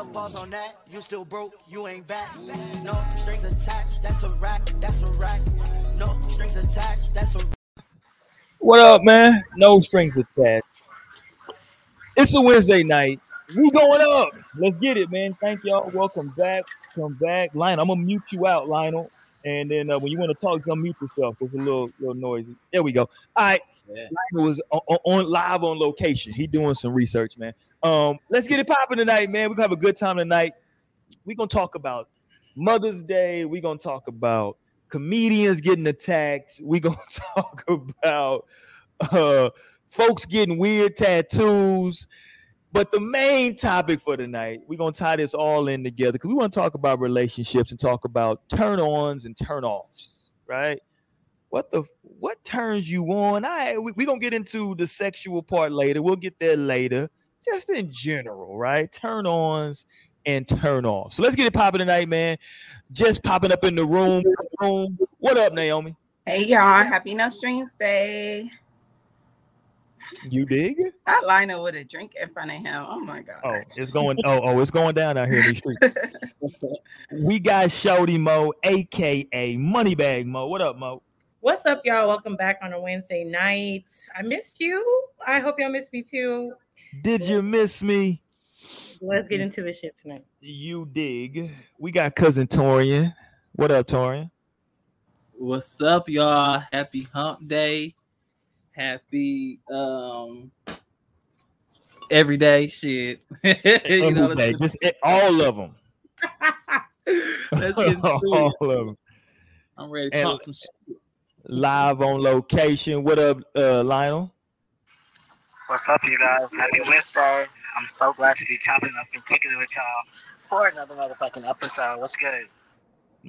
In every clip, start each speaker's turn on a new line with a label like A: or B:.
A: a pause on that. You still broke, you ain't back. No strings attached, that's a rack, that's a rack. No strings attached, that's a
B: What up, man? No strings attached. It's a Wednesday night. We going up. Let's get it, man. Thank y'all. Welcome back. Come back. Lionel, I'm gonna mute you out, Lionel. And then uh, when you want to talk, just unmute yourself. It's a little little noisy. There we go. All right. Lionel was on, on- on live on location. He doing some research, man. Um, let's get it popping tonight, man. We're gonna have a good time tonight. We're gonna talk about Mother's Day. We're gonna talk about comedians getting attacked. We're gonna talk about uh folks getting weird tattoos. But the main topic for tonight, we're gonna tie this all in together because we want to talk about relationships and talk about turn-ons and turn-offs, right? What the what turns you on? I we, we gonna get into the sexual part later. We'll get there later. Just in general, right? Turn-ons and turn-offs. So let's get it popping tonight, man. Just popping up in the room. room. What up, Naomi?
C: Hey y'all, happy No Strings Day.
B: You dig?
C: That Lionel with a drink in front of him. Oh my god.
B: Oh, it's going. Oh, oh, it's going down out here in these streets. we got Shody Mo, aka Moneybag Mo. What up, Mo?
D: What's up, y'all? Welcome back on a Wednesday night. I missed you. I hope y'all missed me too.
B: Did you miss me?
D: Let's get into the shit tonight.
B: You dig? We got cousin Torian. What up, Torian?
E: What's up, y'all? Happy hump day. Happy um everyday shit. You know,
B: Every day, just all of them.
E: let's get into
B: all
E: it.
B: of them.
E: I'm ready to
B: And-
E: talk some shit.
B: Live on location. What up, uh, Lionel?
F: What's up, you guys? Happy Wednesday. I'm so glad to be chopping up and kicking it with y'all for another motherfucking episode. What's good?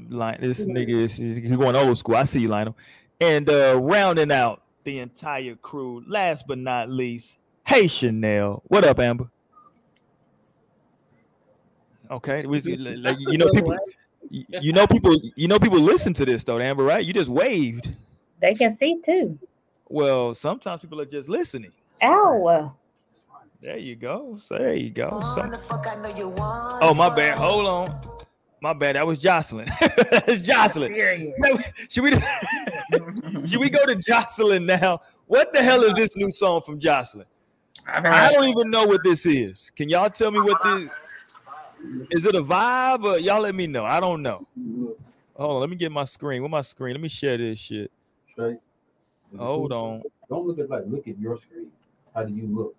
B: Lion, this nigga is he's going old school. I see you, Lionel. And uh, rounding out the entire crew, last but not least, hey Chanel. What up, Amber? Okay, we, like, you know people, you you know people, you know people listen to this though, Amber, right? You just waved.
D: They can see too.
B: Well, sometimes people are just listening.
D: Ow.
B: There you go. So there you go.
A: Wanna
B: Some-
A: fuck, I know you want
B: oh, my bad. Hold on. My bad. That was Joseline. It's Joseline. Should we should we go to Joseline now? What the hell is this new song from Joseline? I don't even know what this is. Can y'all tell me what this is? It a vibe or y'all let me know? I don't know. Hold on, let me get my screen. What my screen? Let me share this shit.
G: Straight.
B: Hold on.
G: Don't look at like look at your screen. How do you look?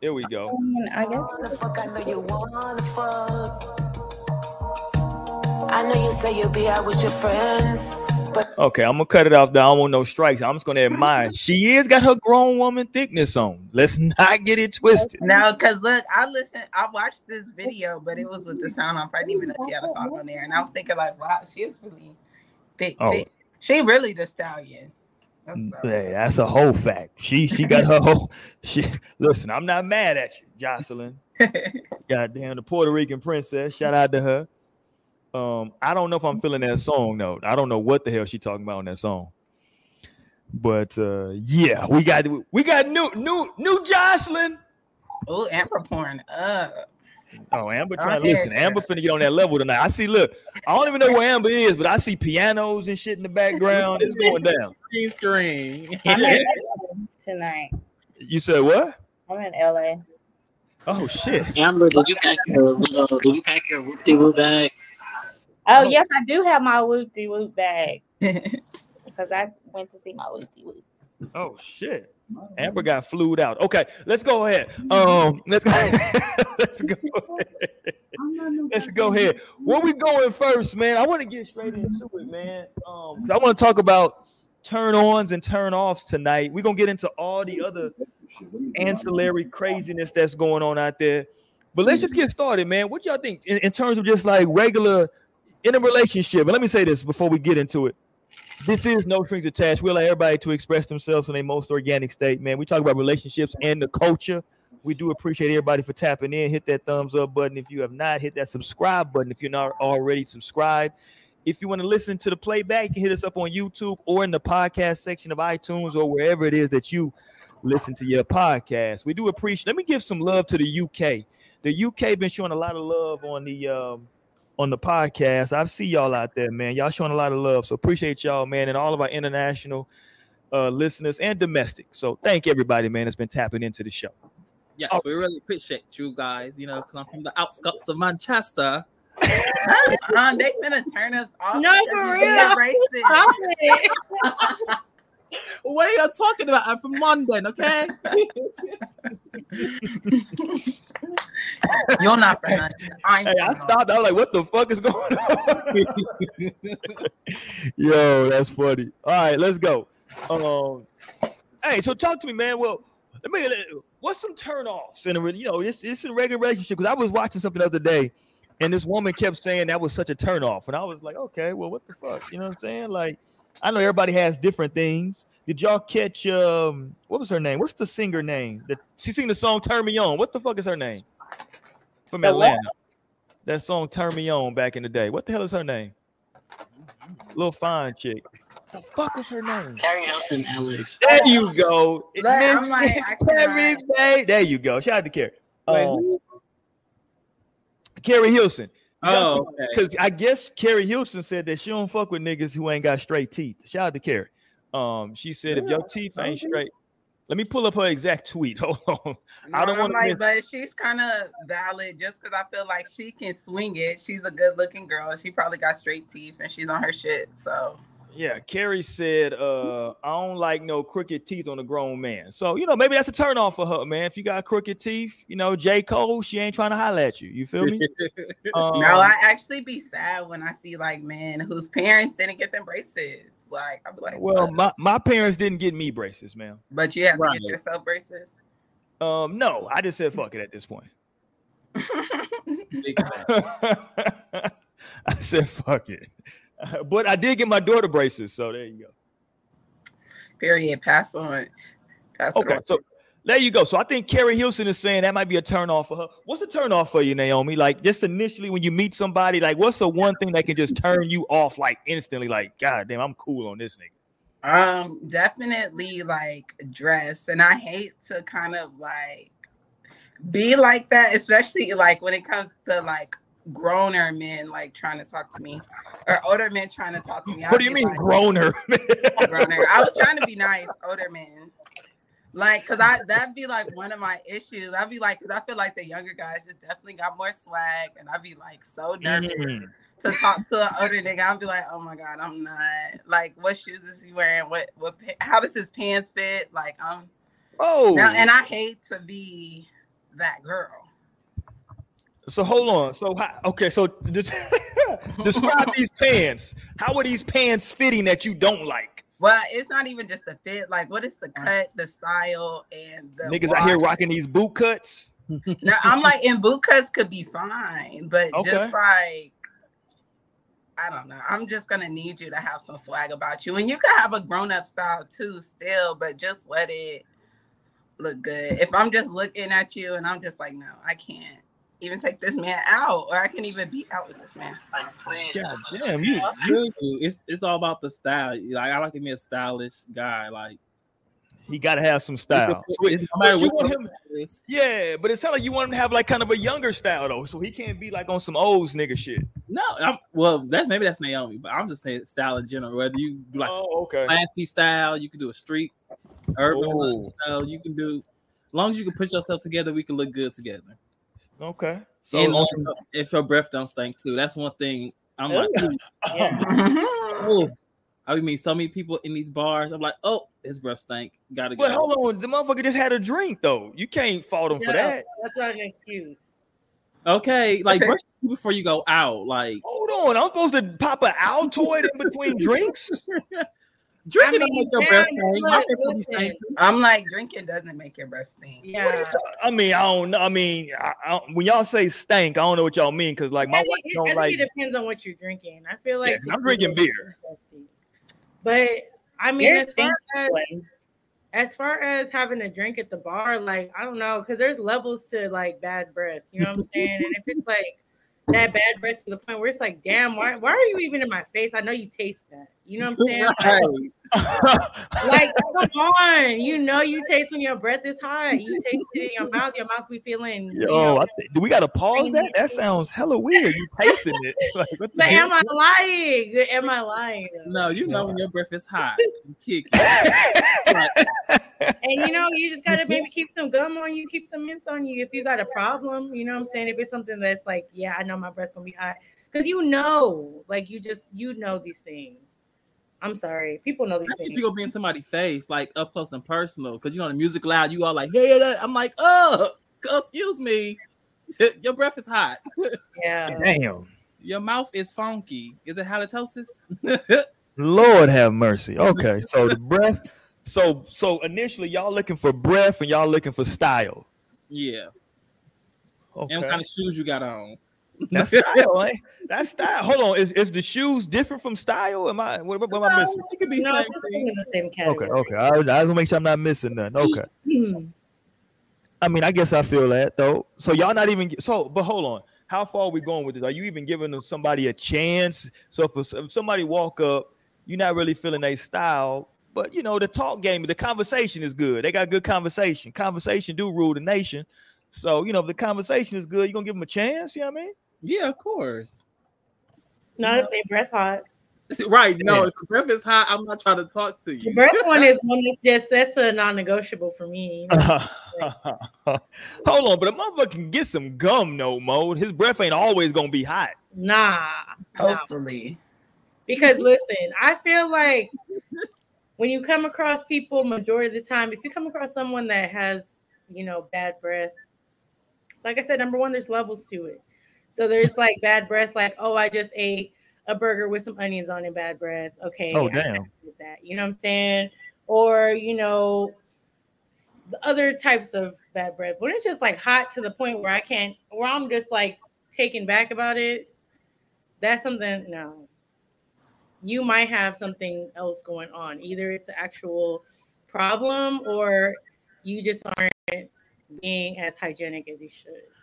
B: Here we go.
D: I guess
A: Wanna fuck, I know you wanna fuck. I know you say you'll be out with your friends, but
B: Okay, I'm gonna cut it off. There. I don't want no strikes. I'm just gonna admire. She is got her grown woman thickness on. Let's not get it twisted.
C: No, because look, I listened, I watched this video, but it was with the sound off. I didn't even know she had a song on there. And I was thinking, like, wow, she is really thick.
B: Oh.
C: thick. She really the stallion. That's what I was
B: Hey, that's a whole fact. She she got her whole she listen, I'm not mad at you, Joseline.
C: saying.
B: Goddamn the Puerto Rican princess. Shout out to her. Um, I don't know if I'm feeling that song though. I don't know what the hell she talking about on that song. But uh yeah, we got we got new new new Joseline.
C: oh, Amber porn up.
B: Oh, Amber trying to listen.
C: yeah.
B: Amber finna get on that level tonight. I see, look, I don't even know where Amber is, but I see pianos and shit in the background. It's going down.
E: Green screen.
D: I'm in tonight.
B: You said what?
D: I'm in LA.
B: Oh shit.
F: Amber, did you pack your uh, did you pack your whoop de whoop bag?
D: Oh, yes, I do have my whoop de whoop bag because I went to see my whoop de whoop.
B: Oh shit. Amber got flued out. Okay, let's go ahead. Um, let's go. let's go. Ahead. Let's go ahead. Where we going first, man? I want to get straight into it, man. Um, I want to talk about turn ons and turn offs tonight. We're gonna get into all the other ancillary craziness that's going on out there. But let's just get started, man. What y'all think in, in terms of just like regular in a relationship? And let me say this before we get into it. This is no strings attached. We allow everybody to express themselves in a most organic state, man. We talk about relationships and the culture. We do appreciate everybody for tapping in. Hit that thumbs up button if you have not. Hit that subscribe button if you're not already subscribed. If you want to listen to the playback, you can hit us up on YouTube or in the podcast section of iTunes or wherever it is that you listen to your podcast. We do appreciate. Let me give some love to the UK. the UK been showing a lot of love on the um on the podcast. I see y'all out there, man. Y'all showing a lot of love. So appreciate y'all, man, and all of our international uh listeners and domestic. So thank everybody, man, that's been tapping into the show.
E: Yes,
B: Oh.
E: we really appreciate you guys. You know, because I'm from the outskirts of Manchester.
C: um, they're gonna turn us off.
D: No, for
C: we being
D: real.
C: racist.
D: Stop it.
E: What are you talking about? I'm from London, okay?
C: You're not from London. I'm
B: Hey, I stopped. I was like, what the fuck is going on? Yo, that's funny. All right, let's go. Um, hey, so talk to me, man. Well, let me. What's some turnoffs in a re- you know it's it's in a regular relationship? Because I was watching something the other day, and this woman kept saying that was such a turnoff, and I was like, okay, well, what the fuck? You know what I'm saying? Like, I know everybody has different things. Did y'all catch um what was her name? What's the singer name? That she sing the song "Turn Me On." What the fuck is her name? From
D: The what?
B: Atlanta. That song "Turn Me On" back in the day. What the hell is her name? Little fine chick. The fuck is her name?
F: Keri Hilson, Alex.
B: There you go.
C: Look, I'm like,
B: Keri There you go. Shout out to Keri.
E: Wait,
B: Um. Keri Hilson.
E: Oh, okay.
B: Because I guess Keri Houston said that she don't fuck with niggas who ain't got straight teeth. Shout out to Keri. Um, she said if your teeth ain't
E: okay.
B: straight, let me pull up her exact tweet. Hold on. I don't wanna
C: I'm
B: miss-
C: but she's kind of valid just because I feel like she can swing it. She's a good looking girl. She probably got straight teeth and she's on her shit. So
B: Yeah, Keri said, uh, I don't like no crooked teeth on a grown man. So, you know, maybe that's a turn off for her, man. If you got crooked teeth, you know, J. Cole, she ain't trying to holler at you. You feel me? Um,
C: no, I actually be sad when I see like men whose parents didn't get them braces. Like I'm like,
B: well,
C: "What?"
B: my, my parents didn't get me braces, man.
C: but you have to get yourself braces.
B: Um, no, I just said fuck it at this point.
E: Big fan.
B: I said fuck it. But I did get my daughter braces, so there you go.
C: Period. Pass on. Pass
B: Okay,
C: on.
B: so there you go. So I think Keri Hilson is saying that might be a turn off for her. What's a turn off for you, Naomi? Like just initially when you meet somebody, like what's the one thing that can just turn you off like instantly? Like, God damn, I'm cool on this nigga.
C: Um, definitely like dress, and I hate to kind of like be like that, especially like when it comes to like growner men like trying to talk to me or older men trying to talk to me. I'll
B: What do you mean,
C: like,
B: groaner?
C: Groner. I was trying to be nice, older men. Like, cause I that'd be like one of my issues. I'd be like, cause I feel like the younger guys just definitely got more swag, and I'd be like so nervous
B: Mm.
C: to talk to an older nigga. I'd be like, oh my god, I'm not like, what shoes is he wearing? What what? How does his pants fit? Like, um,
B: Oh,
C: now, and I hate to be that girl.
B: So hold on. So how, okay, so describe these pants. How are these pants fitting that you don't like?
C: Well, it's not even just the fit. Like, what is the cut, the style, and the
B: Niggas out here rocking these boot cuts.
C: No, I'm like, in boot cuts could be fine, but
B: Okay.
C: just like, I don't know. I'm just gonna need you to have some swag about you, and you could have a grown up style too, still, but just let it look good. If I'm just looking at you and I'm just like, no, I can't even take this man out, or I can even be out with this man.
F: Like, please.
B: God damn, you.
E: You. It's it's all about the style. Like I like to be a stylish guy. Like
B: He got to have some style. So it- but you want him- yeah, but it sounds like you want him to have like kind of a younger style though, so he can't be like on some old nigga shit.
E: No, I'm, well, that's maybe that's Naomi, but I'm just saying style in general. Whether you do like
B: oh, okay.
E: fancy style, you can do a street, urban
B: Oh.
E: look, style, you can do. As long as you can put yourself together, we can look good together.
B: Okay. So
E: and also, if your breath don't stink too, that's one thing. I'm like,
D: Yeah.
E: ooh. Oh, I mean, so many people in these bars. I'm like, oh, his breath stank. Gotta go.
B: But hold on, the motherfucker just had a drink though. You can't fault him for that.
D: That's not an excuse.
E: Okay, like
C: Okay.
E: brush before you go out. Like
B: Hold on, I'm supposed to pop an Altoid in between drinks.
E: drinking
D: I
E: don't
D: mean,
E: make your breath stink. My breath don't be stinking.
C: I'm like, drinking doesn't make your breath stink.
B: What you
D: Yeah.
B: I mean, I don't know. I mean, I, I, when y'all say stank, I don't know what y'all mean because like my
D: I
B: wife
D: think, it, I
B: don't
D: think
B: like.
D: it depends on what you're drinking. I feel like
B: Yeah, I'm drinking beer.
D: But I mean,
H: Beer's
D: as far as,
H: stinky.
D: as far as having a drink at the bar, like I don't know, because there's levels to like bad breath. You know what I'm saying? and if it's like that bad breath to the point where it's like, damn, why why are you even in my face? I know you taste that.
H: You know what I'm saying? Like, come on. You know, you taste when your breath is hot. You taste it in your mouth. Your mouth be feeling. you
B: Yo,
H: know,
B: I th- do we gotta pause that? That sounds hella weird. You tasting it? Like, what the
H: But
B: hell?
H: am I lying? Am I lying?
E: No, you know when your breath is hot. You kick it.
H: And you know, you just gotta maybe keep some gum on you, keep some mints on you if you got a problem. You know what I'm saying? If it's something that's like, yeah, I know my breath gonna be hot. Because you know, like you just you know these things. I'm sorry. People know these
E: Especially if
H: things.
E: you go be in somebody's face, like up close and personal, because you know the music loud, you all like, hey, that. I'm like, oh, excuse me, your breath is hot.
H: Yeah.
B: Damn.
E: Your mouth is funky. Is it halitosis?
B: Lord have mercy. Okay, so the breath. So so initially y'all looking for breath and y'all looking for style.
E: yeah.
B: Okay.
E: And what kind of shoes you got on?
B: That's style, eh? That's style. Hold on. Is, is the shoes different from style? Am I what, what am I missing?
E: It could be
H: No,
E: same
H: it's
E: thing.
H: in the same
B: Okay,
H: category.
B: okay. I, I just want to make sure I'm not missing nothing. Okay.
H: Hmm.
B: I mean, I guess I feel that though. So y'all not even so, but hold on. How far are we going with this? Are you even giving somebody a chance? So if, if somebody walk up, you're not really feeling their style, but you know the talk game, the conversation is good. They got good conversation. Conversation do rule the nation. So you know if the conversation is good, you're gonna give them a chance. You know what I mean?
E: Yeah, of course.
H: Not if they breath hot.
E: Right. No,
B: Yeah.
E: if the breath is hot, I'm not trying to talk to you.
H: The breath one is one that's just that's a non-negotiable for me. you know?
B: Hold on, but a motherfucker can get some gum, no mode. His breath ain't always gonna be hot.
H: Nah. nah.
C: Hopefully.
H: Because listen, I feel like when you come across people, majority of the time, if you come across someone that has, you know, bad breath, like I said, number one, there's levels to it. So there's like bad breath, like, oh, I just ate a burger with some onions on it, bad breath. Okay.
B: Oh damn.
H: that. You know what I'm saying? Or, you know, other types of bad breath. When it's just like hot to the point where I can't, where I'm just like taken back about it, that's something, no. You might have something else going on. Either it's an actual problem or you just aren't being as hygienic as you should.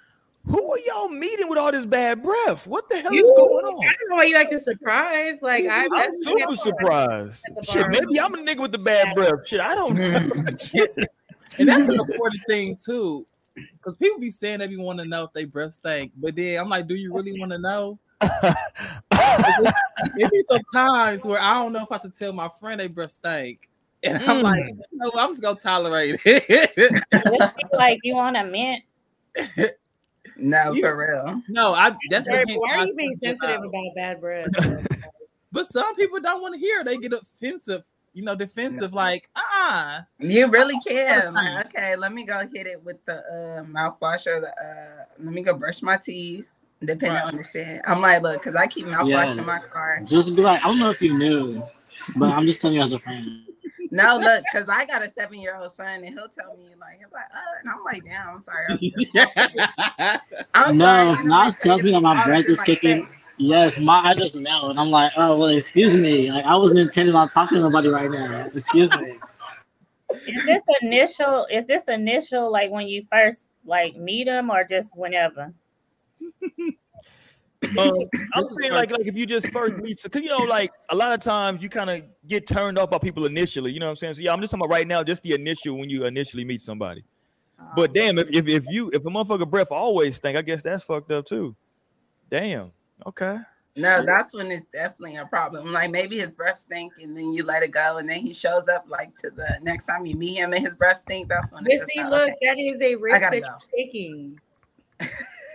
B: Who are y'all meeting with all this bad breath? What the hell
H: You-
B: is going on?
H: I don't know why you acting surprised. Like I,
B: I'm super surprised.
H: At
B: Shit, maybe I'm a nigga with the bad breath. Shit, I don't know.
E: And that's an important thing too. Because people be saying they be want to know if they breath stink. But then I'm like, do you really want to know? There be some times where I don't know if I should tell my friend they breath stink. And I'm like,
B: Mm.
E: no, I'm just gonna tolerate it.
D: Like you want a mint.
C: No,
E: You-
C: for real.
E: no, I that's the thing
H: why are you being sensitive
E: about.
H: about bad breath?
E: But some people don't want to hear. They get offensive, you know, defensive. Like, uh,
C: You really can. Like, okay, let me go hit it with the uh, mouthwash or the. Uh, let me go brush my teeth. Depending
E: Right.
C: on the shit, I'm like, look, because I keep mouthwash in my car.
F: Just be like, I don't know if you knew, but I'm just telling you as a friend.
C: No, look, because I got a seven year old son, and he'll tell me like, he'll be like, uh, and I'm like, damn, I'm sorry. I'm, just
E: yeah.
C: I'm
F: No,
C: sorry. and I'm
F: Nas
C: like,
F: tells me that my breath is kicking.
C: face.
F: Yes, my I just know, and I'm like, oh well, excuse me. Like I wasn't intending on talking to nobody right now. Excuse me.
D: Is this initial? Is this initial like when you first like meet them, or just whenever?
B: Um, I'm saying like like if you just first meet, because you know like a lot of times you kind of get turned off by people initially. You know what I'm saying? So yeah, I'm just talking about right now, just the initial when you initially meet somebody. But damn, if if, if you if a motherfucker breath always stink, I guess that's fucked up too. Damn. Okay.
C: No, that's when it's definitely a problem. Like maybe his breath stink, and then you let it go, and then he shows up like to the next time you meet him, and his breath stink. That's when
H: But
C: it's
H: see,
C: not
H: look,
C: okay.
H: that is a risk
C: gotta
H: that
C: go.
H: you're taking.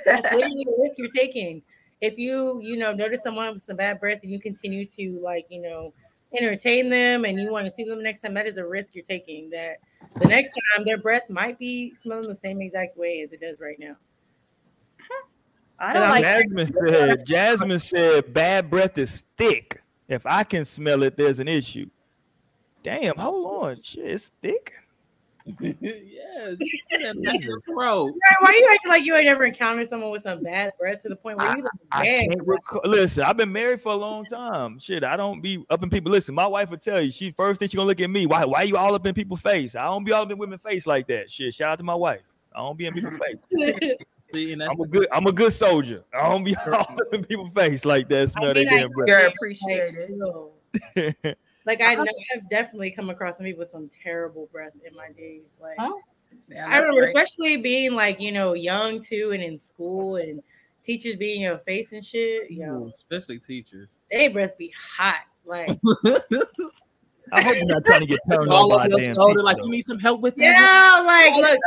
H: That's literally a risk you're taking. If you, you know, notice someone with some bad breath and you continue to like, you know, entertain them and you want to see them the next time, that is a risk you're taking. That the next time their breath might be smelling the same exact way as it does right now.
D: I don't like.
B: Jasmine said. Jasmine said bad breath is thick. If I can smell it, there's an issue. Damn. Hold on. Shit, it's thick.
E: Yes, you put that throat.
H: Right, Why you acting like you ain't ever encountered someone with some bad breath to the point where you look
B: I
H: bad?
B: can't recall. Listen, I've been married for a long time. Shit, I don't be up in people. Listen, my wife will tell you. She first thing she gonna look at me. Why? Why you all up in people's face? I don't be all up in women's face like that. Shit. Shout out to my wife. I don't be in people's face.
E: See, and that's
B: I'm a good. I'm a good soldier. I don't be all up in people's face like that. Smell
H: mean,
B: their
H: I-
B: damn breath.
C: You're appreciated.
H: No. Like I know I've definitely come across some people with some terrible breath in my days. Like
D: Huh?
C: Yeah,
H: I remember,
C: great.
H: especially being like you know young too, and in school and teachers being in your face and shit. Yo,
E: Ooh, especially teachers.
H: they breath be hot. Like
B: I hope you're not trying to get turned on
E: All
B: by
E: over
B: a
E: your shoulder,
B: teacher,
E: like you need some help with that.
H: yeah, like look,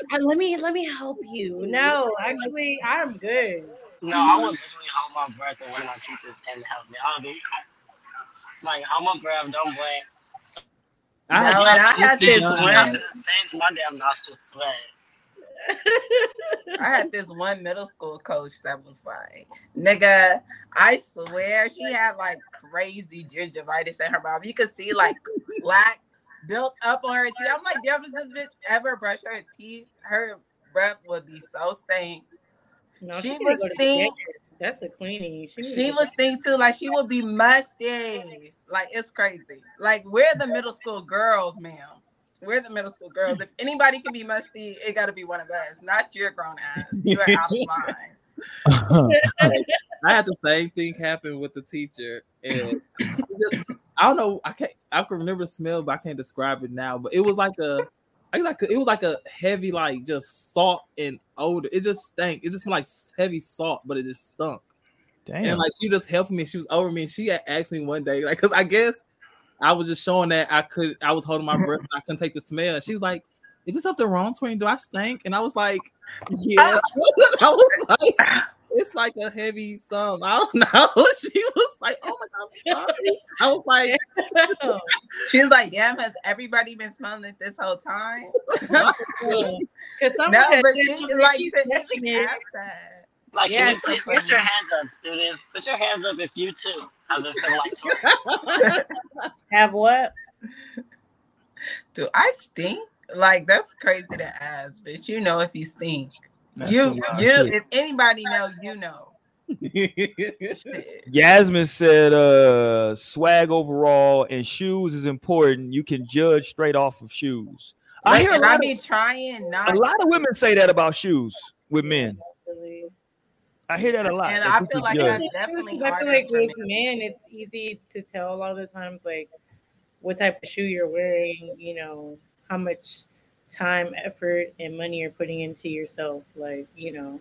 H: uh, let me let me help you. No, actually, I'm good.
I: No, I would literally hold my breath and one of my teachers and help me. I'll be like, hold my breath, don't blink.
E: I had,
C: No, and I had this one.
I: Since my damn nostrils sweat.
C: I had this one middle school coach that was like, nigga, I swear she had like crazy gingivitis in her mouth. You could see like black built up on her teeth. I'm like, damn, does this bitch ever brush her teeth? Her breath would be so stained.
H: No,
C: She
H: need to
C: was
H: go to
C: stink.
H: That's a cleaning. need to
C: She
H: get
C: was stink too. Like she would be musty. Like it's crazy. Like we're the middle school girls, ma'am. We're the middle school girls. If anybody can be musty, it got to be one of us, not your grown ass. You are out of line.
E: I had the same thing happen with the teacher, and I don't know. I can't. I can remember the smell, but I can't describe it now. But it was like a, I like it was like a heavy, like just salt and odor. It just stank. It just like heavy salt, but it just stunk.
B: Damn.
E: And like she just helped me. She was over me, and she had asked me one day, like, because I guess I was just showing that I could. I was holding my breath. And I couldn't take the smell. And she was like, "Is there something wrong, Twin? Do I stink?" And I was like, "Yeah." I was like, "It's like a heavy some. I don't know." She was like, "Oh my god, I'm sorry." I was like,
C: She was like, damn, has everybody been smelling it this whole time?
H: Because someone
C: no,
H: had
C: but she like to
H: sniffing
C: even
H: it.
C: ask that.
I: Like,
H: Yeah,
I: can you please put your hands up, students? Put your hands up if you too have been feeling like.
D: Have what?
C: Do I stink? Like that's crazy to ask, but you know if you stink.
B: That's
C: you you
B: shit.
C: if anybody know, you know. Shit.
B: Yasmin said, uh, swag overall and shoes is important. You can judge straight off of shoes. I hear a
C: and I
B: lot,
C: be
B: of,
C: trying
B: a lot of women say that about shoes with men.
H: Really.
B: I hear that a lot.
C: And I feel like
B: judge.
C: that's
H: It's
C: definitely
H: because I feel like with men, it's easy to tell a lot of the times, like what type of shoe you're wearing. You know how much time, effort, and money you're putting into yourself. Like you know,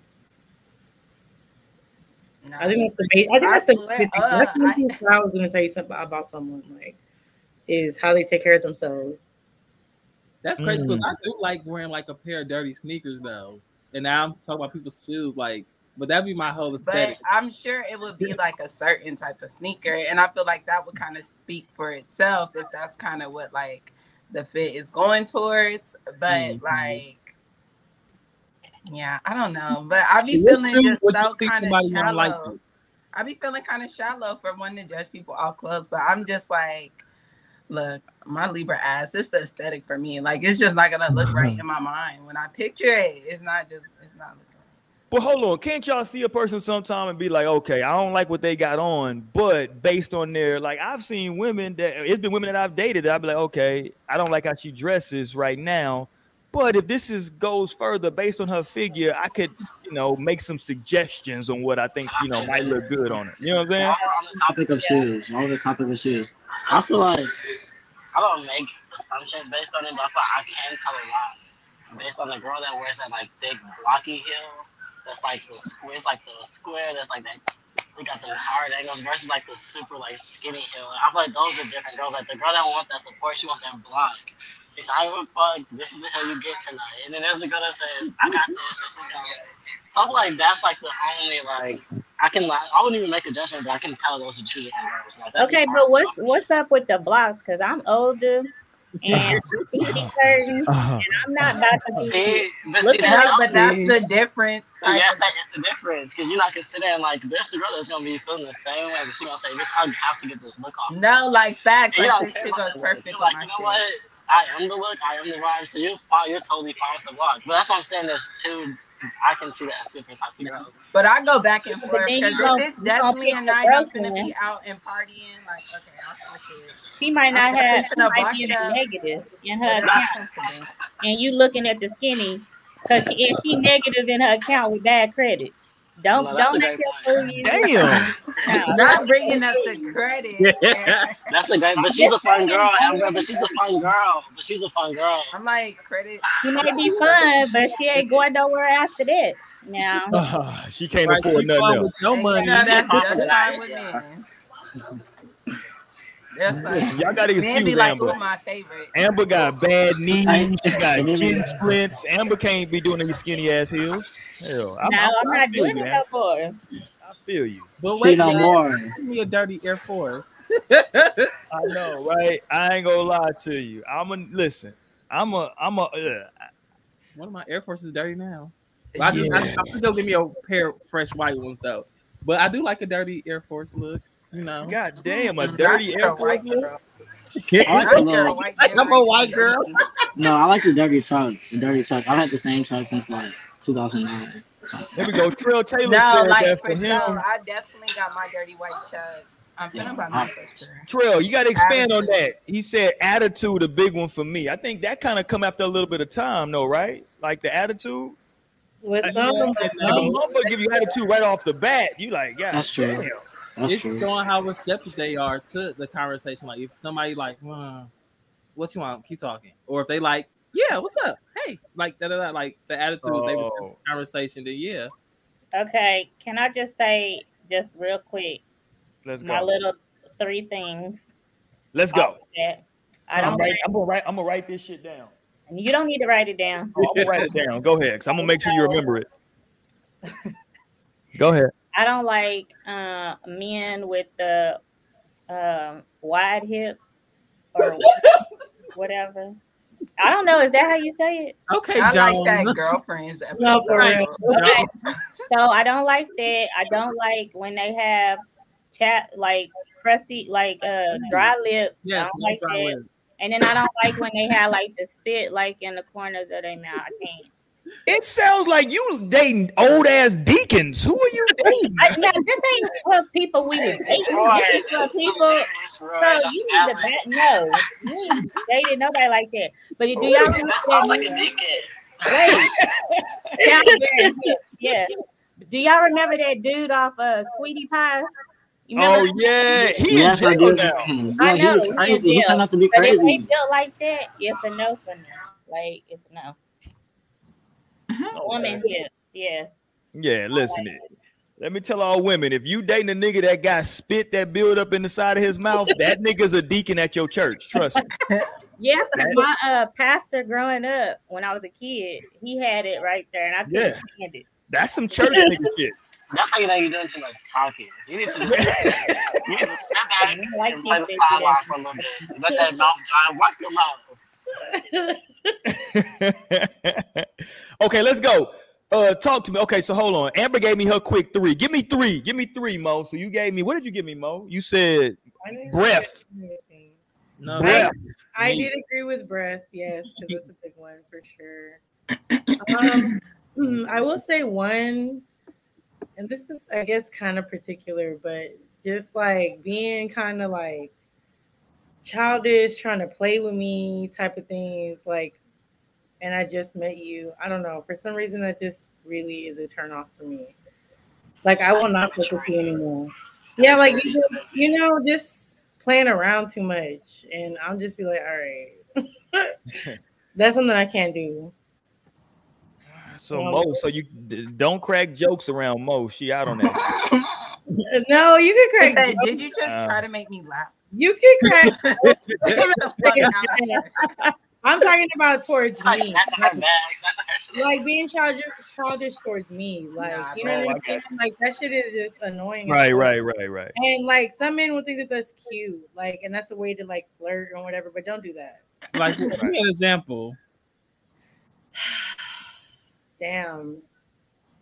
C: No.
H: I think that's the. ma- I think
C: I
H: that's the.
C: swear,
H: biggest thing.
C: uh,
H: that's the
C: I-
H: thing I was going to tell you something about someone. Like, is how they take care of themselves.
E: That's crazy because
B: Mm.
E: I do like wearing like a pair of dirty sneakers though. And now I'm talking about people's shoes, like, but that'd be my whole
C: but. I'm sure it would be like a certain type of sneaker, and I feel like that would kind of speak for itself if that's kind of what like the fit is going towards. But
E: Mhm.
C: like, yeah, I don't know, but I be
E: What
C: feeling
E: shoe
C: just so kind of
E: not like
C: shallow. I be feeling kind of shallow for wanting to judge people off clothes, but I'm just like, look, my Libra ass, it's the aesthetic for me. Like, it's just not gonna look right in my mind when I picture it. It's not just, it's not looking.
B: But hold on, can't y'all see a person sometime and be like, okay, I don't like what they got on, but based on their like, I've seen women that it's been women that I've dated. That I'd be like, okay, I don't like how she dresses right now, but if this is goes further based on her figure, I could, you know, make some suggestions on what I think you know might look good on her. You know what I'm saying?
I: On the topic of shoes, on the topic of shoes, I feel like I don't make assumptions based on it, but I feel like I can tell a lot based on the girl that wears that like big blocky heel. That's like the square, it's like the square. That's like that. We got the hard angles versus like the super like skinny heel. I feel like those are different girls. Like the girl that wants that support, she wants that block. She's like, I don't give a fuck. This is the you get tonight. And then there's the girl that says, I got this. And she's gonna. So I feel like that's like the only like I can like I wouldn't even make a judgment, but I can tell those are two different girls. Like,
D: Okay, but what's what's up with the blocks? Because I'm older and I'm curtains,
B: Uh-huh.
D: and I'm not about to be.
I: See, but see,
C: at
I: that
C: her,
I: tells
C: but that's the difference.
I: But
C: Like,
I: yes, that is the difference because you're not considering like there's the girl that's gonna be feeling the same way, but she's gonna say, "Bitch, I have to get this look off."
C: no, like facts.
I: You
C: Like this
I: care
C: shit goes perfect
I: You're like, you know
C: shit.
I: what? I am the look. I am the vibe. So you're. You're totally fine with the block. But that's what I'm saying. There's two. I can see that as different types of.
C: But I go back and forth because
D: gon-
C: if it's definitely a night I'm gonna be out and partying, like okay, I'll switch it.
D: She might not
C: I'm
D: have. She
C: fixing
D: might be in negative in her account, and you looking at the skinny because she and she negative in her account with bad credit. Don't
F: No,
D: don't
F: a
D: let your fool.
B: Damn.
D: No.
C: Not bringing up the credit.
E: Yeah.
F: That's a great, but she's a fun girl, Amber. But she's a fun girl. But she's a fun girl.
C: I'm like credit.
D: She may be fun, but she ain't going nowhere after that. Now,
B: Ah, she can't
E: Right,
B: afford
E: she
B: nothing else.
E: with your money.
C: No, that's,
F: That's
C: that's
F: fine.
C: fine with me. That's like
B: Y'all gotta
C: men be
B: excuse
C: like,
B: Amber.
C: My favorite?"
B: Amber got bad knees. She got
F: Hey.
B: shin splints. Amber can't be doing these skinny ass heels. Hell,
D: no, I'm
B: I
D: not
B: feel
D: doing
B: you,
D: it
B: Amber.
D: no more.
B: I feel you.
E: But
F: She
E: wait,
F: no
E: man,
F: more.
E: give me a dirty Air Force.
B: I know, right? I ain't gonna lie to you. I'm a listen. I'm a. I'm a. Uh,
E: One of my Air Forces dirty now. But I, just, I,
B: yeah.
E: I think they'll give me a pair of fresh white ones though. But I do like a dirty Air Force look. You know,
B: God damn, a dirty
C: your
B: Air Force.
C: white girl.
F: I like the
C: white
E: I'm a
C: girl.
E: white girl.
F: no, I like the dirty truck. The dirty truck. I've had the same truck since like 2009.
B: There we go. Trill Taylor
C: No,
B: said
C: like
B: that
C: for
B: for
C: sure.
B: him.
C: I definitely got my dirty white chucks. I'm finna buy my for.
B: Trill, you got to expand on that. He said attitude, a big one for me. I think that kind of come after a little bit of time, though, right? Like the attitude.
H: With
B: Like,
H: some, with
B: If a
H: some.
B: motherfucker give you attitude right off the bat, you like, yeah,
F: That's true.
B: damn.
F: That's
E: it's
F: true.
E: showing how receptive they are to the conversation. Like if somebody like, hmm, what you want? Keep talking. Or if they like, yeah, what's up? Hey, like da da da. Like the attitude they receive
B: Oh.
E: the conversation. Then yeah,
D: Okay, can I just say just real quick
B: Let's
D: my
B: go.
D: My little three things?
B: Let's go.
D: That I
B: I'm,
D: don't.
B: write,
D: like-
B: I'm gonna write. I'm gonna write this shit down.
D: you don't need to write it down.
B: Oh, I'm gonna write it down. Go ahead, cause I'm gonna make sure you remember it. Go ahead.
D: I don't like uh, men with the um, wide hips or whatever. I don't know. Is that how you say it?
E: okay,
C: I
E: John.
C: like that girlfriends episode.
H: No, for real.
D: Okay. so I don't like that. I don't like when they have chat like crusty, like uh dry lips. I
E: Yes,
D: don't
E: no
D: like
E: dry
D: that.
E: lips.
D: And then I don't like when they have like the spit like in the corners of their mouth. I can't.
B: It sounds like you was dating old ass deacons. Who are you dating?
D: I, no, this ain't for people we would date. This is for people. So you need to back no. You ain't dated nobody like that. But do y'all remember
F: That sounds like a deacon.
D: Wait. Sound very yeah. Do y'all remember that dude off uh Sweetie Pies? You
B: Oh yeah, he
F: Yes,
B: in
F: I
B: jail
F: do.
B: now.
F: Yeah,
D: I know,
F: was
D: he in
F: crazy. He
D: jail.
F: turned out to be
D: But if they
F: crazy.
D: built like that, it's a no for now. Like it's a no. Woman hips, yes.
B: Yeah, listen. It. Let me tell all women: if you dating a nigga that got spit that build up in the side of his mouth, that nigga's a deacon at your church. Trust me.
D: Yes, 'cause my uh pastor growing up when I was a kid, he had it right there, and I couldn't
B: Yeah.
D: stand it.
B: That's some church nigga shit.
F: That's how you know you're doing too much talking. You need to, you need to sit back
D: like
F: and play the sideline
D: that
F: for a little bit. Let that mouth dry. Wipe your mouth.
B: okay, let's go. Uh, talk to me. Okay, so hold on. Amber gave me her quick three. Give me three. Give me three, Mo. So you gave me. What did you give me, Mo? You said
H: I
B: breath.
E: No,
B: breath.
H: I
E: Me.
H: did agree with breath, yes, 'cause that's a big one for sure. Um, hmm, I will say one, and this is, I guess, kind of particular, but just like being kind of like childish, trying to play with me, type of things, like, and I just met you. I don't know. For some reason, that just really is a turn off for me. Like, I will not fuck with you anymore. Yeah, like you, just- you know, just playing around too much, and I'll just be like, all right, that's something I can't do.
B: So Mo, so you d- don't crack jokes around Mo. She out on that.
H: No, you can crack.
C: said, Did you just
B: Uh,
C: try to make me laugh?
H: You can crack.
C: Get the fuck out of here.
H: I'm talking about towards me, like,
F: bag. That's her shit.
H: like being childish, childish towards me. Like
C: Nah,
H: you know what
B: I
H: I'm saying? Like that shit is just annoying.
B: right, right, right, right.
H: And like some men will think that that's cute, like, and that's a way to like flirt or whatever. But don't do that.
E: like give me an example.
H: Damn,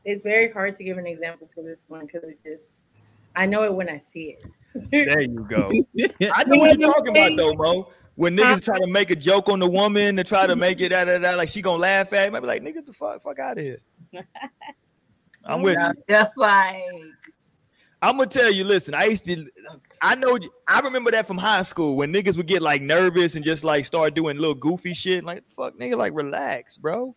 H: it's very hard to give an example for this one because it just, I know it when I see it.
B: There you go. I know what you're talking about though, Mo. When niggas try to make a joke on the woman to try to make it da, da, da, like she gonna laugh at, might be like, nigga, the fuck, fuck out of here. I'm with
C: No,
B: you.
C: Just like
B: I'm gonna tell you. Listen, I used to. I know. I remember that from high school when niggas would get like nervous and just like start doing little goofy shit. Like fuck, nigga, like relax, bro.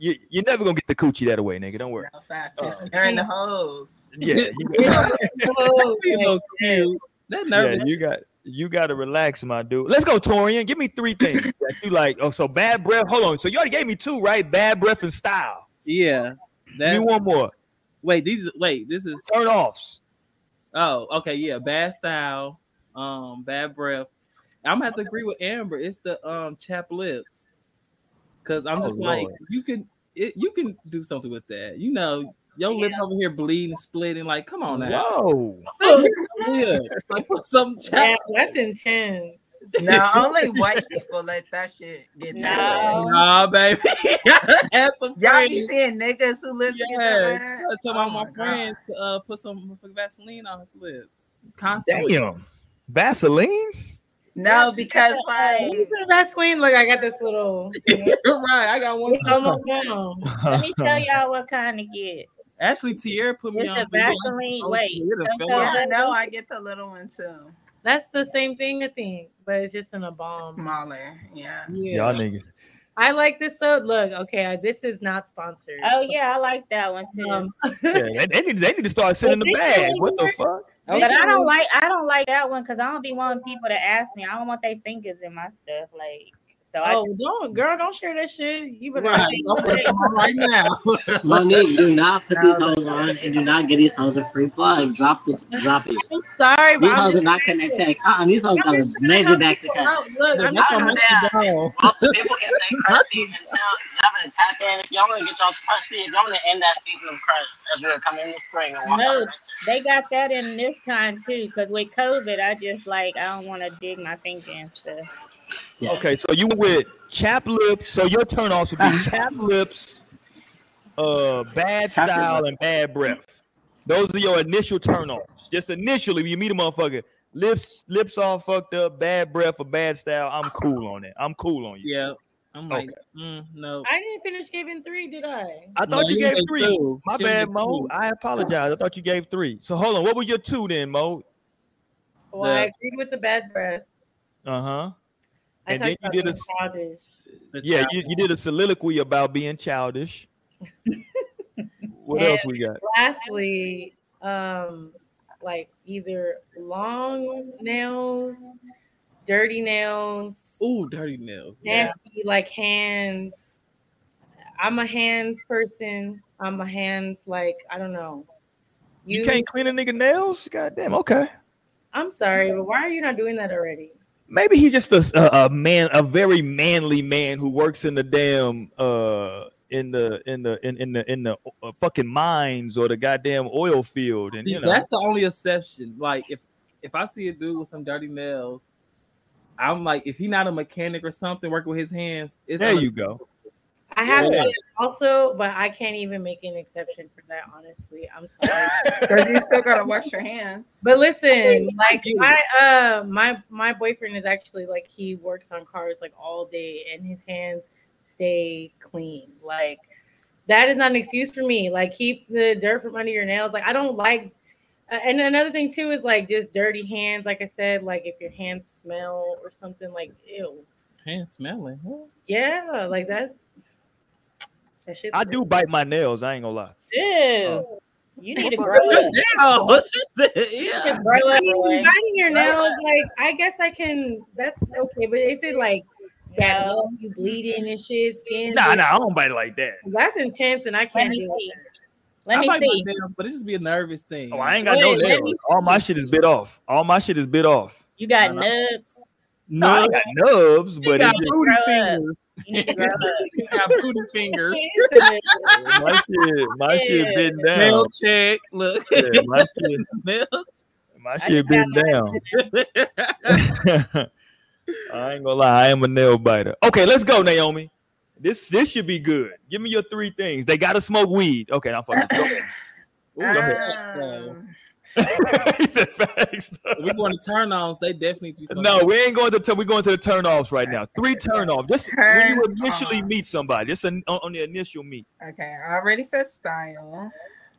B: You you're never gonna get the coochie that way, nigga. Don't worry.
C: No facts. You're
B: Oh.
C: staring the hose.
B: Yeah, you,
E: You
H: my
E: know, cute. That
B: yeah,
E: nervous.
B: you got you got to relax, my dude. Let's go, Torian. Give me three things that you like. Oh, so bad breath. Hold on. So you already gave me two, right? Bad breath and style.
E: yeah.
B: Give me one more.
E: wait, these wait, this is
B: Turn offs.
E: oh okay, yeah, bad style, um, bad breath. I'm gonna have to agree with Amber. It's the um chap lips. Cause I'm
B: Oh,
E: just like
B: Lord.
E: you can it, you can do something with that. You know, your lips over here bleeding, splitting. Like, come on now.
B: Whoa.
E: Yeah, like put some
H: Yeah,
E: chap.
H: that's intense.
C: No, only white people let that shit get
D: No.
C: that.
E: Nah, baby. I had some
C: Y'all be seeing niggas who live
E: Yeah,
C: together.
E: I tell
C: Oh
E: my,
C: my
E: friends to uh, put some motherfucking Vaseline on his lips. Constantly.
B: Damn. Vaseline?
C: No, because like
H: You put Vaseline. Look, I got this little.
E: right, I got one.
H: It's almost.
D: Let me tell y'all what kind to get.
E: Actually, Tierra put me
D: It's
E: on.
D: the
E: but yeah,
D: Vaseline.
E: oh,
D: Wait,
E: it done fell
D: sometimes-
E: off.
C: yeah, I know I get the little one too.
H: That's the same thing, I think, but it's just in a bomb.
C: Smaller. Yeah.
B: Y'all niggas.
H: I like this though. Look, okay, this is not sponsored.
D: Oh yeah, I like that one too.
H: Um,
B: Yeah, they, they need, they need to start sending the bag. What the fuck?
D: But I don't like I don't like that one because I don't be wanting people to ask me. I don't want their fingers in my stuff. Like so I
H: oh,
D: just,
H: don't, girl, don't share that shit. You better.
E: Right, I'm putting them on right now.
F: Monique, do not put these
C: No,
F: hoes on and do not get these hoes a free plug. Drop the drop it.
H: I'm sorry, but
F: These
H: I'm
F: hoes are not connected. Uh-uh, these hoes got a major back to cut.
H: Look, I'm
E: That's
H: just
E: why my shit down.
F: People can say crusty until y'all gonna tap in. If y'all wanna get y'all crusty, if y'all wanna end that season of crust as we're coming in the spring and
D: No.
F: out the winter.
D: they got that in this kind too. Because with COVID, I just like I don't want to dig my finger and stuff.
F: Yes.
B: Okay, so you with chap lips. So your turnoffs would be chap lips, uh, bad
F: Chap
B: style, and bad breath. Those are your initial turnoffs. Just initially, when you meet a motherfucker, lips lips all fucked up, bad breath or bad style. I'm cool on it. I'm cool on you.
E: Yeah, I'm like, mm, no.
H: I didn't finish giving three, did I?
B: I thought
E: No,
B: you
E: you
B: gave
E: gave
B: three.
E: two.
B: My
E: She
B: bad, Mo.
E: two.
B: I apologize. I thought you gave three. So hold on. What was your two then, Mo?
H: Well, I
E: The-
H: agreed with the bad breath.
B: Uh huh.
H: I
B: And then you did a
H: childish.
B: Yeah. You, you did a soliloquy about being childish. what
H: And-
B: else we got?
H: Lastly, um, like either long nails, dirty nails,
E: Ooh, dirty nails. Yeah.
H: nasty like hands. I'm a hands person. I'm a hands like I don't know.
B: You, can't clean a nigga nails? God damn. Okay.
H: I'm sorry, but why are you not doing that already?
B: Maybe he's just a, a, man, a very manly man who works in the damn uh in the in the in, in the in the uh, fucking mines or the goddamn oil field, and you know
E: that's the only exception. Like if if I see a dude with some dirty nails, I'm like, if he's not a mechanic or something, working with his hands, it's
B: there you go.
H: I have
B: Yeah.
H: to also, but I can't even make an exception for that. Honestly, I'm sorry.
C: Because you still gotta wash your hands.
H: But listen, like my uh my my boyfriend is actually like he works on cars like all day and his hands stay clean. Like that is not an excuse for me. Like keep the dirt from under your nails. Like I don't like uh, and another thing too is like just dirty hands. Like I said, like if your hands smell or something, like ew.
E: Hands smelling. Huh?
H: Yeah, like that's that shit.
B: I do bite my nails. I ain't gonna lie.
D: Ew. Oh. You need to
B: Motherfucker.
D: grow up.
E: What she yeah.
D: Grow up,
H: I biting your nails, like I guess I can. That's okay, but is it like stab
D: No.
H: up, you bleeding and shit, skin?
B: Nah, nah, I don't bite like that.
H: That's intense, and I can't
D: me
H: do
D: see. Let
E: I
D: me
E: like
D: see.
E: my nails, but it just be a nervous thing.
B: Oh, I ain't got no
D: Wait, let
B: nails. All my shit is bit off. All my shit is bit off.
D: You got
E: No, no.
D: nubs.
B: No, I got nubs,
E: He
B: but
E: got
B: it's just,
E: booty
D: grow
E: fingers.
D: You need to grow up.
E: He got booty fingers.
B: my shit, my shit
D: Yeah.
B: bitten
E: Nail check. Look.
B: Yeah, my shit,
E: Nails.
B: my
D: I
B: shit
D: just
B: bitten
D: got
B: down. I ain't gonna lie, I am a nail biter. Okay, let's go, Naomi. This this should be good. Give me your three things. They gotta smoke weed. Okay, I'm fucking. Go ahead.
E: Ooh,
B: Go ahead.
C: Um,
B: He said facts.
E: we going to turn ons. They definitely need to be.
B: No, we ain't going to. T- we're going to the turn offs right now. Three turn offs. Just when you initially
C: off.
B: meet somebody. Just an, on, on the initial meet.
C: okay, I already said style.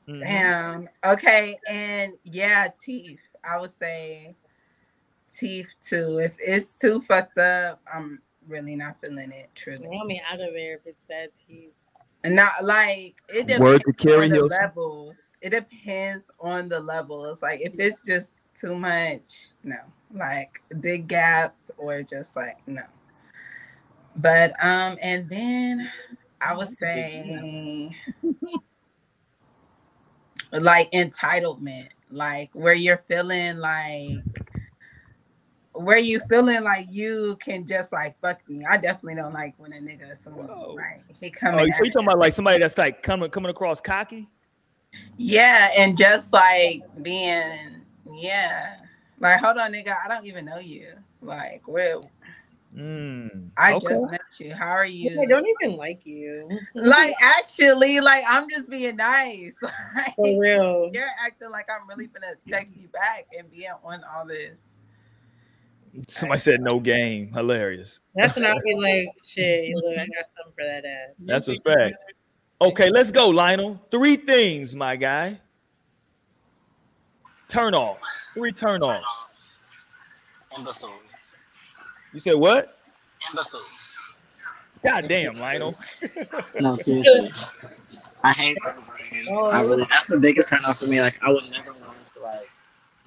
B: Mhm.
C: Damn. Okay, and yeah, teeth. I would say teeth too. If it's too fucked up, I'm really not feeling it. Truly.
H: Nail me out of there if it's bad teeth.
C: Not like it
B: Word
C: depends
B: to Keri
C: on the
B: Hilson.
C: levels. It depends on the levels. Like if it's just too much, no. Like big gaps or just like no. But um, and then I would say like entitlement, like where you're feeling like where you feeling like you can just like fuck me. I definitely don't like when a nigga assumes like he coming.
B: Oh, so you talking about like somebody that's like coming coming across cocky?
C: Yeah, and just like being, yeah, like hold on, nigga, I don't even know you. Like, where
B: Mm,
C: I
B: okay.
C: just met you. How are you?
H: I don't even like you.
C: like, actually, like I'm just being nice. Like,
H: For real.
C: you're acting like I'm really gonna text you back and be on all this.
B: Somebody said no game. Hilarious.
H: That's when I'll be like, shit, look, I got something for that ass.
B: That's a fact. Okay, let's go, Lionel. Three things, my guy. Turn offs. Three turn offs.
I: Imbeciles.
B: You said what?
I: Imbeciles.
B: God damn, Lionel.
I: No, seriously. I hate I really that's the biggest turn off for me. Like I would never want to like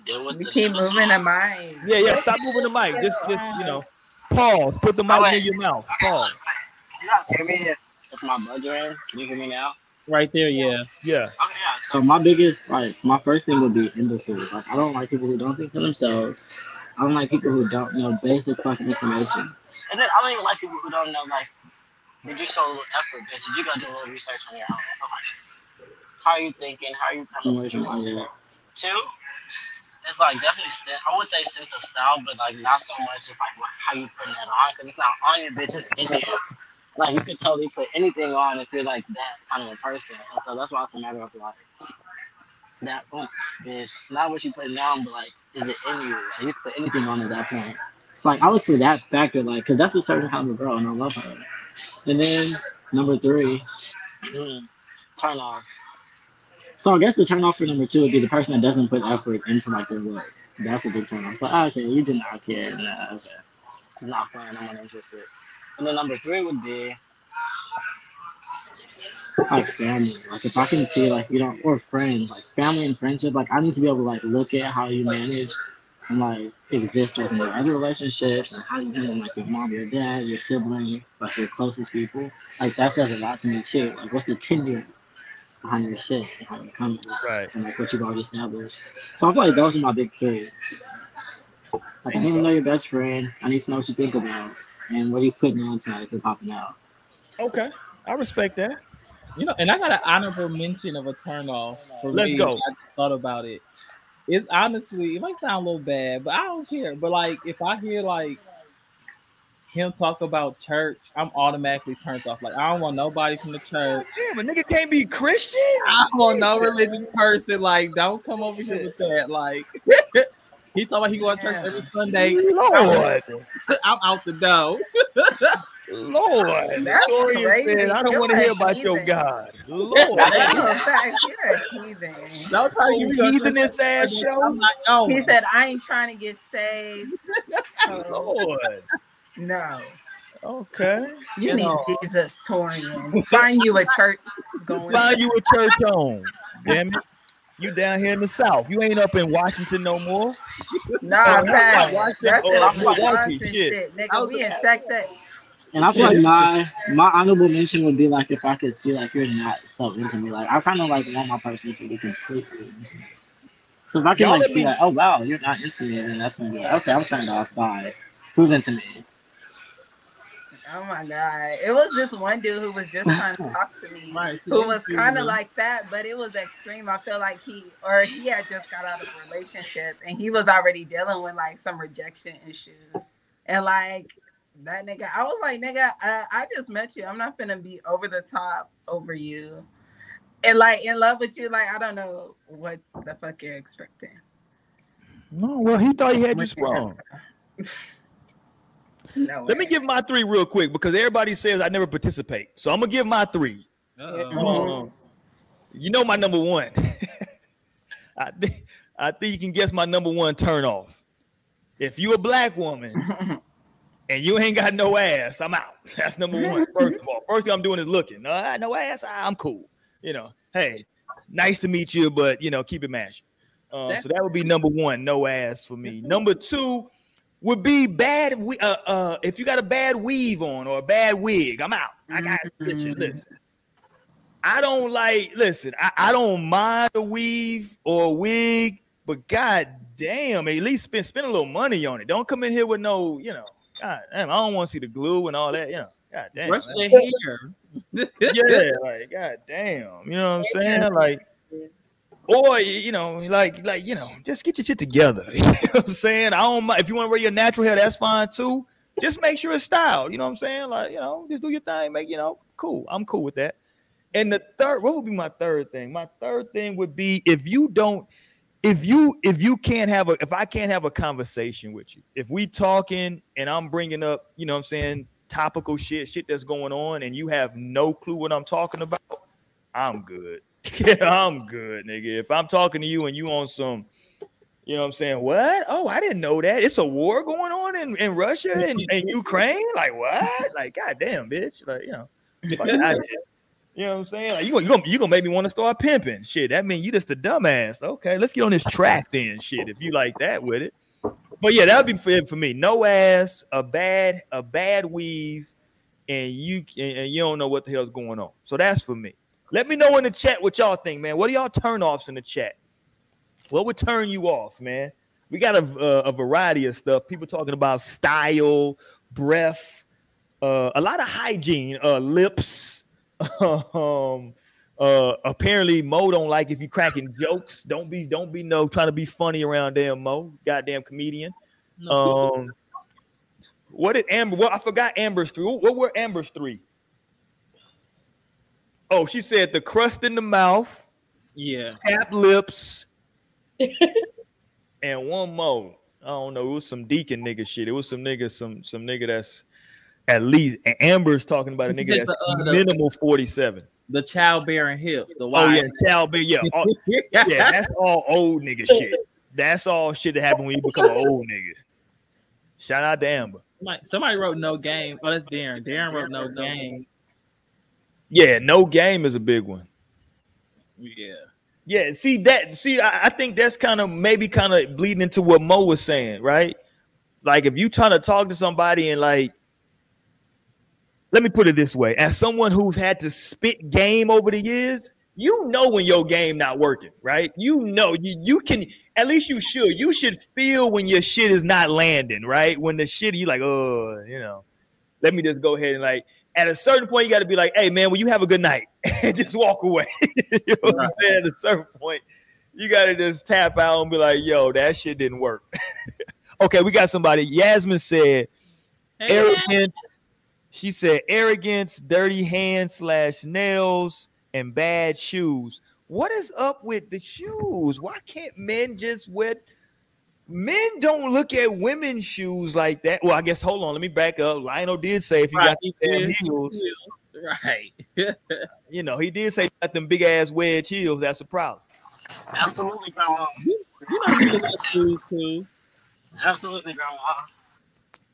I: deal with
C: We
I: the
C: keep
I: imbecile.
C: moving the mic.
B: Yeah, yeah. Stop moving the mic. Just, just you know, pause. Put the mic in your mouth. Pause.
I: You guys hear me if, if my buds are in? Can you hear me now?
E: Right there, yeah.
B: Yeah.
I: Okay, yeah. So my biggest, like, my first thing would be imbeciles. Like, I don't like people who don't think for themselves. I don't like people who don't know basic fucking information. And then I don't even like people who don't know, like, did you show a little effort, bitch? you gotta do a little research on your own? I'm like, how are you thinking? How are you coming away from all that? Two, it's like definitely, I would say sense of style, but like not so much as like how you putting that on, because it's not on you, bitch. It's in you. Like you could totally put anything on if you're like that kind of a person, and so that's why it's a matter of like that point is not what you put down, but like is it in you? Like you put anything on at that point. It's like I look for that factor, like because that's what certain kind of girl, and I love her. And then number three, mm, turn off. So I guess the turn off for number two would be the person that doesn't put effort into like their work. That's a big turn off. It's like, ah, okay, you did not care. Okay. It's not fun. I'm not interested. And then number three would be like family. Like if I can see like you know, or friends, like family and friendship, like I need to be able to like look at how you manage and like exist in your other relationships and how you handle like your mom, your dad, your siblings, like your closest people. Like that says a lot to me too. Like what's the tenure behind your shit and how you come
B: Right.
I: and like what you've already established. So I feel like those are my big three. Like I need to know your best friend. I need to know what you think about and what are you putting on tonight if you're popping out.
B: Okay. I respect that.
E: You know, and I got an honorable mention of a turn off. For
B: Let's
E: me.
B: go.
E: I just thought about it. It's honestly, it might sound a little bad, but I don't care. But like, if I hear like him talk about church, I'm automatically turned off. Like, I don't want nobody from the church.
B: Damn, a nigga can't be Christian.
E: I don't want no religious person. Like, don't come over here with that. Like, he talking about he go to church every Sunday.
B: Lord,
E: I'm out the door.
B: Lord.
C: That's
B: Victoria
C: crazy.
B: said, I don't want to hear
C: a
B: about your. God. Lord.
C: No, in fact, you're a heathen.
E: Don't try to give me oh, a
B: Heathenous ass show.
E: I'm not going.
C: He said, I ain't trying to get saved.
B: Lord.
C: No.
B: Okay.
C: You,
E: You
C: need
E: know.
C: Jesus, Torian. Find you a church going.
B: Find you a church home. Damn it. You down here in the South. You ain't up in Washington no more.
C: Nah,
B: Oh,
C: man.
B: Oh, Washington
C: That's
B: or
C: in
B: Milwaukee,
C: Wisconsin
B: shit.
C: shit, nigga. We in Texas.
I: And I feel like my my honorable mention would be like if I could feel like you're not so into me. Like I kind of like want my person to be completely into. So if I can
B: Y'all
I: like
B: let
I: see
B: me-
I: like, oh wow, you're not into me, then that's gonna be like, okay, I'm turned off by who's into me.
C: Oh my god. It was this one dude who was just trying to talk to me.
E: Right,
C: Who was kind of like that, but it was extreme. I feel like he or he had just got out of a relationship and he was already dealing with like some rejection issues. And like that nigga, I was like, nigga, I, I just met you. I'm not gonna be over the top over you. And like in love with you, like I don't know what the fuck you're expecting.
B: No, well, he thought he had you sprung.
C: No.
B: Let me give my three real quick because everybody says I never participate. So I'm gonna give my 3 Um, you know my number one. I think I think you can guess my number one turn off. If you a black woman and you ain't got no ass, I'm out. That's number one. First of all, first thing I'm doing is looking. No, I- no ass, I- I'm cool. You know, hey, nice to meet you, but you know, keep it mashing. Uh, so that would be number one, no ass for me. Number two would be bad. we- Uh, uh, if you got a bad weave on or a bad wig, I'm out. I got bitches. Listen, I don't like. Listen, I, I don't mind a weave or a wig, but god damn, at least spend spend a little money on it. Don't come in here with no, you know. God damn, I don't want to see the glue and all that. You know, god damn.
E: Brush your hair.
B: yeah, like god damn, you know what I'm saying? Like, or you know, like, like you know, just get your shit together. You know what I'm saying? I don't mind if you want to wear your natural hair, that's fine too. Just make sure it's styled. You know what I'm saying? Like, you know, just do your thing. Make you know, cool. I'm cool with that. And the third, what would be my third thing? My third thing would be if you don't, if you if you can't have a if I can't have a conversation with you, if we talking and I'm bringing up, you know what I'm saying, topical shit, shit that's going on, and you have no clue what I'm talking about, I'm good. yeah, I'm good, nigga. If I'm talking to you and you on some, you know what I'm saying? What? Oh, I didn't know that. It's a war going on in, in Russia and, and Ukraine. Like, what? Like, goddamn, bitch. Like, you know, fuck outta here. You know what I'm saying? Like, you gonna, you gonna, you gonna make me want to start pimping. Shit, that mean you just a dumbass. Okay, let's get on this track then. Shit, if you like that with it. But yeah, that would be for it for me. No ass, a bad, a bad weave, and you and, and you don't know what the hell's going on. So that's for me. Let me know in the chat what y'all think, man. What are y'all turnoffs in the chat? What would turn you off, man? We got a, a, a variety of stuff. People talking about style, breath, uh, a lot of hygiene, uh, lips. um, uh, apparently Mo don't like if you cracking jokes. Don't be, don't be no trying to be funny around damn Mo, goddamn comedian. Um, what did Amber? Well, I forgot Amber's three. What were Amber's three? Oh, she said the crust in the mouth,
E: Yeah.
B: tap lips, and one more. I don't know. It was some deacon nigga shit. It was some nigga, some some nigga that's at least. Amber's talking about a nigga that's
E: the, uh,
B: minimal forty seven.
E: The childbearing hips. The
B: Oh yeah, child be yeah, all, yeah. That's all old nigga shit. That's all shit that happened when you become an old nigga. Shout out to Amber.
E: Somebody, somebody wrote no game. Oh, that's Darren. Darren wrote no game.
B: Yeah, no game is a big one.
E: Yeah.
B: Yeah, see that. See, I, I think that's kind of maybe kind of bleeding into what Mo was saying, right? Like if you trying to talk to somebody and like, let me put it this way: as someone who's had to spit game over the years, you know when your game not working, right? You know, you you can at least you should. You should feel when your shit is not landing, right? When the shit you like, oh, you know, let me just go ahead and like. At a certain point, you got to be like, "Hey, man, will you have a good night?" and just walk away. you know what I'm saying? At a certain point, you got to just tap out and be like, "Yo, that shit didn't work." okay, we got somebody. Yasmin said,
E: Hey,
B: "Arrogance." She said, "Arrogance, dirty hands slash nails, and bad shoes." What is up with the shoes? Why can't men just wear? Men don't look at women's shoes like that. Well, I guess hold on. Let me back up. Lionel did say if you
E: Right,
B: got these damn
E: he
B: heels,
E: Right.
B: you know, he did say got them big ass wedge heels. That's a problem.
F: Absolutely, grandma.
E: you know you look at shoes too.
F: Absolutely, grandma.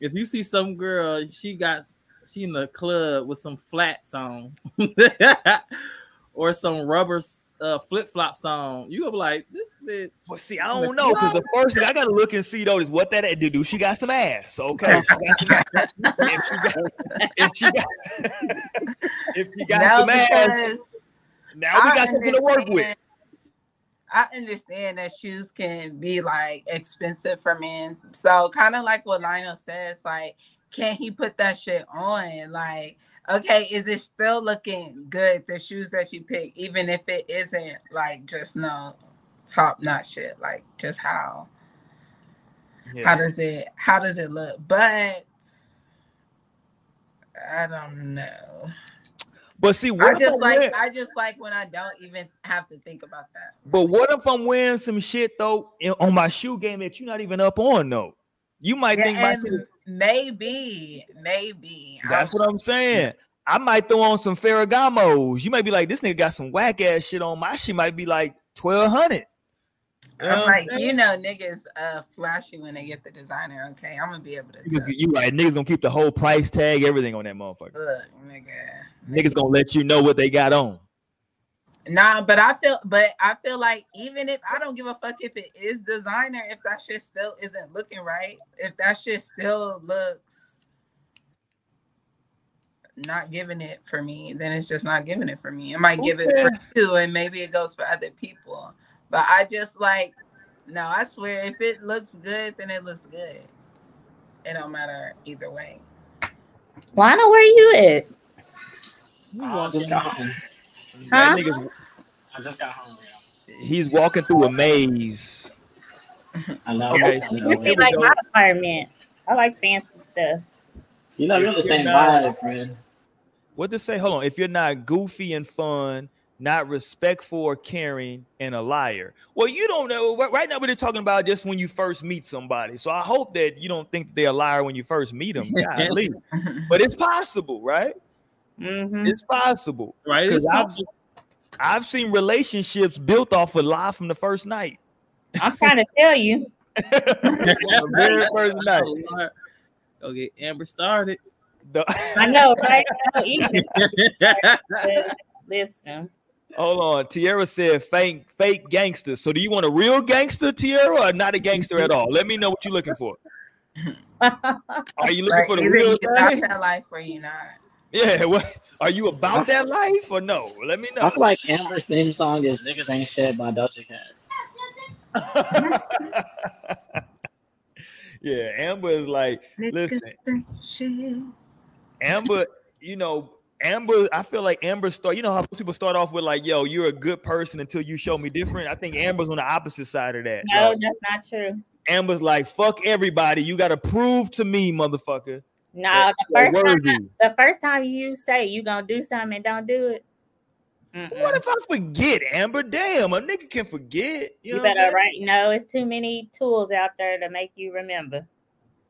E: If you see some girl, she got she in the club with some flats on, or some rubber uh, flip flops on, you gonna be like, this bitch.
B: But see, I don't know because the first thing I gotta look and see though is what that do. Do she got some ass? Okay. She got some- if she got, if she got, if she got
C: No,
B: some ass, now we
C: I
B: got something to work with.
C: I understand that shoes can be like expensive for men. So kind of like what Lionel says, like, can he put that shit on? Like, okay, is it still looking good? The shoes that you pick, even if it isn't like just no top notch shit. Like, just how how does it how does it look? But I don't know.
B: But see,
C: I just
B: I'm
C: like
B: wearing,
C: I just like when I don't even have to think about that.
B: but what if I'm wearing some shit though on my shoe game that you're not even up on though? You might
C: Yeah,
B: think my shit-
C: maybe, maybe.
B: That's what I'm saying. I might throw on some Ferragamos. You might be like, this nigga got some whack ass shit on. My shit might be like twelve hundred. You know
C: I'm like, you know, niggas uh flashy when they get the designer. Okay, I'm gonna be able to. Tell.
B: you right. Niggas gonna keep the whole price tag, everything on that motherfucker.
C: Look, nigga.
B: Niggas gonna let you know what they got on.
C: Nah, but I feel, but I feel like even if I don't give a fuck if it is designer, if that shit still isn't looking right, if that shit still looks not giving it for me, then it's just not giving it for me. It might give it for you, and maybe it goes for other people. But I just like, no, I swear, if it looks good, then it looks good. It don't matter either way.
D: Lana, where you at?
F: I just got home.
B: That
D: Huh?
F: I just got home.
B: he's walking through a maze.
F: I know.
B: Okay.
F: I'm
D: You see, like my apartment. I like fancy stuff.
F: You know, you're the
B: If
F: same vibe, friend.
B: What to say? Hold on. If you're not goofy and fun, not respectful or caring, and a liar. Well, you don't know. Right right now, we're talking about just when you first meet somebody. So I hope that you don't think they're a liar when you first meet them. Golly. but it's possible, right?
D: Hmm
B: It's possible.
E: Right?
B: Because I've. I've seen relationships built off of lie from the first night.
D: I'm trying to tell you.
B: the very first night.
E: Go get Amber started.
B: The-
D: I know, right? I know, Listen,
B: Hold on. Tierra said fake fake gangster. So do you want a real gangster, Tierra, or not a gangster at all? Let me know what you're looking for. Are you looking
C: Like,
B: for the
C: either
B: real
C: you got
B: thing?
C: that life or you not.
B: Yeah. What are you about that life or no? Let me know.
F: I
B: know.
F: feel like Amber's theme song is "Niggas Ain't Shit" by Doja Cat.
B: yeah, Amber is like, listen,
C: Shit.
B: Amber, you know, Amber, I feel like Amber start, you know how people start off with like, yo, you're a good person until you show me different. I think Amber's on the opposite side of that.
D: no,
B: Like,
D: that's not true.
B: Amber's like, fuck everybody. You gotta prove to me, motherfucker.
D: No, the first time, the first time you say you gonna do something and don't do it.
B: What if I forget, Amber? Damn, a nigga can forget. You,
D: you
B: know
D: better write. No, it's too many tools out there to make you remember.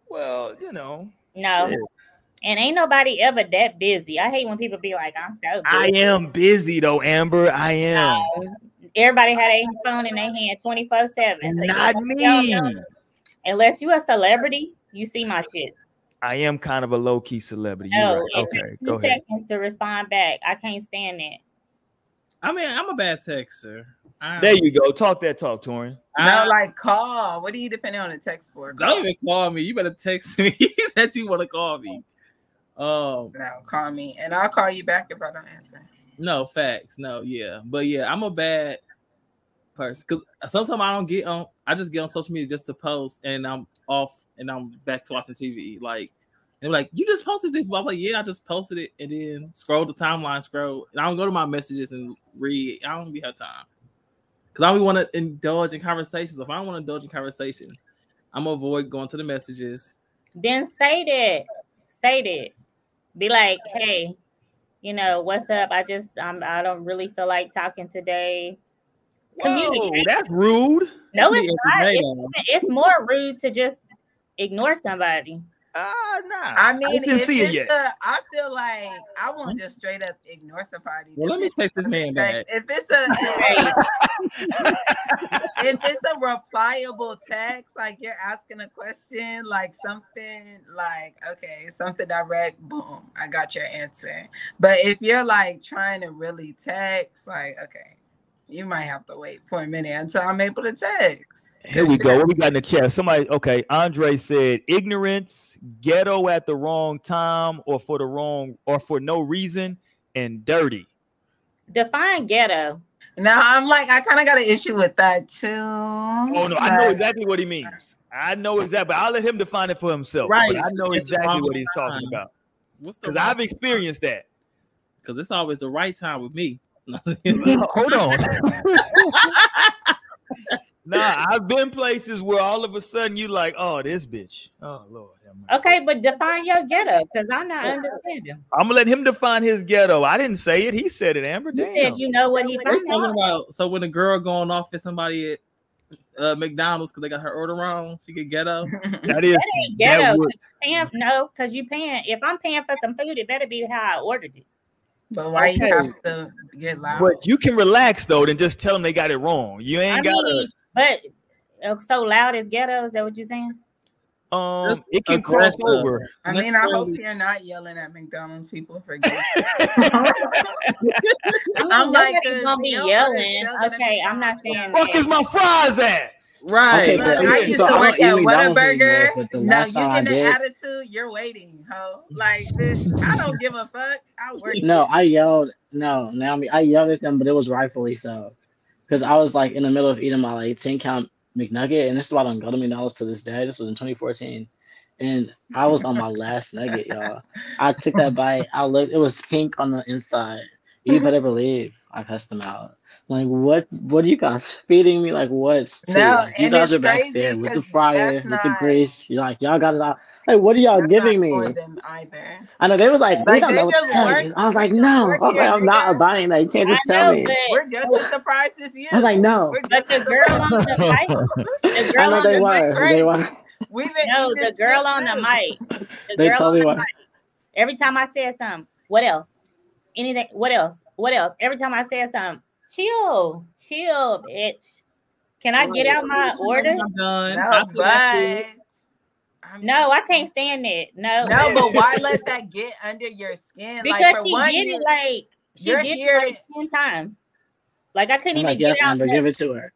B: Well, you know.
D: No,
B: shit.
D: and ain't nobody ever that busy. I hate when people be like, "I'm so."
B: I am busy though, Amber. I am.
D: No. Everybody had a phone in their hand 24 7.
B: Not me.
D: Unless you a celebrity, you see my shit.
B: I am kind of a low key celebrity. You're
D: No,
B: right. Okay,
D: takes
B: go
D: two
B: ahead.
D: seconds to respond back. I can't stand that.
E: I mean, I'm a bad texter. I,
B: There you go. Talk that talk, Torian.
E: I,
C: No, like call. What are you depending on the text for?
E: don't even call me. You better text me that you want to call me. Um,
C: No, call me, and I'll call you back if I don't answer.
E: no facts. No, yeah, but yeah, I'm a bad person because sometimes I don't get on. I just get on social media just to post, and I'm off, and I'm back to watching TV. Like, and they're like, "You just posted this?" But I'm like, "Yeah, I just posted it," and then scroll the timeline, scroll, and I don't go to my messages and read. I don't be have time because I don't want to indulge in conversations. If I don't want to indulge in conversations, I'm gonna avoid going to the messages.
D: Then say that. Say that. Be like, hey, you know, what's up? I just um I don't really feel like talking today.
B: Whoa, that's rude.
D: No,
E: That's
D: it's not. It's, it's more rude to just ignore somebody.
B: Ah, nah.
C: I mean,
B: didn't
C: if
B: see it yet.
C: a- I feel like I won't just straight up ignore somebody.
E: Well, let me text this man back.
C: If it's a if it's a replyable text, like you're asking a question, like something like okay, something direct, boom, I got your answer. But if you're like trying to really text, like okay, you might have to wait for a minute until I'm able to text.
B: Here we go. What we got in the chat? Somebody, okay. Andre said ignorance, ghetto at the wrong time, or for the wrong, or for no reason, and dirty.
D: Define ghetto.
C: Now I'm like, I kind of got an issue with that too.
B: Oh no, I know exactly what he means. I know exactly. I'll let him define it for himself.
E: Right.
B: But I know exactly what he's talking about
E: What's the
B: because I've experienced that.
E: because it's always the right time with me.
B: Hold on. nah, I've been places where all of a sudden you like, oh, this bitch. Oh Lord.
D: Okay, but define your ghetto because I'm not understanding.
B: I'm gonna let him define his ghetto. I didn't say it. He said it, Amber.
D: You
B: Damn.
D: said you know what he's
E: They
D: talking
E: talking
D: about.
E: about so when a girl going off at somebody at uh, McDonald's because they got her order wrong, she get ghetto.
B: that is
D: Ain't Ghetto.
B: would-
D: Paying, no, because you paying. If I'm paying for some food, it better be how I ordered it.
C: But why
B: Okay.
C: you have to get loud?
B: But you can relax though, then just tell them they got it wrong. You ain't gotta.
D: but uh, so loud as ghetto? Is that what you're saying?
B: Um,
E: Just
B: it can cross over.
C: I mean, I hope
E: Necessarily-
C: you're not yelling at McDonald's people for getting.
D: I mean,
C: I'm like,
D: gonna be
C: the
D: yelling. Okay, I'm not saying
B: Fuck
D: that.
B: is my fries at?
E: Right.
I: Okay,
C: Look,
I: but-
C: I used
I: so
C: to
I: I
C: work at
I: eat McDonald's
C: Whataburger.
I: anymore,
C: No, you get an
I: did-
C: attitude, you're waiting, ho. Like, bitch, I don't give a fuck. I work.
I: No, I yelled. No, Naomi, I yelled at them, but it was rightfully so, because I was like in the middle of eating my like ten count McNugget, and this is why I don't go to McDonald's to this day. This was in 2014, and I was on my last nugget, y'all. I took that bite. I looked. It was pink on the inside. You better believe I cussed them out. Like what? What are you guys feeding me? Like what's to?
C: No,
I: you
C: and
I: guys
C: it's
I: are back there with the fryer,
C: that's
I: with the grease. You're like y'all got it out. Like what are y'all
C: That's
I: giving
C: not
I: me?
C: for them either.
I: I know they were like, we
C: Like,
I: don't
C: they
I: know
C: just
I: tell
C: work-
I: you. I was like, no. I was like, I'm not buying that. You can't just
D: I
I: tell
D: know,
I: me.
C: We're just as surprised as you.
I: I was like, no.
D: But
C: just
D: the girl on the mic, the
I: I
D: girl
I: know
D: on
I: they
D: the
C: That's
I: were.
C: crazy.
I: They were.
C: We've
D: no, the girl on the mic.
I: They
D: girl
I: me
D: on the
I: were.
D: mic. Every time I said something, what else? Anything? What else? What else? Every time I said something, chill, chill, bitch. Can I get out my order?
E: I'm done.
C: No,
E: After
C: but I mean,
D: No, I can't stand it. No,
C: No, but why let that get under your skin?
D: because
C: like for
D: she
C: one,
D: did
C: you,
D: it like she did it like ten times. Like I couldn't
I: I'm
D: even
I: like,
D: get
I: yes,
D: out.
I: Amber, give it to her.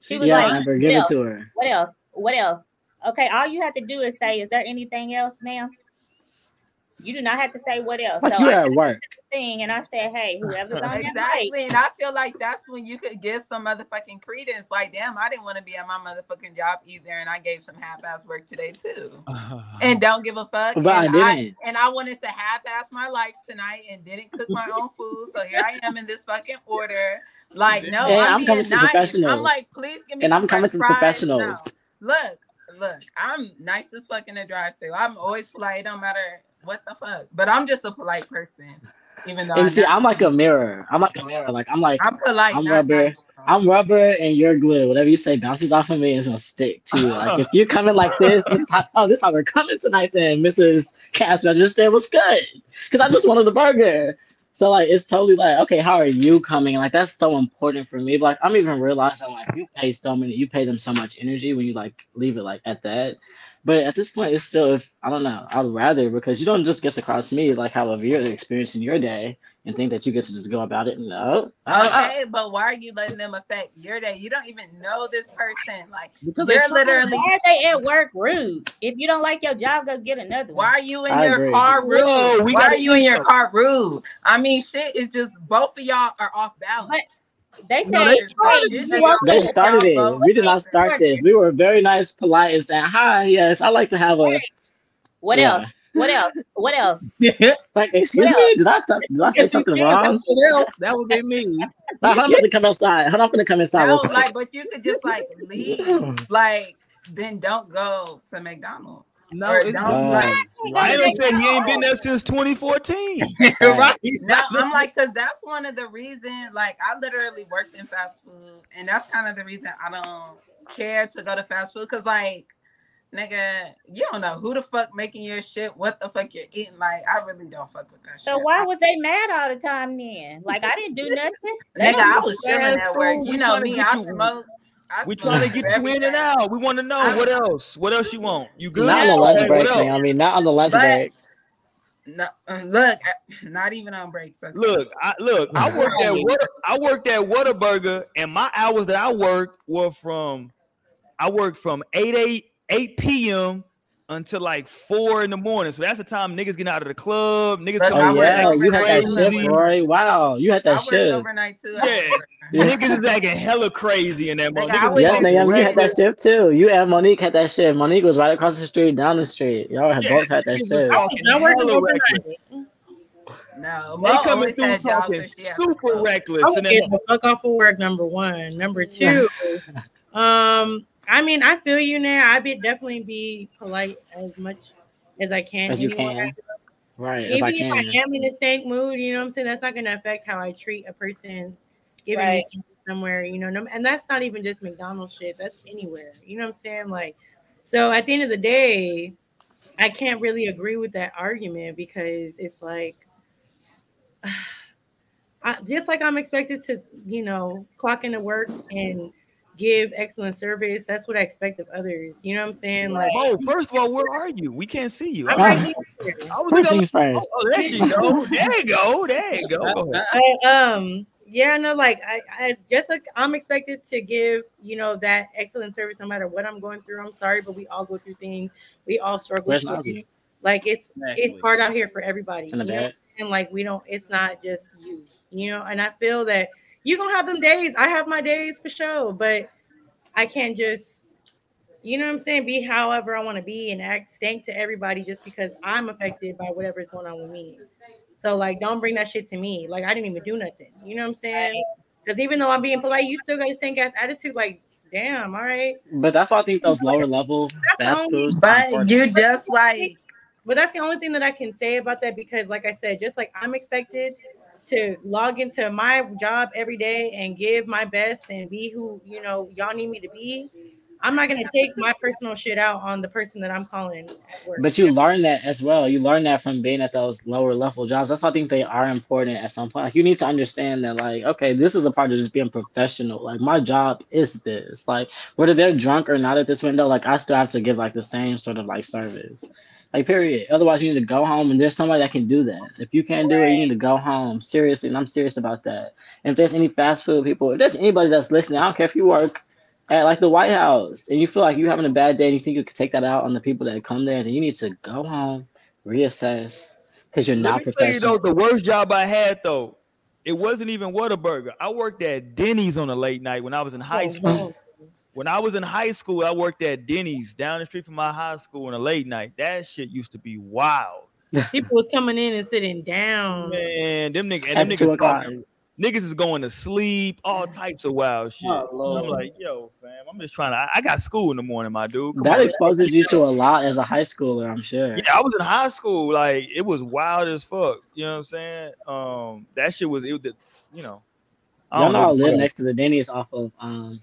D: She was
I: Yes,
D: like,
I: Amber, give it to her.
D: What else? What else? Okay, all you have to do is say, "Is there anything else, ma'am?" You do not have to say what else. So
I: Like you
D: I
I: at work.
D: thing and I said, "Hey, whoever's on your
C: exactly,
D: mic,
C: and I feel like that's when you could give some motherfucking credence. Like, damn, I didn't want to be at my motherfucking job either, and I gave some half-ass work today too, and don't give a fuck.
I: But I
C: and
I: didn't.
C: and I wanted to half-ass my life tonight and didn't cook my own food. So here I am in this fucking order. Like, no,
I: And
C: I'm,
I: I'm coming to
C: nice. I'm
I: professionals.
C: like, please give me.
I: And
C: some
I: I'm coming to professionals.
C: No. Look, look, I'm nice as fuck in the drive-through. I'm always polite. It don't matter what the fuck. But I'm just a polite person, even though I
I: And see, I'm like a mirror. I'm like a mirror. Like I'm like
C: I'm polite.
I: I'm rubber.
C: nice.
I: I'm rubber and you're glue. Whatever you say bounces off of me is gonna stick to you. Like if you're coming like this, this is how, oh, this is how we're coming tonight then, Mrs. Casper. Just say what's good. Because I just wanted the burger. So like it's totally like, okay, how are you coming? Like that's so important for me. But, like I'm even realizing like you pay so many you pay them so much energy when you like leave it like at that. But at this point it's still, I don't know, I'd rather because you don't just get across me like however you're experiencing your day and think that you get to just go about it. Oh, no.
C: Okay, but why are you letting them affect your day? You don't even know this person. Like
E: Because they
C: you're literally.
D: why are they at work rude? If you don't like your job, go get another one."
C: Why are you in
I: I
C: your
I: agree.
C: car rude?
B: Whoa, we
C: why are you in your car rude? I mean, shit is just both of y'all are off balance.
D: They
E: No, they started
D: you
C: it.
I: They started it.
C: both
I: We did not
D: ways.
I: start this. We were very nice, polite, and said, "Hi, yes, I like to have a."
D: What
I: Yeah.
D: else? What else? What else?
I: Like, excuse
D: What
I: me, did I start, did I say something
E: said
I: wrong?
E: What else? That would be me.
I: Like, I'm gonna come outside. I'm gonna come inside.
C: No,
I: real quick.
C: like, but you could just like leave. like, then don't go to McDonald's.
E: No,
C: Or
E: it's
C: don't
I: not.
C: like.
B: I ain't said he ain't been there since 2014.
E: right.
C: No, I'm like, cause that's one of the reasons, Like, I literally worked in fast food, and that's kind of the reason I don't care to go to fast food. Cause like, nigga, you don't know who the fuck making your shit, what the fuck you're eating. Like, I really don't fuck with that
D: So
C: shit.
D: why was they mad all the time then? Like I didn't do nothing.
C: Nigga, I was
D: a
C: chilling
B: fast
C: at work. You know me, I
B: you-
C: smoke. I
B: We
C: smoke
B: trying to get you in and out. We want to know what else. What else you want? You good?
I: not on the lunch
B: Okay,
I: breaks,
B: what
I: man. I mean, not on the lunch
C: But-
I: breaks.
C: No, uh, look, not even on breaks. Okay?
B: Look, I look. I worked at
E: Right.
B: Water, I worked at Whataburger, and my hours that I worked were from I worked from 8 8 8 p.m. until like four in the morning. So that's the time niggas get out of the club. Niggas
C: Look,
B: come
I: Oh
B: out
C: worked
I: yeah, you had that
C: too.
B: crazy.
I: shift, Roy. Wow, you had that
C: worked
I: shift.
C: overnight too.
B: Yeah. Niggas is acting hella crazy in that
C: Nigga,
B: motherfucker. Niggas
I: Yes,
B: is
I: you had that
B: reckless.
I: shift too. You and Monique had that shift. Monique was right across the street, down the street. Y'all had
B: Yeah,
I: both had that
B: niggas
I: shift.
H: I worked overnight.
B: reckless.
C: No,
B: They
C: Mo
B: coming through talking
C: where she had to
B: super reckless.
H: I
B: And
H: would
B: then
H: the fuck off of work. Number one. Number two. um, I mean, I feel you now. I would be definitely be polite as much as I can.
I: As you can. Right, as
H: Even
I: I
H: if I am in a stank mood, you know what I'm saying? That's not gonna affect how I treat a person giving
D: Right.
H: me somewhere, you know. And that's not even just McDonald's shit. That's anywhere. You know what I'm saying? Like, so at the end of the day, I can't really agree with that argument because it's like I, just like I'm expected to, you know, clock into work and give excellent service. That's what I expect of others. You know what I'm saying? Like,
B: Oh, first of all, where are you? We can't see you.
H: I'm right here.
B: I was
I: First things first.
B: oh, oh, there she go. There you go. There you go. Go.
H: I, um yeah no like I, I just like i'm expected to give you know that excellent service no matter what i'm going through i'm sorry but we all go through things we all struggle
I: Where's
H: with like it's
E: Exactly.
H: it's hard out here for everybody
I: In the
H: you know what I'm saying? like we don't it's not just you you know and i feel that you're gonna have them days i have my days for sure but i can't just you know what i'm saying be however i want to be and act stank to everybody just because i'm affected by whatever's going on with me so like, don't bring that shit to me. Like I didn't even do nothing. You know what I'm saying? Because even though I'm being polite, you still got a stank ass attitude. Like, damn, all right.
I: But that's why I think those lower level fast
H: only-
I: foods.
C: But you just like
H: But that's the only thing that I can say about that because, like I said, just like I'm expected to log into my job every day and give my best and be who you know y'all need me to be. I'm not gonna take my personal shit out on the person that I'm calling.
I: But you learn that as well. You learn that from being at those lower level jobs. That's why I think they are important at some point. Like you need to understand that, like, okay, this is a part of just being professional. Like my job is this. Like whether they're drunk or not at this window, like I still have to give like the same sort of like service. Like period. Otherwise, you need to go home, and there's somebody that can do that. If you can't do it, you need to go home. Seriously, and I'm serious about that. And if there's any fast food people, if there's anybody that's listening, I don't care if you work at like the White House and you feel like you're having a bad day and you think you could take that out on the people that come there, then you need to go home, reassess, because you're not
B: Let me tell you
I: professional.
B: though, the worst job I had though, it wasn't even Whataburger. I worked at Denny's on a late night when I was in high oh, school. When I was in high school, I worked at Denny's down the street from my high school in a late night. That shit used to be wild.
H: people was coming in and sitting down.
B: Man, them niggas and them niggas talking, niggas is going to sleep, all types of wild shit.
E: Oh,
B: I'm like, yo, fam, I'm just trying to. I, I got school in the morning, my dude. Come
I: That
B: on.
I: exposes you to a lot as a high schooler, I'm sure.
B: Yeah, I was in high school. Like it was wild as fuck. You know what I'm saying? Um, that shit was it. You know, I
I: Y'all
B: don't
I: know I
B: know.
I: live next to the Denny's off of um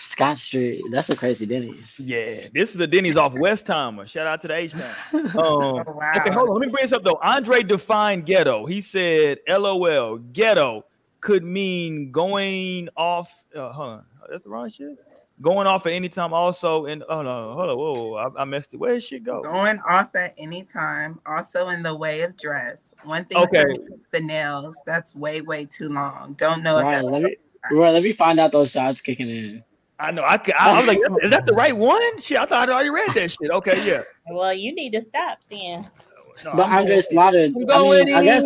I: Scott Street. That's a crazy Denny's.
B: Yeah, this is the Denny's off Westheimer. Shout out to the H Town. Um,
C: Oh, wow.
B: okay, hold on. Let me bring this up though. Andre defined ghetto. He said, "LOL, ghetto could mean going off." Uh, hold on, that's the wrong shit. Going off at any time. Also, and oh no, hold on, whoa, I, I messed it. Where did shit go?
C: going off at any time. Also in the way of dress. One thing
B: Okay.
C: the nails, that's way, way too long. Don't know if
I: Right, let me right, let me find out those shots kicking in.
B: I know. I, ca- I, I was like, is that the right one? Shit, I thought I'd already read that shit. Okay, yeah.
D: Well, you need to stop then.
B: No,
I: But
B: I'm
I: Andre
B: going-
I: slaughtered.
B: I'm going
I: mean, I guess.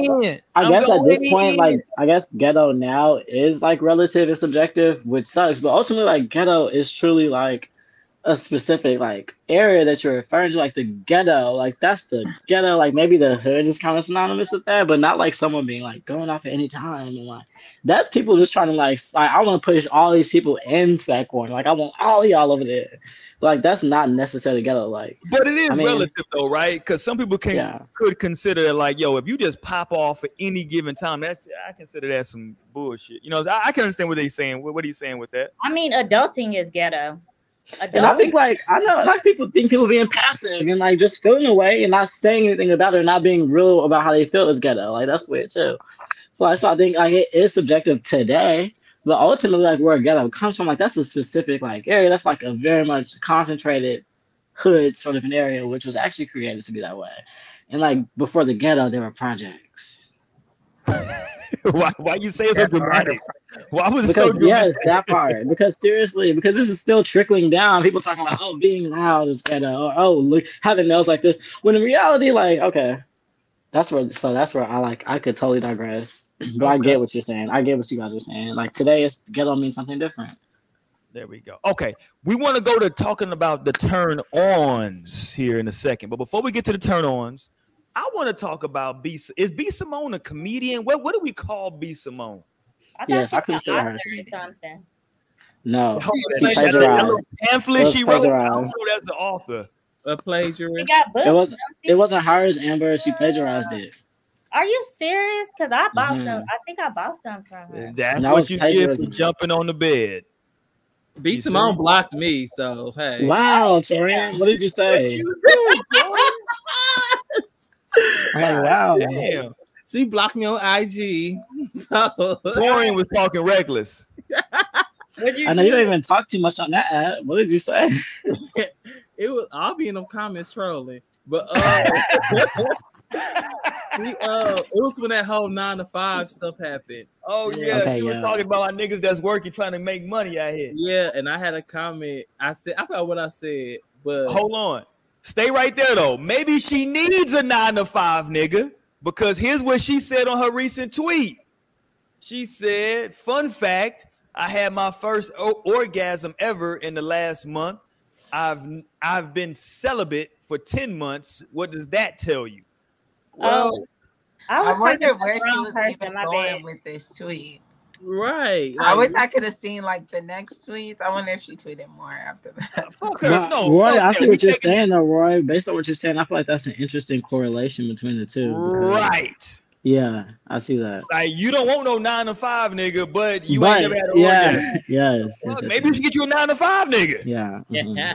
I: I guess at this point,
B: in.
I: like I guess ghetto now is like relative and subjective, which sucks. But ultimately, like ghetto is truly like a specific like area that you're referring to, like the ghetto. Like that's the ghetto. Like maybe the hood is kind of synonymous with that, but not like someone being like going off at any time and like that's people just trying to like, like I want to push all these people into that corner. Like I want all y'all over there. Like that's not necessarily ghetto. Like
B: But it is
I: I mean-
B: relative though, right? Because some people can
I: Yeah.
B: could consider it like, yo, if you just pop off at any given time, that's I consider that some bullshit. You know, I, I can understand what they're saying. What, what are you saying with that?
D: I mean, adulting is ghetto.
I: And I think like I know a lot of people think people being passive and like just feeling away and not saying anything about it, or not being real about how they feel is ghetto. Like that's weird too. So that's why I think like it is subjective today, but ultimately like where ghetto comes from, like that's a specific like area. That's like a very much concentrated hood sort of an area, which was actually created to be that way. And like before the ghetto, there were projects.
B: why why you say it so dramatic? Why was it so dramatic?
I: yes, that part. Because seriously, because this is still trickling down. People talking about oh being loud is ghetto or oh look having nails like this. When in reality, like okay, that's where so that's where I like I could totally digress. But I get what you're saying. I get what you guys are saying. Like today, it's ghetto means something different.
B: There we go. Okay, we want to go to talking about the turn ons here in a second, but before we get to the turn ons, I want to talk about B. Is B Simone a comedian? What what do we call B Simone?
D: I thought
I: Yes,
D: she
I: I
D: was
I: consider her.
D: something.
I: No,
B: Hold
I: she plagiarized.
B: pamphlet she wrote. I don't
I: plagiarized.
B: know that's the author.
E: A plagiarist.
D: got books.
I: It was
D: don't she?
I: it wasn't hers, Amber. She plagiarized it.
D: Are you serious? Because I bought
I: Mhm.
D: some. I think I bought some from her.
B: That's
I: That
B: what you get for jumping on the bed.
E: B
B: You
E: Simone
B: see?
E: blocked me, so hey.
I: Wow, Torian, what did you
B: What
I: say?
B: you do, boy?
I: Oh, wow.
B: Damn.
E: She blocked me on IG. So
B: Torian was talking reckless.
H: You
I: I know you
H: do?
I: don't even talk too much on that app. What did you say?
E: it was I'll be in them comments trolling. But uh, we, uh it was when that whole nine to five stuff happened.
B: Oh
E: Yeah.
B: yeah,
I: Okay,
B: you was
I: yeah.
B: talking about our niggas that's working trying to make money out here.
E: Yeah, and I had a comment. I said I forgot what I said, but
B: Hold on. Stay right there though. Maybe she needs a nine to five nigga because here's what she said on her recent tweet. She said, "Fun fact: I had my first o- orgasm ever in the last month. I've I've been celibate for ten months. What does that tell you?" Well,
D: Oh, I
C: I
D: was
C: wonder
D: thinking
C: where she was
D: person,
C: even going
D: bad.
C: with this tweet.
E: Right.
C: I wish I could have seen like the next tweets. I wonder if she tweeted more after that.
B: fuck her.
I: But,
B: no,
I: Roy,
B: fuck
I: I see what you're saying though, Roy. Based on what you're saying, I feel like that's an interesting correlation between the two.
B: Right.
I: Yeah, I see that.
B: Like you don't want no nine to five nigga, but you
I: But,
B: ain't never had an
I: yeah,
B: orgasm.
I: yes, yes,
B: Fuck,
I: yes,
B: maybe you
I: yes.
B: should get you a nine to five nigga.
I: Yeah. mhm.
E: yeah.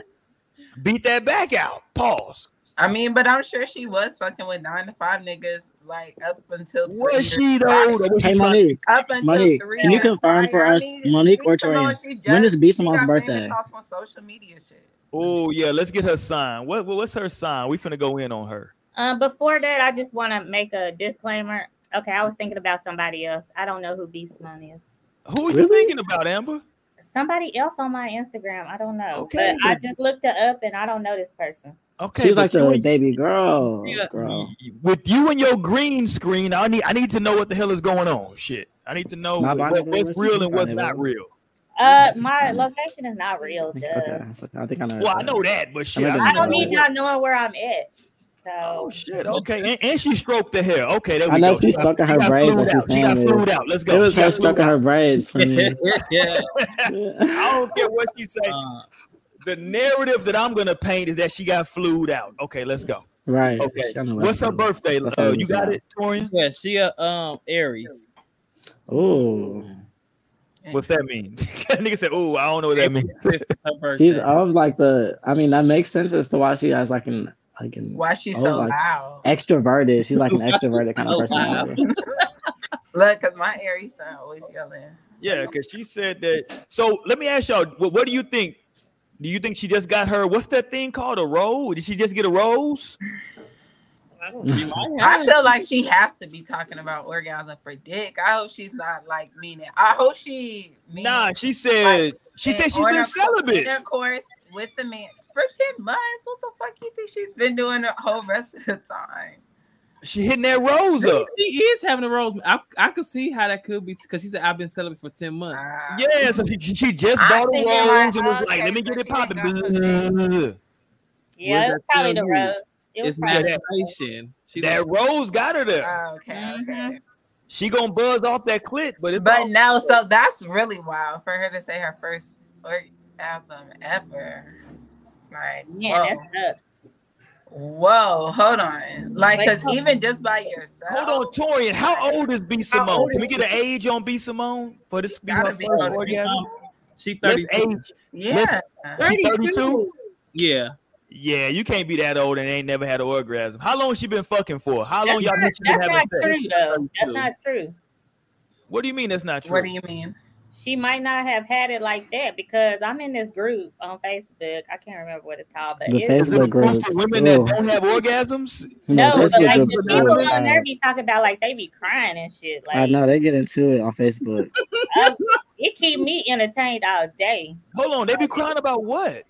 B: Beat that back out. Pause.
C: I mean, but I'm sure she was fucking with nine to five niggas like up until three
B: Was she though?
C: prior.
B: Or was she
I: Hey, Monique.
C: Up until
I: Monique,
C: three
I: can you confirm for us, Monique
C: we
I: or
C: don't
I: Torian? When is
C: just-
I: B
C: she
I: birthday?
C: famous off some social media shit.
B: Oh yeah, let's get her sign. What, what what's her sign? We finna go in on her.
D: Um, before that, I just want to make a disclaimer. Okay, I was thinking about somebody else. I don't know who B Simone is.
B: Who are you
I: Really?
B: thinking about, Amber?
D: Somebody else on my Instagram. I don't know.
B: Okay,
D: but I just looked her up and I don't know this person.
B: Okay,
I: She's
B: but
I: like
B: you
I: the
B: and-
I: baby girl.
E: Yeah.
I: Girl.
B: with you and your green screen, I need I need to know what the hell is going on. Shit, I need to know
I: Nah, but I
B: what,
I: never
B: what's real and what's not real.
D: Uh, my location is not real.
I: Okay,
D: Duh.
I: so I think I know.
B: Well, I
I: that.
B: know that, but shit,
I: I
B: I
D: I don't need y'all knowing where I'm at. So
B: Oh shit, okay, and, and she stroked the hair. Okay, there we
I: I know
B: go.
I: she stuck in
B: she
I: her
B: got
I: braids
B: flued
I: as
B: out. She got flued
I: this.
B: out. Let's go.
I: It was
B: She
I: her stuck in her braids for me.
E: yeah.
B: I don't care what she say.
E: Uh,
B: The narrative that I'm gonna paint is that she got flued out. Okay, let's go.
I: right.
B: Okay, what's her birthday?
I: That's
B: Uh, you got it, Torian?
E: yeah, she a um Aries.
I: Oh.
B: What's that mean? Nigga said, "Oh, I don't know what that means."
E: It's her birthday.
I: She's of like the. I mean, that makes sense as to why she has like an like an
C: Why she
I: Oh,
C: so
I: like-
C: loud?
I: extroverted. She's like an
E: Why she's
I: extroverted kind of
E: so
I: personality.
C: Look, cause my Aries son always yelling.
B: Yeah, because she said that. So let me ask y'all, what, what do you think? Do you think she just got her? What's that thing called? A rose? Did she just get a rose?
E: She might
C: I feel like she has to be talking about orgasm for dick. I hope she's not like meaning. I hope she means
B: Nah, she said she said she's been
C: intercourse-
B: celibate.
C: Intercourse with the man for ten months. What the fuck you think she's been doing the whole rest of the time?
B: She hitting that rose up.
E: She is having a rose. I, I could see how that could be because she said I've been celibate for 10 months.
C: Ah.
B: Yeah, so she, she just
C: I'm
B: bought a rose
C: like,
B: and was like, "Let me
C: so
B: get it popping."
C: got
D: yeah,
E: does
D: it was
E: that
D: probably the
E: you?
D: rose. It was
E: It's
D: probably
E: masturbation. She
B: That rose got her there.
C: Oh, okay, okay.
B: She gonna buzz off that clit, but it's
C: But
B: all-
C: no, so that's really wild for her to say her first orgasm ever. Like,
D: yeah,
C: whoa.
D: that's nuts.
C: Whoa, hold on. Like,
D: Like,
C: because even just by yourself.
B: Hold on, Torian. How old is B Simone?
C: old
B: Can we get an age on B Simone for this to be her first
C: be
B: orgasm?
E: she
B: Let's
E: 32.
B: age.
C: Yeah.
B: She 32?
E: Yeah.
B: Yeah, you can't be that old and ain't never had an orgasm. How long she been fucking for? How long
D: That's
B: y'all
D: not,
B: been she been
D: that's not true though. That's not true.
B: What do you mean that's not true?
C: What do you mean?
D: She might not have had it like that because I'm in this group on Facebook. I can't remember what it's called, but
I: The
D: it's,
B: a
I: Facebook
B: group
I: group.
B: for women that don't have orgasms?
D: no,
I: Facebook
D: but like the people on
I: bad.
D: there be talking about like they be crying and shit. Like
I: I know they get into it on Facebook.
D: I- um, it keep me entertained all day.
B: Hold on, they be crying about what?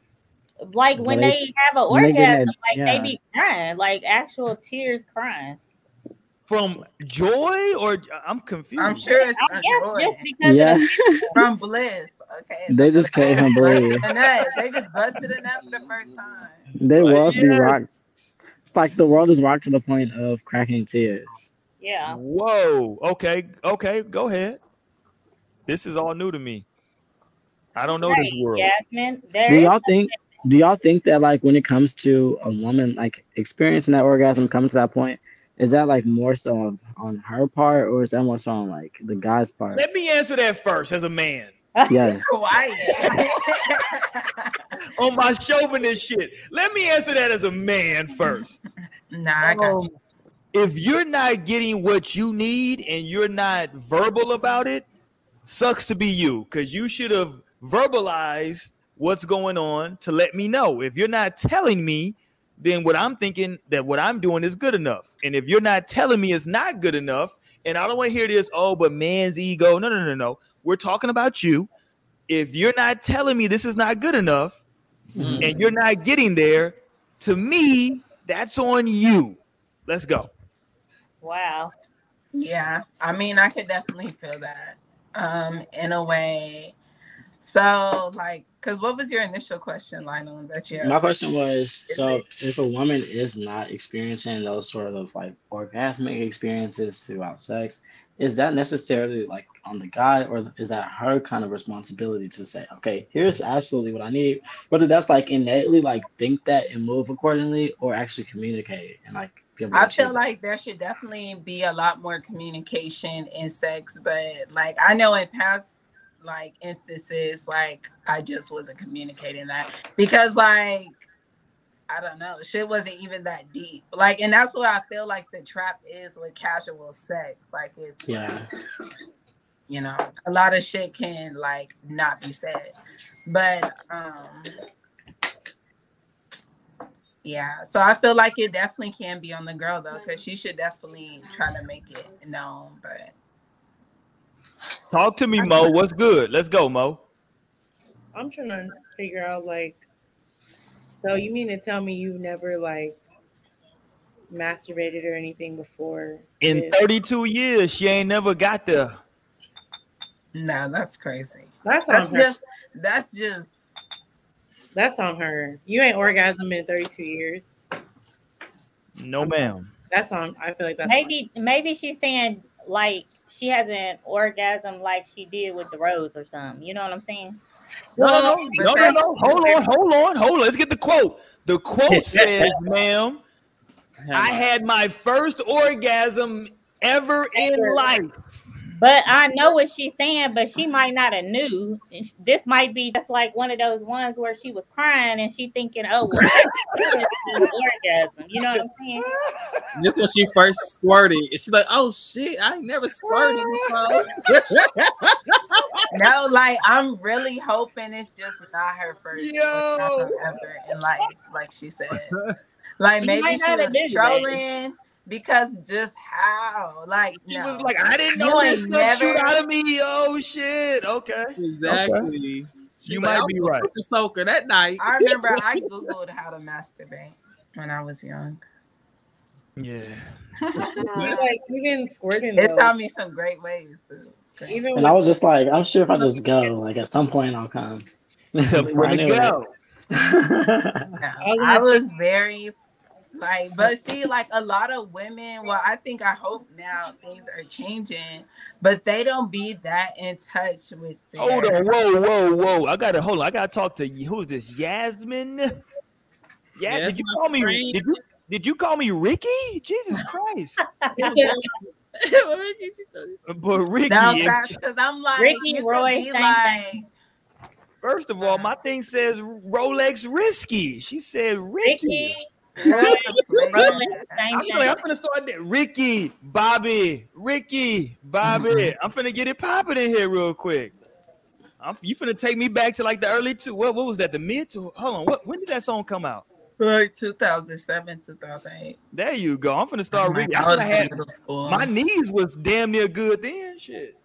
D: Like when
I: When
D: they
I: they-
D: have an
I: when they
D: orgasm,
I: that-
D: like
I: yeah.
D: they be crying, like actual tears crying.
B: From joy or I'm confused.
C: I'm sure it's
D: I
C: from
D: guess
C: joy.
D: just because
I: Yeah,
D: of
C: from bliss. Okay.
I: they just can't even believe.
C: Busted a nut. They just busted a nut for the first time.
I: They will be
B: yes.
I: rocked. It's like the world is rocked to the point of cracking tears.
D: yeah.
B: Whoa. Okay. Okay. Go ahead. This is all new to me. I don't know this world.
D: Jasmine. There
I: Do y'all think? Do y'all think that like when it comes to a woman like experiencing that orgasm, coming to that point, is that like more so of, on her part, or is that more so on like the guy's part?
B: Let me answer that first as a man.
I: Yes.
B: On my chauvinist shit. Let me answer that as a man first.
C: nah, I got
B: Um,
C: you.
B: if you're not getting what you need and you're not verbal about it, sucks to be you because you should have verbalized what's going on to let me know. If you're not telling me, then what I'm thinking that what I'm doing is good enough. And if you're not telling me it's not good enough, and I don't want to hear this, oh, but man's ego. No, no, no, no. We're talking about you. If you're not telling me this is not good enough
I: Mhm.
B: and you're not getting there, to me, that's on you. Let's go.
D: Wow.
C: Yeah, I mean, I could definitely feel that. Um, in a way. So, like, because what was your initial question, Lionel? That you
I: My question was so
C: it-
I: if a woman is not experiencing those sort of like orgasmic experiences throughout sex, is that necessarily like on the guy or is that her kind of responsibility to say, okay, here's absolutely what I need? Whether that's like innately like think that and move accordingly or actually communicate and like
C: I feel like there should definitely be a lot more communication in sex, but like I know in past like instances, like I just wasn't communicating that because like I don't know, shit wasn't even that deep. Like, and that's what I feel like the trap is with casual sex. Like, it's
I: yeah.
C: you know, a lot of shit can like not be said, but um, yeah. So I feel like it definitely can be on the girl though, because she should definitely try to make it known. But
B: Talk to me, Mo. What's good? Let's go, Mo.
H: I'm trying to figure out like. So you mean to tell me you've never like masturbated or anything before?
B: In
H: this?
B: 32 years, she ain't never got there.
C: no, that's crazy.
H: That's
C: That's just that's just
H: That's on her. You ain't orgasm in 32 years.
B: No, ma'am.
H: That's on. I feel like that's
D: Maybe maybe she's saying like she has an orgasm like she did with the rose or something. You know what I'm saying?
B: No, no, no, no, no, no. Hold on, hold on, hold on. Let's get the quote. The quote says, ma'am, I had my first orgasm ever in life.
D: But I know what she's saying, but she might not have knew. This might be just like one of those ones where she was crying and she thinking, "Oh, well, orgasm." You know what I'm saying?
E: This when she first squirted, and she's like, "Oh shit, I ain't never squirted before."
C: no, like I'm really hoping it's just not her first
B: Yo.
C: ever in life, like she said. Like
D: She
C: maybe
D: might
C: she
D: not
C: was
D: have been,
C: trolling because just how, like
B: She
C: no.
B: was like, I didn't know
C: ain't
B: this stuff shoot out of me. Oh shit. Okay.
E: exactly. She
B: You might
E: I
B: be right.
E: fucking soaker that night.
C: I remember I googled how to masturbate when I was young.
B: Yeah.
H: You, like even squirting.
C: It
H: though,
C: taught me some great ways too. It's great.
H: even
I: And I was just like, I'm sure if I just go, like at some point I'll come.
B: Tell me where
I: I
B: to go.
C: Yeah,
H: I was
C: I
H: gonna
C: was very like, but see, like a lot of women. Well, I think I hope now things are changing, but they don't be that in touch with. Their,
B: Hold on. Whoa, whoa, whoa. I gotta hold on. I gotta talk to you. Who's this? Yasmin? Yeah,
E: Yes,
B: did you
E: my
B: call me did you did you call me Ricky? Jesus Christ. But Ricky,
C: No, because I'm like,
D: Ricky, Roy,
C: be like,
B: first of all, my thing says Rolex risky. She said Ricky.
D: Ricky, Roy, Rolex,
B: I
D: same
B: feel like I'm
D: thing.
B: gonna start that. Ricky, Bobby, Ricky, Bobby.
C: Mm-hmm.
B: I'm finna get it popping in here real quick. I'm, you finna take me back to like the early two. What, what was that? The mid to hold on. What when did that song come out?
C: like 2007, 2008.
B: There you go. I'm finna start Ricky. I
C: I
B: had
C: in middle school.
B: my knees was damn near good then. Shit.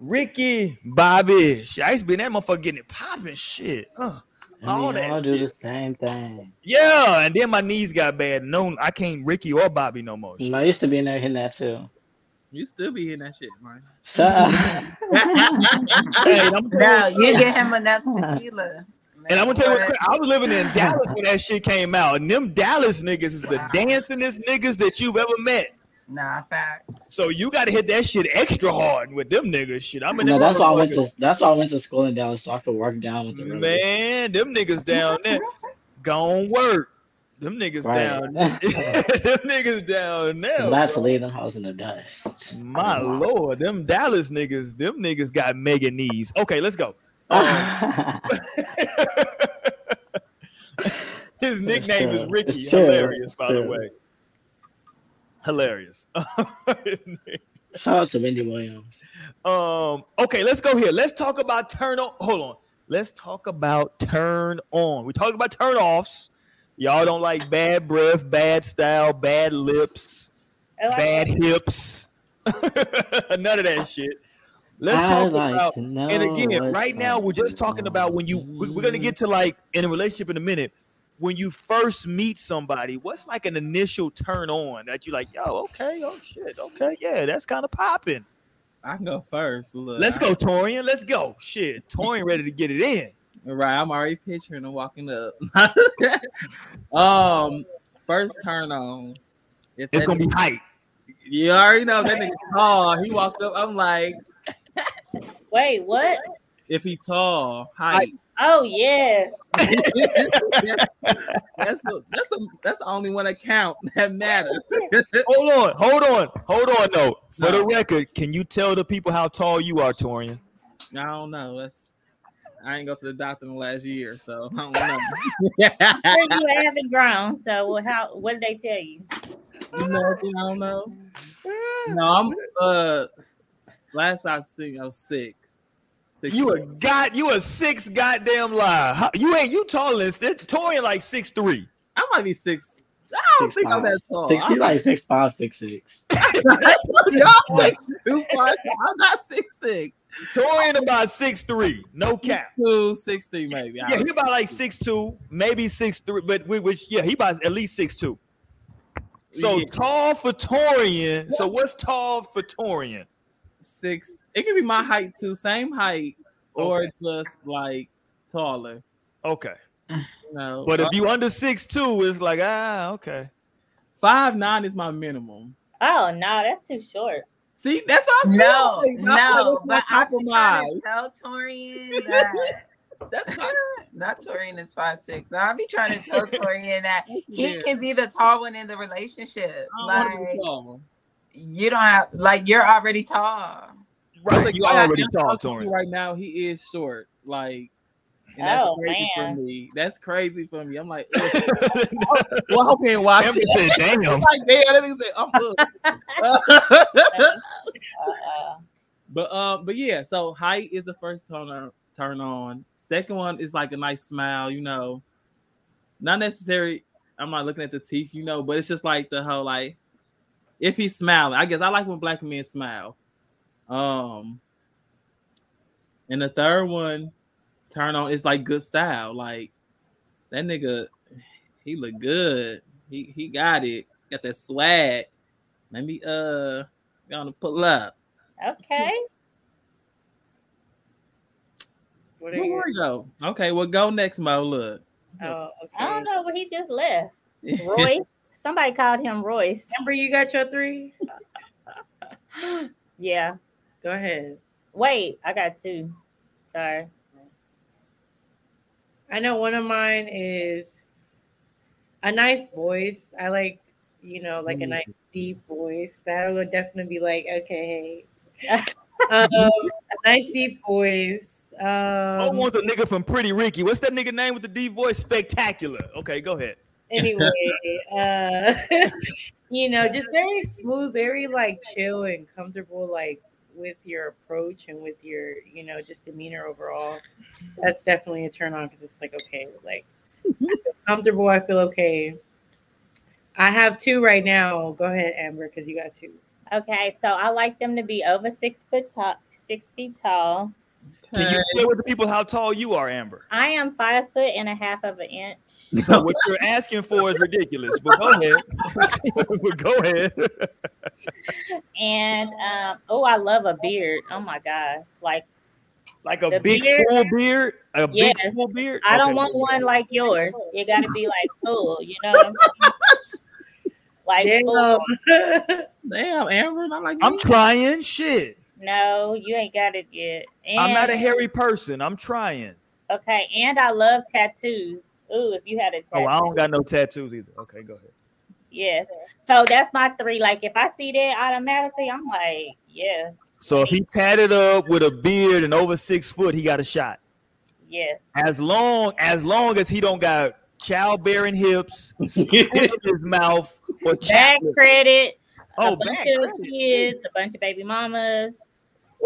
B: Ricky, Bobby. Shit, I used to be in that motherfucker getting it popping. Shit. Uh, all
I: And we
B: that
I: all do
B: shit.
I: the same thing.
B: Yeah, and then my knees got bad. No, I can't Ricky or Bobby no more. Shit.
I: I used to be in there hitting that too.
E: You still be in that shit, man.
I: So
B: Hey,
C: no, you get him enough tequila.
B: And I'm gonna tell you what's crazy. I was living in Dallas when that shit came out, and them Dallas niggas is the
C: Wow.
B: dancingest niggas that you've ever met.
C: Nah, facts.
B: So you got to hit that shit extra hard with them niggas. Shit, I'm in
I: no, that's why I went to that's why I went to school in Dallas so I could work down with the rhythm.
B: Man, them niggas down there, gone work. Them niggas
I: Right.
B: down. them niggas down there.
I: Glad to leave them house in the dust.
B: My lord, them Dallas niggas, them niggas got mega knees. Okay, let's go. His nickname is. Ricky.
I: It's.
B: Hilarious,
I: It's
B: by the way. Hilarious.
I: Shout out to Wendy Williams.
B: Um, okay, let's go here. Let's talk about turn on. Hold on. Let's talk about turn on. We talked about turn offs. Y'all don't like bad breath, bad style, bad lips,
D: like
B: bad
D: that.
B: hips. None of that shit. Let's
I: I
B: talk
I: like
B: about and again, right now we're just talking about when you we- we're gonna get to like in a relationship in a minute. When you first meet somebody, what's like an initial turn on that you like, yo, okay, oh shit, okay, yeah, that's kind of popping.
E: I can go first. Look,
B: Let's
E: I-
B: go, Torian. Let's go. Shit, Torian ready to get it in.
E: Right, I'm already picturing him walking up. um, first turn on. If
B: It's gonna be height.
E: You already know that nigga tall. He walked up. I'm like,
D: Wait, what?
E: if he tall, height.
D: Oh yes.
E: that's the, that's the that's the only one account that matters.
B: Hold on, hold on, hold on. though. for the record, can you tell the people how tall you are, Torian?
E: I don't know. That's I ain't go to the doctor in the last year, so I don't know.
D: You haven't grown. So how? What did they tell you?
E: you know, I don't know. No, I'm uh last I seen I was six. Six
B: You a
E: foot.
B: god, you a six goddamn lie. How- you ain't you taller than this. Torian like six three.
E: I might be six. I don't
I: Six
E: think I'm that tall.
I: Six feet like six five, six six.
E: y'all think too far. I'm not six six.
B: Torian about six three, no cap.
E: Two, six three, maybe.
B: Yeah, he about like six two, maybe six three, but we which yeah, he about at least six two. So
E: Yeah.
B: tall for Torian. So what's tall for Torian?
E: six. It can be my height too, same height, or
B: Okay.
E: just like taller.
B: Okay.
E: You know,
B: But if you under six two, it's like ah, okay.
E: five nine is my minimum.
D: Oh no, that's too short.
E: See, that's what I'm
C: No,
E: feeling. I like
C: no,
E: it's
C: but I'm trying
E: compromise.
C: to tell Torian that
E: That's not
C: not Torian is five six. Now I'll be trying to tell Torian that he
E: Yeah.
C: can be the tall one in the relationship.
E: I don't wanna be
C: Like
E: tall.
C: you don't have like you're already tall.
B: Right,
E: Like,
B: you
E: the guy
B: already
E: I'm to
B: Torian.
E: Right now, he is short. Like, and that's
D: Oh,
E: crazy
D: man.
E: for me. That's crazy for me. I'm like, well, I hope he ain't watching.
B: Emily said, "Damn."
E: I'm like, damn, that nigga said, I'm ugh.
D: Uh,
E: But um, but yeah, so height is the first turn on, turn on. Second one is like a nice smile, you know. Not necessary. I'm not looking at the teeth, you know, but it's just like the whole like if he's smiling. I guess I like when black men smile. Um and the third one turn on it's like good style. Like that nigga, he look good. He he got it. Got that swag. Let me uh gonna pull up.
D: okay.
H: What are
E: Where
H: you?
E: we go? Okay, well, go next, Mo. Look.
H: Oh,
D: I don't know, but he just left. Royce. Somebody called him Royce.
H: Amber, you got your three?
D: Yeah.
H: Go ahead.
D: Wait, I got two. Sorry.
H: I know one of mine is a nice voice. I like, you know, like a nice deep voice. That would definitely be like, okay, um, a nice deep voice.
B: I
H: Um,
B: want the nigga from Pretty Ricky. What's that nigga name with the deep voice? Spectacular. Okay, go ahead.
H: anyway, uh, you know, just very smooth, very like chill and comfortable, like with your approach and with your, you know, just demeanor overall. That's definitely a turn on because it's like, okay, like I feel comfortable, I feel okay. I have two right now. Go ahead, Amber, because you got two.
D: Okay, so I like them to be over six foot tall, six feet tall.
B: Can you share with the people how tall you are, Amber?
D: I am five foot and a half of an inch.
B: So what you're asking for is ridiculous. But go ahead. but go ahead.
D: And um, oh, I love a beard. Oh my gosh. Like
B: Like a big
D: beard?
B: full beard. A big full beard.
D: I don't
B: Okay.
D: want one like yours. It gotta be like full, you know what I'm saying? Like
H: Damn.
D: full.
E: Damn, Amber, not like
B: I'm trying. Shit.
D: No, you ain't got it yet. And,
B: I'm not a hairy person. I'm trying.
D: Okay, and I love tattoos. Ooh, if you had a tattoo.
B: Oh, I don't got no tattoos either. Okay, go ahead.
D: Yes. So that's my three. Like if I see that automatically, I'm like, yes,
B: So if he tatted up with a beard and over six foot, he got a shot.
D: yes.
B: As long as long as he don't got childbearing hips, skin in his mouth, or chocolate.
D: credit.
B: Oh,
D: a bunch
B: bad
D: of
B: credit.
D: kids, a bunch of baby mamas.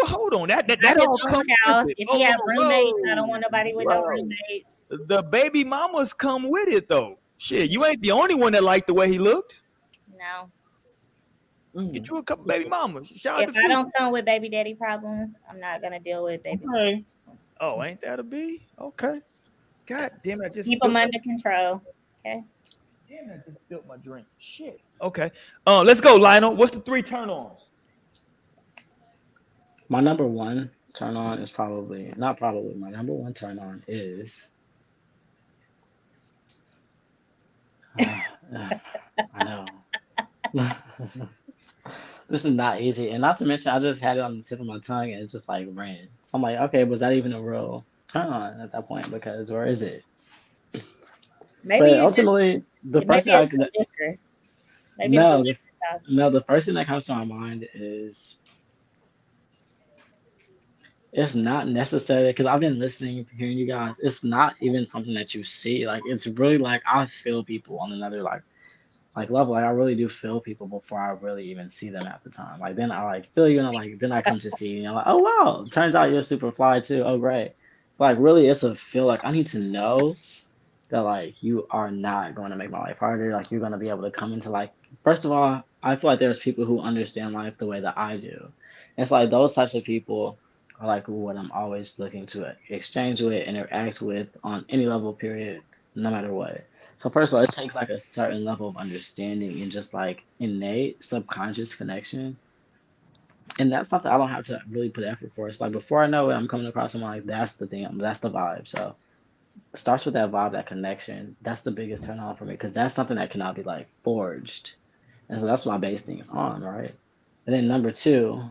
B: Well, hold on. That that, that all comes
D: house.
B: with it.
D: If he have
B: Oh,
D: roommates, I don't want nobody with no roommates.
B: The baby mamas come with it though. Shit, you ain't the only one that liked the way he looked.
D: No.
E: Mm.
B: Get you a couple baby mamas. Shout out
D: If I don't come with baby daddy problems, I'm not gonna deal with baby.
E: Okay.
B: Oh, ain't that a B? Okay. God damn it! I just
D: Keep them
B: my-
D: under control. Okay.
B: Damn it! I just spilled my drink. Shit. Okay. Uh, let's go, Lionel. What's the three turn-ons?
I: My number one turn on is probably not probably my number one turn on is. I know. this is not easy, and not to mention, I just had it on the tip of my tongue, and it's just like ran. So I'm like, okay, was that even a real turn on at that point? Because where is it?
D: Maybe
I: but ultimately, the first thing I
D: it's
I: could,
D: the liquor. Maybe
I: no, the no, the first thing that comes to my mind is it's not necessary because I've been listening, hearing you guys. It's not even something that you see. Like it's really like I feel people on another like like level. Like I really do feel people before I really even see them at the time. Like then I like feel you and like then I come to see you and I'm like, oh wow, turns out you're super fly too. Oh great. But, like really it's a feel like I need to know that like you are not going to make my life harder. Like you're going to be able to come into like first of all, I feel like there's people who understand life the way that I do. It's like those types of people like what I'm always looking to exchange with, interact with on any level, period, no matter what. So first of all, it takes like a certain level of understanding and just like innate subconscious connection. And that's something I don't have to really put effort for. It's like before I know it, I'm coming across someone like that's the thing, that's the vibe. So starts with that vibe, that connection. That's the biggest turn on for me because that's something that cannot be like forged. And so that's what my base thing is on, right? And then number two,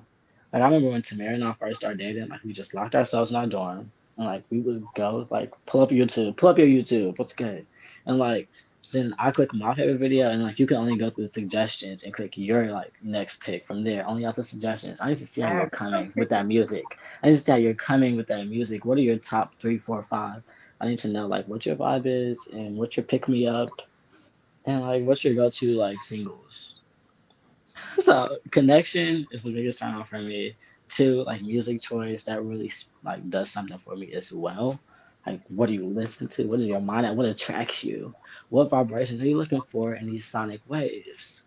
I: like I remember when Tamara and I first started dating, like we just locked ourselves in our dorm and like we would go like pull up YouTube, pull up your YouTube, what's good? And like then I click my favorite video and like you can only go through the suggestions and click your like next pick from there. Only out the suggestions. I need to see how you're coming with that music. I need to see how you're coming with that music. What are your top three, four, five? I need to know like what your vibe is and what your pick me up and like what's your go to like singles. So connection is the biggest turn on for me. Two, like music choice that really like does something for me as well. Like what do you listen to? What is your mind at? What attracts you? What vibrations are you looking for in these sonic waves?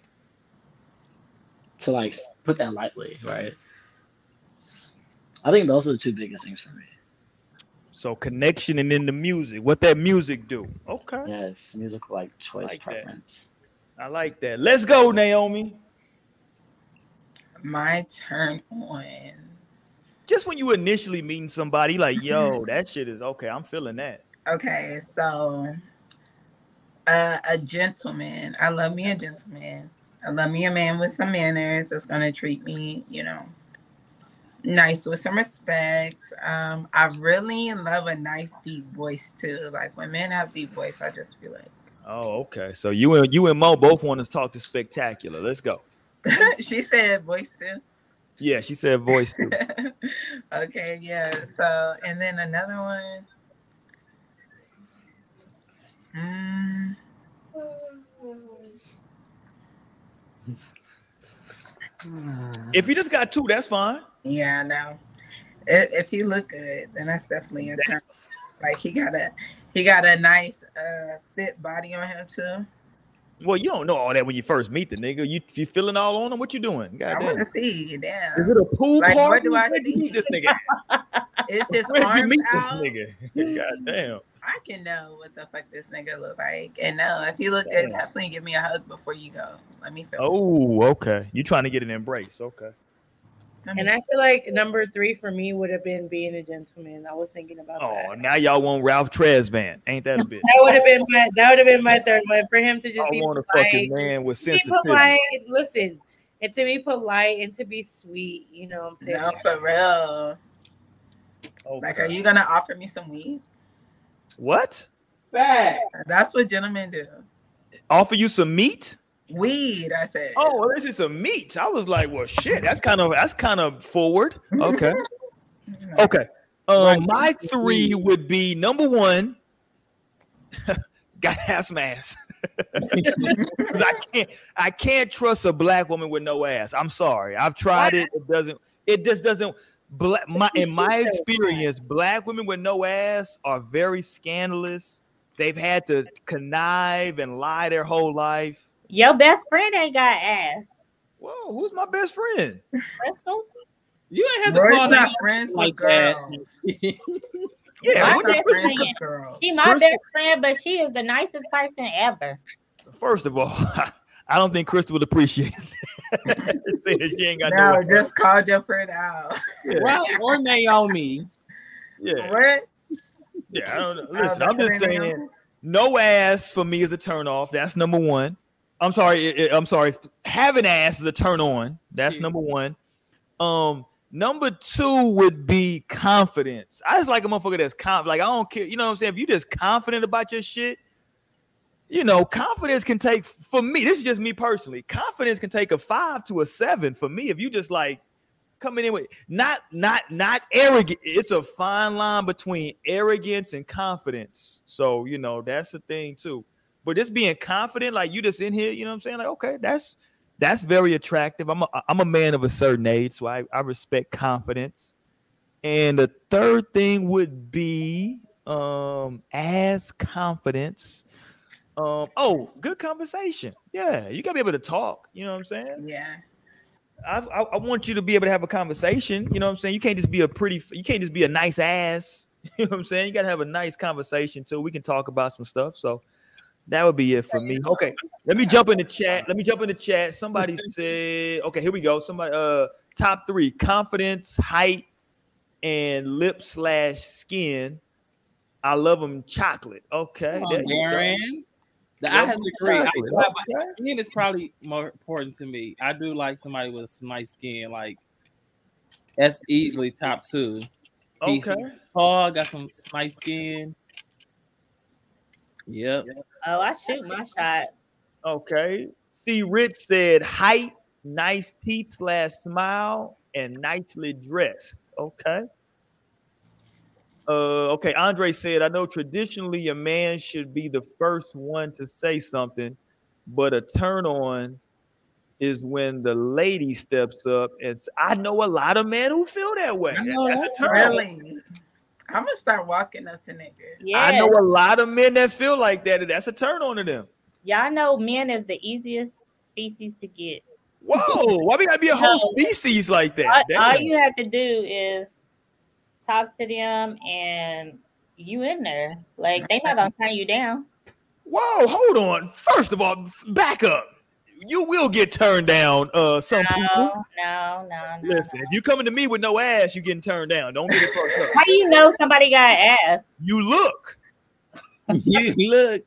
I: To like put that lightly, right? I think those are the two biggest things for me.
B: So connection and then the music. What that music do? Okay.
I: Yes, musical like choice
B: Like that.
I: preference.
B: I like that. Let's go, Naomi.
C: My turn on.
B: Just when you initially meeting somebody, like, yo, that shit is okay. I'm feeling that.
C: Okay, so uh, a gentleman. I love me a gentleman. I love me a man with some manners that's gonna treat me, you know, nice with some respect. Um, I really love a nice deep voice too. Like when men have deep voice, I just feel like
B: Oh, okay. So you and you and Mo both want to talk to spectacular. Let's go.
C: she said voice too.
B: Yeah, she said voice too.
C: okay, yeah. So and then another one. Mm,
B: if you just got two, that's fine.
C: yeah, no. If, if he look good, then that's definitely a turn. Like he got a he got a nice uh fit body on him too.
B: Well, you don't know all that when you first meet the nigga. You you feeling all on him? What you doing?
C: I
B: God
C: want
B: damn.
C: to see. Damn.
B: Is it a pool
C: Like,
B: party?
C: what do I
B: you
C: see?
B: this nigga?
C: Is his
B: Where'd you
C: arms
B: meet this nigga? God damn.
C: I can know what the fuck this nigga look like. And no, if he look
B: Damn.
C: good, definitely give me a hug before you go. Let me feel.
B: Oh, okay. You trying to get an embrace? Okay.
H: And I feel like number three for me would have been being a gentleman. I was thinking about
B: Oh,
H: that.
B: now y'all want Ralph Tresvant? Ain't that a bitch?
H: That would have been my that would have been my third one for him to just
B: I
H: be
B: want a fucking man with sensitivity.
H: polite. Listen, and to be polite and to be sweet. You know what I'm saying?
C: No, for real. Like, are you gonna offer me some weed?
B: What?
C: That's what gentlemen do.
B: Offer you some meat?
C: Weed, I said.
B: Oh, well, this is some meat. I was like, well, shit. That's kind of that's kind of forward. Okay. Okay. Um, my three would be number one. Got to have some ass. I can't I can't trust a black woman with no ass. I'm sorry. I've tried it. It doesn't. It just doesn't. Black, my, in my experience, black women with no ass are very scandalous. They've had to connive and lie their whole life.
D: Your best friend ain't got ass.
B: Whoa, who's my best friend?
D: Crystal?
E: You ain't have to
C: Roy's
E: call
C: not
E: me
C: friends
E: like
C: with
E: that.
B: Yeah,
D: My
C: Roy's
D: best friend.
C: girls.
D: She my
B: Crystal-
D: best friend, but she is the nicest person ever.
B: first of all, I don't think Crystal would appreciate that. She ain't got no.
C: No,
B: ass.
C: just called your friend out.
B: Yeah,
E: Right, or Naomi.
B: yeah,
C: What?
B: yeah. I don't know. Listen, I'm just saying, no ass for me is a turn off. That's number one. I'm sorry. I'm sorry. Having ass is a turn on. That's
E: Yeah.
B: number one. Um, number two would be confidence. I just like a motherfucker that's confident. Like I don't care. You know what I'm saying? If you just confident about your shit, you know, confidence can take for me. This is just me personally. Confidence can take a five to a seven for me. If you just like coming in with not not not arrogant. It's a fine line between arrogance and confidence. So you know that's the thing too. But just being confident, like you just in here, you know what I'm saying? Like, okay, that's that's very attractive. I'm a I'm a man of a certain age, so I, I respect confidence. And the third thing would be um as confidence. Um, oh, good conversation. Yeah, you gotta be able to talk. You know what I'm saying?
C: Yeah.
B: I, I, I want you to be able to have a conversation. You know what I'm saying? You can't just be a pretty, you can't just be a nice ass. You know what I'm saying? You got to have a nice conversation too. We can talk about some stuff. So that would be it for me. Okay, let me jump in the chat. Let me jump in the chat. Somebody said, okay, here we go. Somebody, uh, top three confidence, height, and lip slash skin. I love them chocolate. Okay,
E: Come on. The-
B: Yeah,
E: I have to agree. I,
B: chocolate,
E: I-
B: okay.
E: skin is probably more important to me. I do like somebody with nice skin. Like that's easily top two.
B: Okay.
E: he's tall, got some nice skin. Yep.
D: Oh, I shoot my shot.
B: Okay. See, Rich said height, nice teeth slash smile, and nicely dressed. Okay. Uh, okay. Andre said, I know traditionally a man should be the first one to say something, but a turn on is when the lady steps up. And I know a lot of men who feel that way.
E: I know
B: That's a
E: that.
B: turn on.
C: Really? I'm gonna start walking up to niggas.
D: Yeah.
B: I know a lot of men that feel like that. and That's a turn on to them.
D: Y'all know men is the easiest species to get.
B: Whoa, why we gotta be a whole
D: No.
B: species like that?
D: All, all you have to do is talk to them and you in there. Like they not gonna turn you down.
B: Whoa, hold on. First of all, back up. You will get turned down. Uh, some people.
D: No, no, no, no.
B: Listen, if you coming to me with no ass, you getting turned down. Don't get it fucked up.
D: How do you know somebody got ass?
B: You look.
E: you look.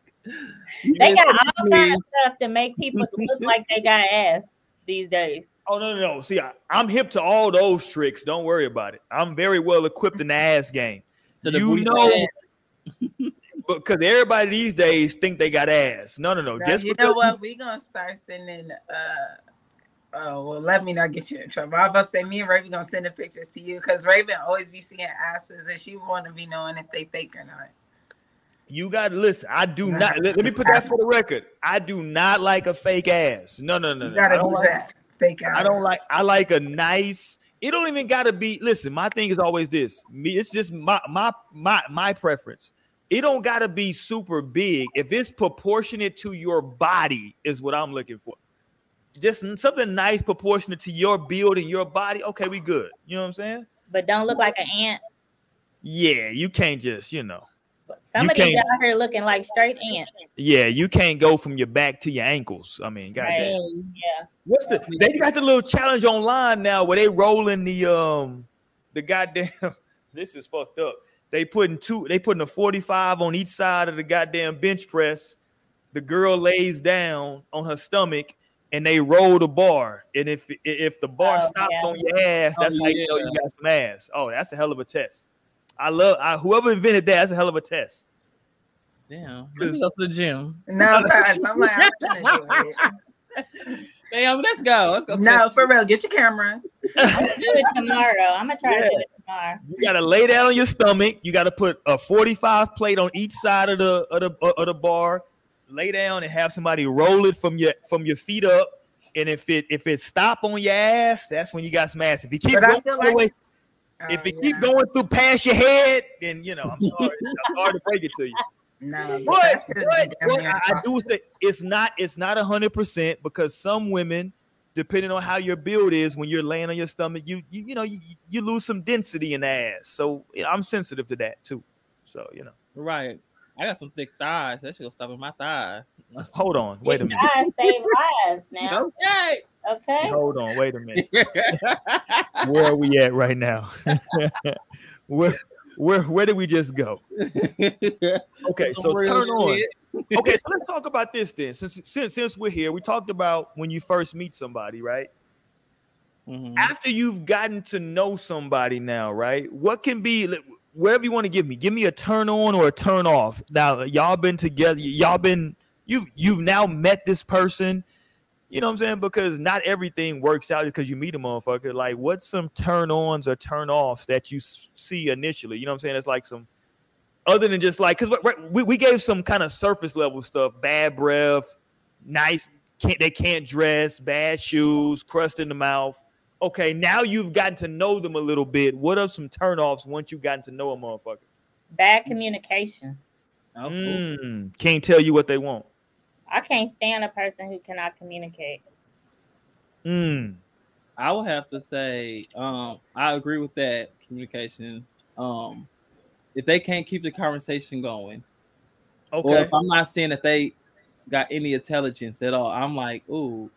D: They got all
E: please.
D: kinds of stuff to make people look like they got ass these days.
B: Oh no, no, no. See, I, I'm hip to all those tricks. Don't worry about it. I'm very well equipped in the ass game.
E: To
B: you
E: booty
B: know,
E: pad.
B: because everybody these days think they got ass. No, no, no.
C: Now,
B: Just
C: you know what? We gonna start sending. uh Oh well, let me not get you in trouble. I was about to say me and Raven gonna send the pictures to you because Raven always be seeing asses and she want to be knowing if they fake or not.
B: You got to listen. I do not. Let, let me put that for the record. I do not like a fake ass. No, no, no, no. I
C: gotta
B: don't
C: do
B: like-
C: that. Fake ass.
B: I don't like. I like a nice. It don't even gotta be. Listen, my thing is always this. Me, it's just my my my my preference. It don't gotta be super big. If it's proportionate to your body, is what I'm looking for. Just something nice, proportionate to your build and your body. Okay, we good. You know what I'm saying?
D: But don't look like an ant.
B: Yeah, you can't just you know.
D: Some of these out here looking like straight ants.
B: Yeah, you can't go from your back to your ankles. I mean, goddamn.
D: Right. Yeah.
B: What's the they got the little challenge online now where they rolling the um the goddamn this is fucked up. They putting two they putting a 45 on each side of the goddamn bench press. The girl lays down on her stomach and they roll the bar. And if if the bar
D: Oh,
B: stops
D: yeah.
B: on your ass, that's
E: Oh,
B: how you know you got some ass. Oh, that's a hell of a test. I love I, whoever invented that. That's a hell of a test.
E: Damn. Let's go to the gym.
C: No, guys, I'm like, I'm gonna do it.
E: Damn, let's go. Let's go. to
C: No, for real. Get your camera.
D: I'm gonna do it tomorrow. I'm gonna try
B: Yeah.
D: to do it tomorrow.
B: You gotta lay down on your stomach. You gotta put a 45 plate on each side of the of the, uh, of the bar. lay down and have somebody roll it from your from your feet up. And if it if it stop on your ass, that's when you got some ass. If you keep
C: But
B: going
C: feel like-
B: way,
C: Oh,
B: if it
C: yeah.
B: keep going through past your head, then you know I'm sorry. I'm sorry to break it to you.
C: No, but
B: But,
C: that shit is
B: but,
C: damn
B: but
C: near
B: I, I do say it's not it's not hundred percent because some women, depending on how your build is, when you're laying on your stomach, you you you know you, you lose some density in the ass. So yeah, I'm sensitive to that too. So you know,
E: Right. I got some thick thighs. That shit gonna stop at my thighs.
B: hold on, wait a minute,
D: I save lives now.
E: Okay.
D: Okay.
B: hold on, wait a minute. Where are we at right now? where where where did we just go? Okay, so turn on. okay, so let's talk about this then. Since since since we're here, we talked about when you first meet somebody, right?
E: Mhm.
B: After you've gotten to know somebody now, right? What can be wherever you want to give me, give me a turn on or a turn off. Now, y'all been together, y'all been you you've now met this person. You know what I'm saying? Because not everything works out because you meet a motherfucker. Like, what's some turn ons or turn offs that you see initially? You know what I'm saying? It's like some other than just like because we, we gave some kind of surface level stuff bad breath nice can't they can't dress bad shoes crust in the mouth okay now you've gotten to know them a little bit what are some turn offs once you've gotten to know a motherfucker
D: Bad communication.
E: Oh, cool.
B: Mm, can't tell you what they want
D: I can't stand a person who cannot communicate.
B: mm.
E: I would have to say, um, I agree with that. Communications. Um, if they can't keep the conversation going, okay. or
B: okay
E: if I'm not seeing that they got any intelligence at all, I'm like, ooh,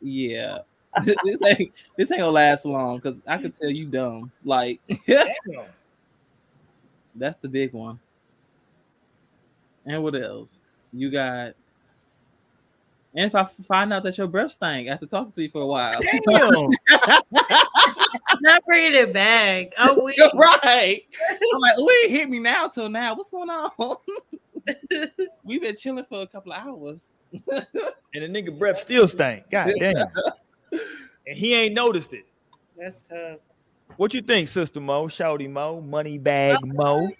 E: yeah, this ain't this ain't gonna last long because I could tell you dumb. Like, that's the big one. And what else? You got. And if I find out that your breath stank after talking to you for a while,
B: Damn.
H: Not bringing it back. Oh, we
E: You're right. I'm like, we ain't hit me now till now. What's going on? We've been chilling for a couple of hours.
B: and the nigga breath still stank god damn and he ain't noticed it
H: that's tough.
B: what you think sister mo shouty mo money bag mo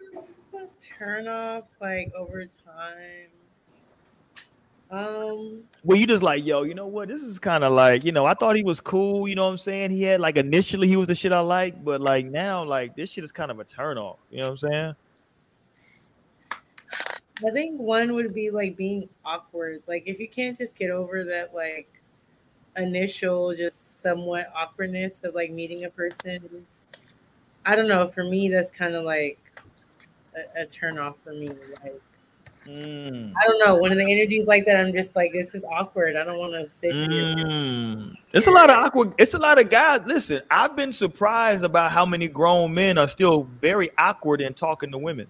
H: Turn offs like over time. Um,
B: Well, you just like, yo, you know what? This is kind of like, you know, I thought he was cool. You know what I'm saying? He had like initially he was the shit I like, but like now, like this shit is kind of a turn off. You know what I'm saying?
H: I think one would be like being awkward. Like if you can't just get over that like initial just somewhat awkwardness of like meeting a person. I don't know. For me, that's kind of like a, a turn off for me. Like
B: Mm.
H: I don't know. When the energy's like that, I'm just like, this is awkward. I don't want to sit here.
B: Mm. It's a lot of awkward. It's a lot of guys. Listen, I've been surprised about how many grown men are still very awkward in talking to women,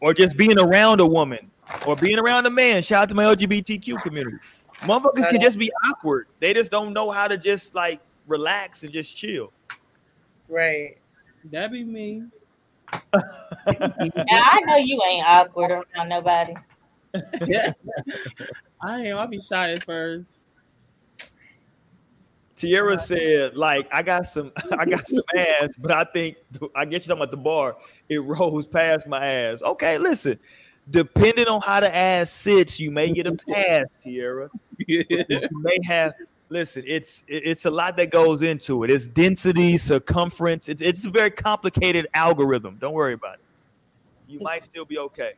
B: or just being around a woman, or being around a man. Shout out to my LGBTQ community. Motherfuckers can just be awkward. They just don't know how to just like relax and just chill.
H: Right.
E: That'd be me.
D: Now, I know you ain't awkward around nobody.
E: yeah. I am. I'll be shy at first.
B: Tierra said, like, I got some, I got some ass, but I think I guess you're talking about the bar. It rolls past my ass. Okay, listen. Depending on how the ass sits, you may get a pass, Tierra. You may have listen, it's it's a lot that goes into it. It's density, circumference, it's it's a very complicated algorithm. Don't worry about it. You might still be okay.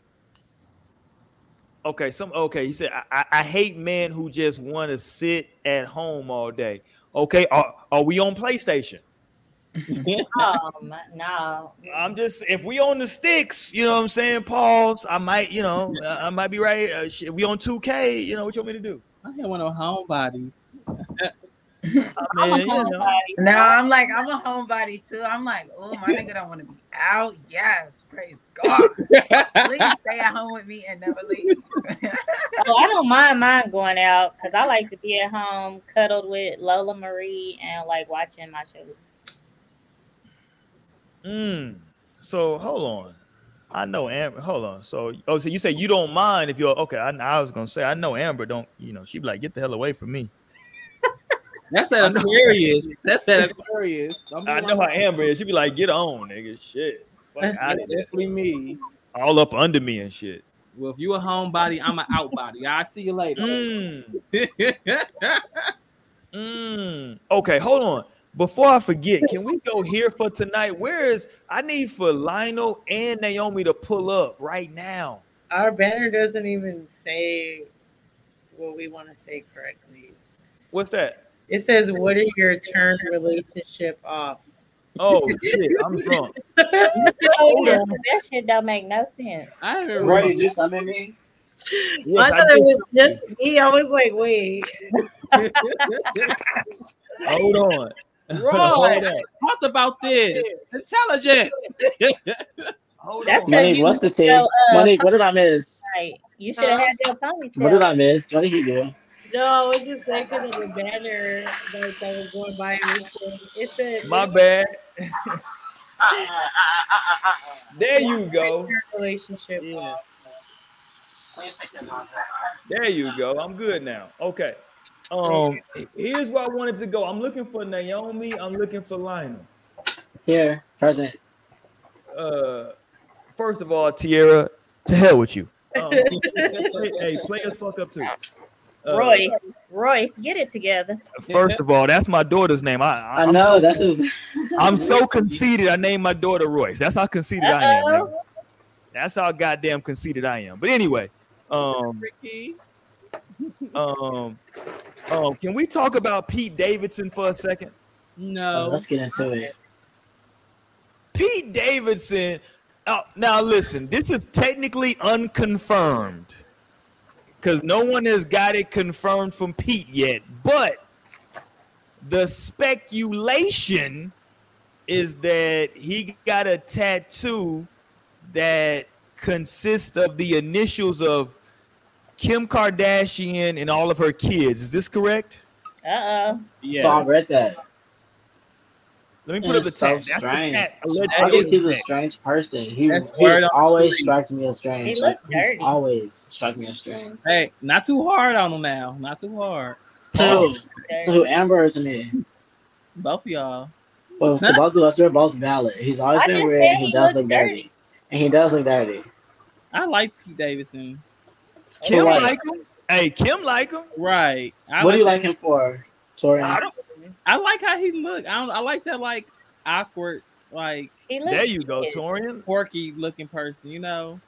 B: Okay, some okay. He said, I, I, I hate men who just want to sit at home all day. Okay, are, are we on PlayStation?
D: Um, no.
B: I'm just if we on the sticks, you know what I'm saying. Pause. I might, you know, I I might be right. Uh, shit, we on 2K. You know what you want me to do?
E: I ain't one of homebodies.
B: I mean, you know.
C: No, I'm like, I'm a homebody too. I'm like, oh, my nigga don't want to be out. Yes, praise God. Please stay at home with me and never leave.
D: Oh, I don't mind mine going out because I like to be at home, cuddled with Lola Marie, and like watching my show.
B: Mm. So hold on. I know Amber. Hold on. So oh, so you say you don't mind if you're okay. I, I was gonna say I know Amber don't. You know she'd be like get the hell away from me.
E: That's that Aquarius. That's that Aquarius. I'm
B: I know how Amber is. She be like get on, nigga. Shit. Fuck
E: That's
B: outta there.
E: definitely me.
B: All up under me and shit.
E: Well, if you a homebody, I'm an outbody. I'll see you later.
B: Mm, mm. Okay, hold on. Before I forget, can we go here for tonight? Where is I need for Lionel and Naomi to pull up right now.
H: Our banner doesn't even say what we want to say correctly.
B: What's that?
H: It says, "What are your term relationship offs?"
B: Oh shit, I'm drunk.
D: That shit don't make no sense.
E: I haven't
I: Right,
E: read
I: just I mean,
B: Yes,
H: I
B: I
H: thought it was just me. I was like, "Wait."
B: Hold on.
E: Roy,
B: Hold on.
E: talked about this. Intelligence.
B: Hold
D: That's
B: on.
D: Cause
I: Monique,
D: you
I: what's the
D: so,
I: team?
D: uh,
I: Monique, what did I miss?
D: Right. You should have had your ponytail.
I: What did I miss? What did he do?
H: No, it just like because of the banner like, that was going by. and It said, it
B: My bad. Uh, uh, uh, there you go.
H: relationship
E: Yeah.
B: There you go. I'm good now. Okay. Um, um, here's where I wanted to go. I'm looking for Naomi. I'm looking for Lionel.
I: Here, present.
B: Uh, first of all, Tierra, to hell with you. Um, hey, players fuck up too. Uh,
D: Royce, Royce, get it together.
B: First of all, that's my daughter's name. I,
I: I
B: I'm
I: know
B: so,
I: that's his.
B: I'm so conceited. I named my daughter Royce. That's how conceited I am. man. That's how goddamn conceited I am. But anyway, um,
E: Ricky.
B: um, um, can we talk about Pete Davidson for a second?
I: Oh,
E: No.
I: let's get into it.
B: Pete Davidson. Uh, now listen, this is technically unconfirmed because no one has got it confirmed from Pete yet. But the speculation is that he got a tattoo that consists of the initials of Kim Kardashian and all of her kids. Is this correct?
D: Uh oh.
I: So I read that.
B: Let me put up the
I: It's so
B: tat. That's the
I: strange. I think he's a strange person. He, he's
E: word
I: always
E: street.
I: struck me as strange.
D: He
I: Like, he's always struck me as strange.
E: Hey, not too hard on him now. Not too hard.
I: To, to who Amber or to me?
E: Both of y'all.
I: Well, to both of us, we're both valid. He's always
D: I
I: been weird. And he
D: he
I: does
D: look
I: look dirty.
D: dirty.
I: And he does look dirty.
E: I like Pete Davidson.
B: Kim
I: Right.
B: like him. Hey, Kim like him.
E: Right. I
I: what do you
E: that-
I: like him for, Tori?
B: I don't-
E: I like how he look. I don't. I like that like awkward, like
B: There you go. Torian.
E: quirky looking person. You know.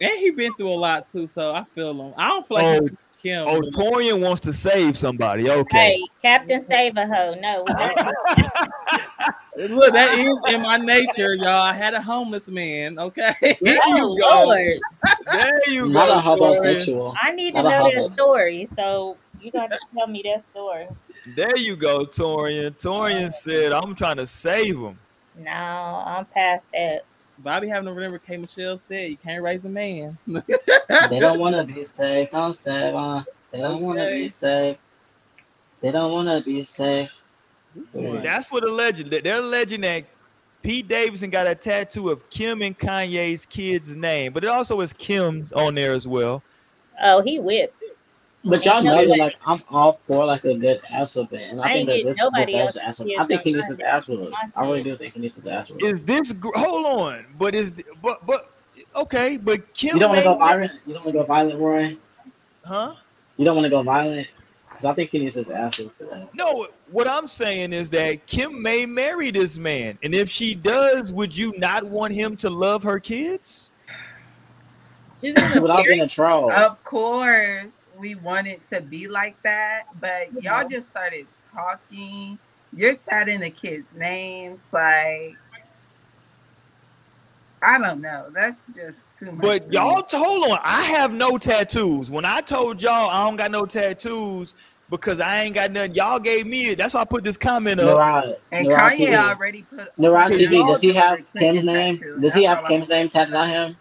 E: And he been through a lot too, so I feel him. I don't feel like
B: Oh,
E: Kim.
B: Oh, Torian wants to save somebody. Okay.
D: Hey, Captain Save a Hoe. No,
E: Look, that is in my nature, y'all. I had a homeless man. Okay.
B: There
D: oh
B: you go.
D: Lord,
B: There you
I: Not
B: go, Torian.
I: homosexual.
D: I need to
I: Not a
D: know their story. So you got to tell me that story.
B: There you go, Torian. Torian said, "I'm trying to save him."
D: No, I'm past that.
E: Bobby having to remember K. Michelle said you can't raise a man.
I: They don't want to be safe. Don't save. Uh, they don't want to be safe. They don't want to be safe.
E: This
I: Yeah.
E: one.
B: That's what alleged. that They're alleging that Pete Davidson got a tattoo of Kim and Kanye's kid's name, but it also is Kim's on there as well.
D: Oh, he whipped.
I: But y'all know that like I'm all for like a good ass whooping, and
D: I
I: I think that
D: get
I: this
D: nobody
I: deserves
D: else
I: ass
D: to
I: whooping. I think he
D: no
I: needs his ass whooped.
D: My
I: I really do think he needs his ass whooped.
B: Is this? gr- Hold on, but is but but okay, but Kim.
I: You don't want to go violent. You don't want to go violent, Roy.
B: huh?
I: You don't want to go violent because I think he needs his ass whooped for that.
B: No, what I'm saying is that Kim may marry this man, and if she does, would you not want him to love her kids?
H: She's
I: Without being a troll.
C: Of course, we wanted to be like that, but y'all just started talking. You're tatting the kids' names, like I don't know. That's just too much.
B: But y'all,
C: me.
B: hold on. I have no tattoos. When I told y'all I don't got no tattoos because I ain't got nothing, y'all gave me it. That's why I put this comment up.
I: Narod,
C: and
I: Narod
C: Kanye
I: TV.
C: already put.
I: Narod TV. Does he have Kim's name?
C: tattoo.
I: Does he
C: That's
I: have Kim's name tatted on him?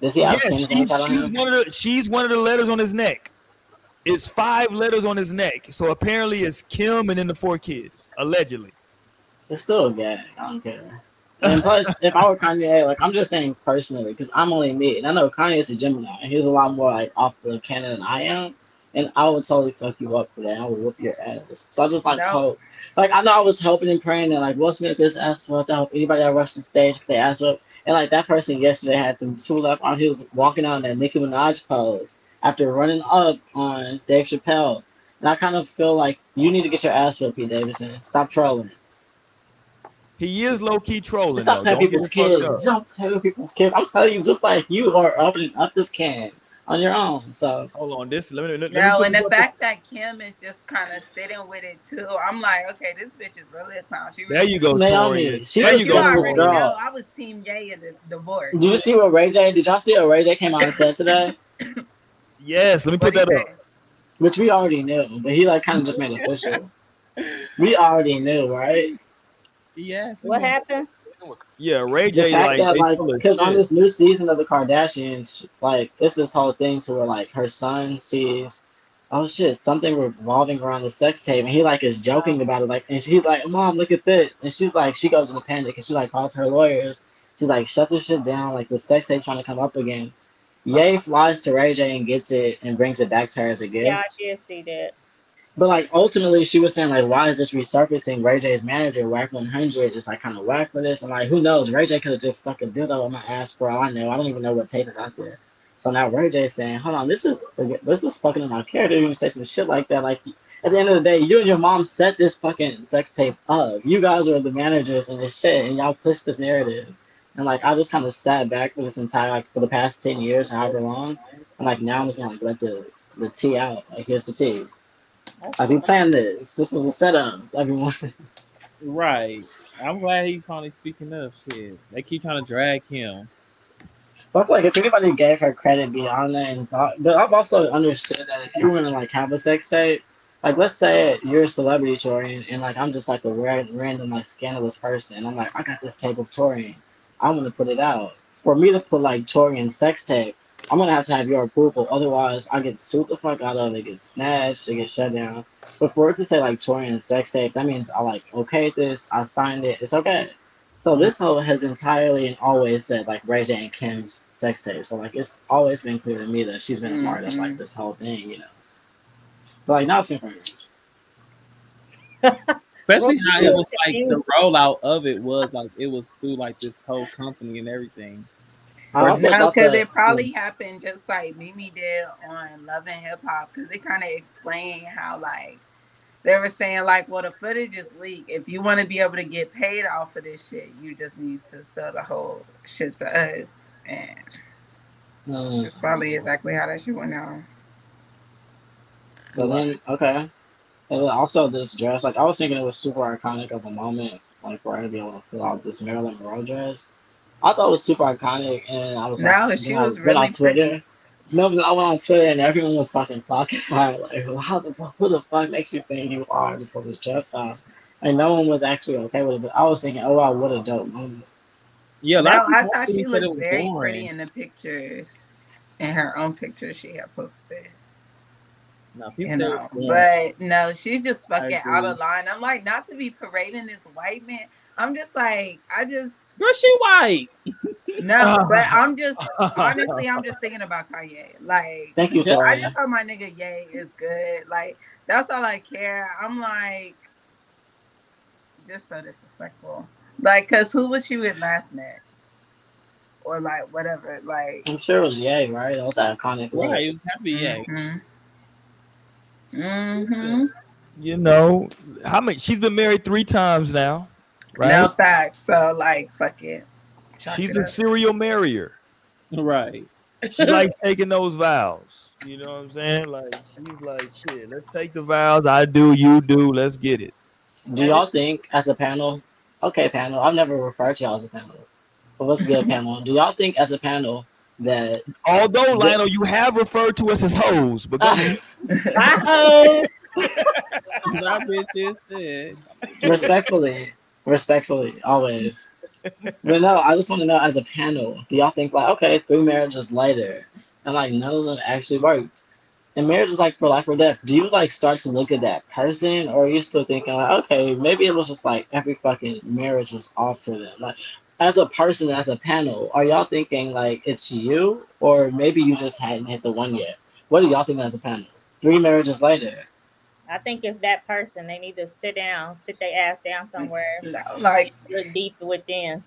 I: Does he have
B: Yeah,
I: Kim's name
B: she's,
I: tatted on
B: she's
I: him?
B: one of the she's one of the letters on his neck. It's five letters on his neck. So apparently it's Kim and then the four kids, allegedly.
I: It's still a gag. I don't care. And plus, if I were Kanye, like I'm just saying personally, because I'm only me, and I know Kanye is a Gemini, and he's a lot more like off the canon than I am, and I would totally fuck you up for that. I would whoop your ass. So I just like
C: No.
I: hope, like I know I was hoping and praying that like Will Smith this ass whooped. I hope anybody that rushed the stage if they ass whoop, And like that person yesterday had them two left on. He was walking on that Nicki Minaj pose after running up on Dave Chappelle. And I kind of feel like you need to get your ass whooped, Pete Davidson. Stop trolling.
B: He is low key trolling.
I: Stop
B: though.
I: playing
B: Don't
I: people's
B: get it fucked
I: kids.
B: up.
I: Don't play with people's kids. I'm telling you, just like you are opening up this can on your own. So
B: Hold on, this. Let me. Let, let me
C: No, and the
B: up-
C: fact that Kim is just kind of sitting with it too, I'm like, okay, this bitch is really a clown. She really
B: There you go,
I: Naomi,
B: Tori.
I: she
B: There you
C: You
B: go,
I: doing
C: already
I: girl.
C: know I was Team Ye in the divorce.
I: did you see what Ray J? Did y'all see what Ray J came out and said today?
B: Yes, let me put that up.
I: Which we already knew, but he like kind of just made it official. We already knew, right?
E: Yes.
D: What happened?
B: Yeah, Ray
I: The
B: J
I: fact
B: like
I: that like because on this new season of the Kardashians, like it's this whole thing to where like her son sees, oh shit, something revolving around the sex tape, and he like is joking about it, like, and she's like, mom, look at this, and she's like, she goes into panic, and she like calls her lawyers, she's like, shut this shit down, like the sex tape trying to come up again. Ye flies to Ray J and gets it and brings it back to her as a gift.
D: Yeah, I did see that.
I: But like ultimately, she was saying like, why is this resurfacing? Ray J's manager, Wack 100, is like kind of whack for this, and like, who knows? Ray J could have just stuck a dildo on my ass for all I know. I don't even know what tape is out there. So now Ray J's saying, hold on, this is this is fucking in my character. You say some shit like that. Like at the end of the day, you and your mom set this fucking sex tape up. You guys are the managers and this shit, and y'all push this narrative. And like I just kind of sat back for this entire like for the past ten years, however long, and like now I'm just gonna like let the the tea out. Like here's the tea. Like we planned this. This was a setup, everyone.
E: Right. I'm glad he's finally speaking up. Shit. They keep trying to drag him.
I: But like if anybody gave her credit beyond that, and thought, but I've also understood that if you want to like have a sex tape, like let's say you're a celebrity Torian, and like I'm just like a random like scandalous person, and I'm like I got this tape of Torian, I'm gonna put it out. For me to put like Torian sex tape, I'm gonna have to have your approval. Otherwise, I get sued the fuck out of it, get snatched, it get shut down. But for it to say like Torian sex tape, that means I like okay this, I signed it, it's okay. So this hoe has entirely and always said like Ray J and Kim's sex tape. So like it's always been clear to me that she's been a part of like mm-hmm. this whole thing, you know. But like now it's confirmed.
E: Especially how it was like the rollout of it was like it was through like this whole company and everything.
I: I
C: No, because it probably happened just like Mimi did on Love and Hip Hop, because it kind of explained how like they were saying like, well, the footage is leaked. If you want to be able to get paid off of this shit, you just need to sell the whole shit to us, and
I: Mm.
C: it's probably exactly how that shit went down.
I: So then okay. And then also this dress, like I was thinking it was super iconic of a moment, like for her to be able to pull out this Marilyn Monroe dress. I thought it was super iconic and I was
C: No,
I: like,
C: she
I: then I
C: was
I: went on Twitter.
C: pretty.
I: No, but I went on Twitter and everyone was fucking talking about. Like, well, how the fuck, who the fuck makes you think you are to pull this dress off? And no one was actually okay with it. But I was thinking, oh wow, what a dope moment.
E: Yeah, a
C: No, I thought she looked very
E: boring.
C: pretty in the pictures, in her own pictures she had posted.
E: No, people
C: you know,
E: was
C: but no, she's just fucking out of line. I'm like, not to be parading this white man. I'm just like, I just
E: Girl, she white.
C: no, but I'm just honestly, I'm just thinking about Kanye. Like,
I: Thank you,
C: I just hope my nigga Ye is good. Like, that's all I care. I'm like, just so disrespectful. Like, cause who was she with last night? Or like whatever. Like,
I: I'm sure it was Ye, right? That was an iconic look.
E: Right, it was happy, yeah.
C: Mm-hmm. Mm-hmm.
B: You know, how many? She's been married three times now, right?
C: No facts. So like, fuck it. Chalk
B: She's
C: it
B: a
C: up.
B: serial marrier.
E: Right.
B: She likes taking those vows. You know what I'm saying? Like she's like, shit, let's take the vows. I do, you do. Let's get it.
I: Do y'all think, as a panel, okay, panel, I've never referred to y'all as a panel, but let's get panel. Do y'all think, as a panel, that
B: Although Lionel, you have referred to us as hoes, but go ahead.
D: Bye, hoes.
E: That bitch shit.
I: respectfully, respectfully, always. But no, I just want to know, as a panel, do y'all think like, okay, three marriages later, and like none of them actually worked, and marriage is like for life or death. Do you like start to look at that person, or are you still thinking like, okay, maybe it was just like every fucking marriage was off for them? Like, as a person, as a panel, are y'all thinking like it's you, or maybe you just hadn't hit the one yet? What do y'all think as a panel? Three marriages later.
D: I think it's that person. They need to sit down, sit their ass down somewhere,
C: No, like
D: look deep within.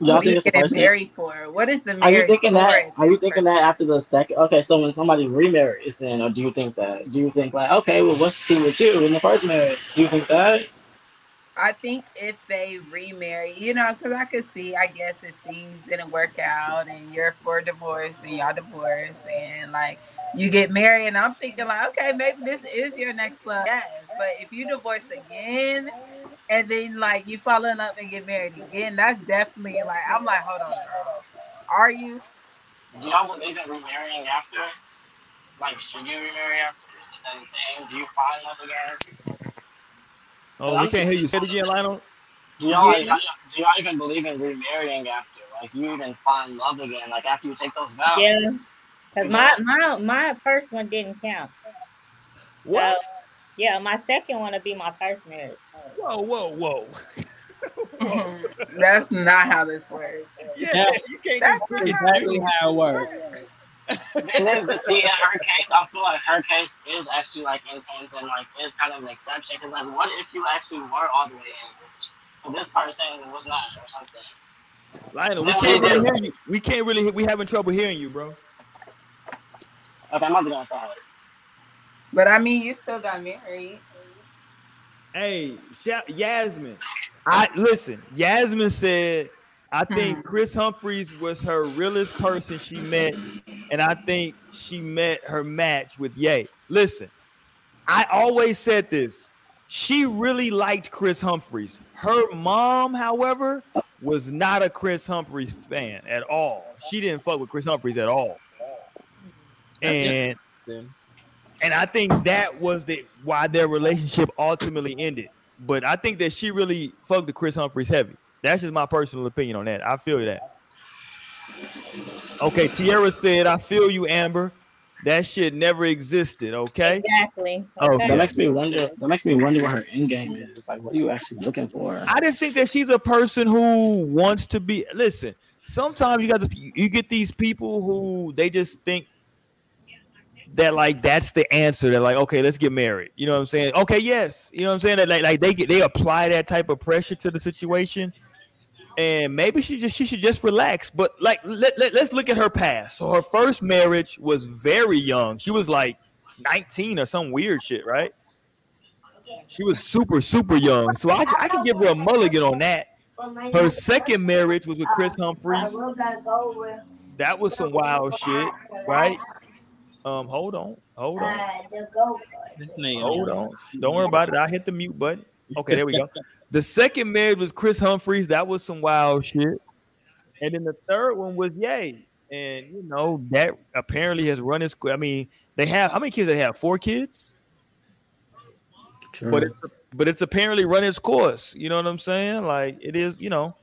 I: Y'all
C: What are
I: think
C: you
I: it's the
C: getting
I: first
C: married for? What is the
I: Are you thinking that? Are you thinking
C: point?
I: that after the second? Okay, so when somebody remarries, then, or do you think that? Do you think like, okay, well, what's the tea with you in the first marriage? Do you think that?
C: I think if they remarry, you know, because I could see, I guess, if things didn't work out and you're for divorce and y'all divorce and like you get married, and I'm thinking like, okay, maybe this is your next love. Yes, but if you divorce again and then like you fall in love and get married again, that's definitely like, I'm like, hold on, girl, are you?
F: Do y'all believe in remarrying after? Like, should you remarry after? Is that a thing? Do you find love again?
B: Oh, we can't hear you. Say it again, Lionel.
F: Do y'all,
C: Yeah.
F: do y'all even believe in remarrying after? Like, you even find love again? Like, after you take those vows?
D: Yeah. Cause my my my first one didn't count.
B: What?
D: So, yeah, my second one would be my first marriage.
B: Whoa, whoa, whoa.
C: That's not how this works.
B: Yeah, you can't
C: That's
B: just
C: not
E: Exactly how it works.
F: And then, but see, in her case, I feel like her case is actually like intense and like is kind of an exception. Because like, what if you actually were all the way in? But this person was not, or something.
B: Lionel, we can't really hear you. We can't really. We having trouble hearing you, bro.
F: Okay, I'm not gonna say it.
C: But I mean, you still got married.
B: Hey, Yasmin. I listen. Yasmin said, "I think hmm. Kris Humphries was her realest person she met, and I think she met her match with Ye." Listen, I always said this. She really liked Kris Humphries. Her mom, however, was not a Kris Humphries fan at all. She didn't fuck with Kris Humphries at all. And and I think that was the why their relationship ultimately ended. But I think that she really fucked the Kris Humphries heavy. That's just my personal opinion on that. I feel that. Okay, Tierra said, I feel you, Amber. That shit never existed, okay?
D: Exactly.
B: Oh, okay.
I: That makes me wonder. That makes me wonder what her end game is. It's Like, what are you actually looking for?
B: I just think that she's a person who wants to be. Listen, sometimes you got to you get these people who they just think that like that's the answer. They're like, okay, let's get married. You know what I'm saying? Okay, yes. You know what I'm saying? That like, like they get they apply that type of pressure to the situation. And maybe she just she should just relax. But like let, let, let's look at her past. So her first marriage was very young. She was like 19 or some weird shit, right? She was super, super young. So I, I can give her a mulligan on that. Her second marriage was with Kris Humphries. That was some wild shit, right? Um, hold on, hold on,
E: this name.
B: hold on. Don't worry about it. I hit the mute button. Okay, there we go. The second marriage was Kris Humphries. That was some wild shit. And then the third one was Ye. And you know, that apparently has run its I mean, they have how many kids they have? Four kids?
I: True.
B: but it's but it's apparently run its course. You know what I'm saying? Like it is, you know.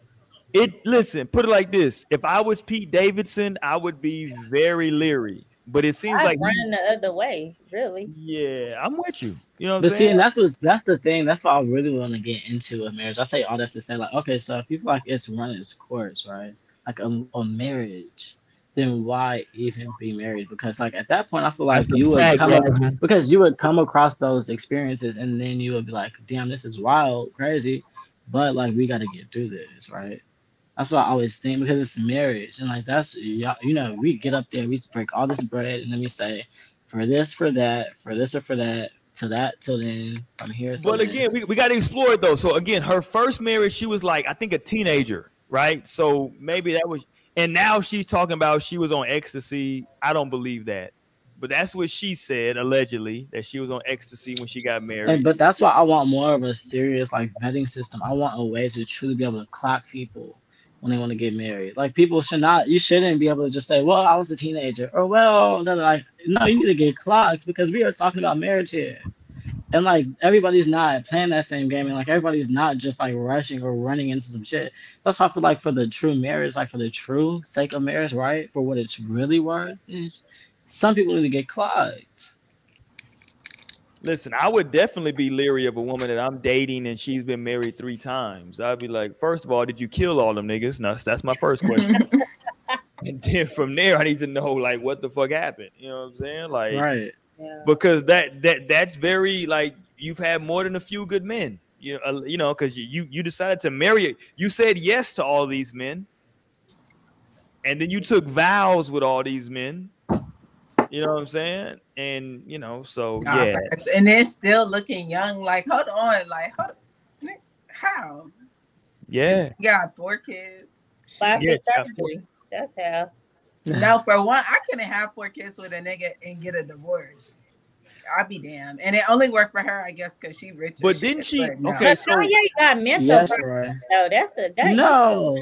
B: It listen, put it like this: if I was Pete Davidson, I would be very leery. But it seems
D: I
B: like
D: run the other way, really.
B: yeah, I'm with you. You know what I'm
I: But see, and that's what's that's the thing. That's why I really want to get into a marriage. I say all that to say, like, okay, so if you feel like it's running its course, right? Like um, a, a marriage, then why even be married? Because like at that point, I feel like
B: That's
I: you would
B: fact,
I: come up, because you would come across those experiences, and then you would be like, damn, this is wild, crazy, but like we got to get through this, right? That's what I always think because it's marriage, and like that's y'all- you know we get up there, we break all this bread, and then we say, for this, for that, for this or for that, to that, till then, from here.
B: But
I: then.
B: again, we, we got to explore it though. So again, her first marriage, she was like, I think a teenager, right? So maybe that was, and now she's talking about she was on ecstasy. I don't believe that, but that's what she said allegedly that she was on ecstasy when she got married.
I: And, but that's why I want more of a serious like vetting system. I want a way to truly be able to clock people when they want to get married. Like people should not, you shouldn't be able to just say, "Well, I was a teenager," or "Well," then like, no, you need to get clocked because we are talking about marriage here. And like everybody's not playing that same game, and like everybody's not just like rushing or running into some shit. So that's why I feel like for the true marriage, like for the true sake of marriage, right, for what it's really worth, is some people need to get clocked.
B: Listen, I would definitely be leery of a woman that I'm dating and she's been married three times. I'd be like, first of all, did you kill all them niggas? No, that's my first question. and then from there, I need to know like what the fuck happened. You know what I'm saying? Like,
I: Right.
D: Yeah.
B: because that that that's very like you've had more than a few good men. You know, uh, you know, because you you decided to marry it. You said yes to all these men, and then you took vows with all these men. You know what I'm saying? And you know, so
C: Nah,
B: yeah,
C: facts. and then still looking young. Like, hold on, like, hold how?
B: yeah.
C: You got four kids.
D: Plastic
B: Yeah, yeah.
D: That's how.
C: No, for one, I couldn't have four kids with a nigga and get a divorce. I'd be damned. And it only worked for her, I guess, because she rich.
B: But
C: shit,
B: didn't she-
C: but no.
B: okay,
D: But
B: so-
D: Kanye got mental
I: Yes,
D: problems,
I: right.
D: though. That's a that,
I: No.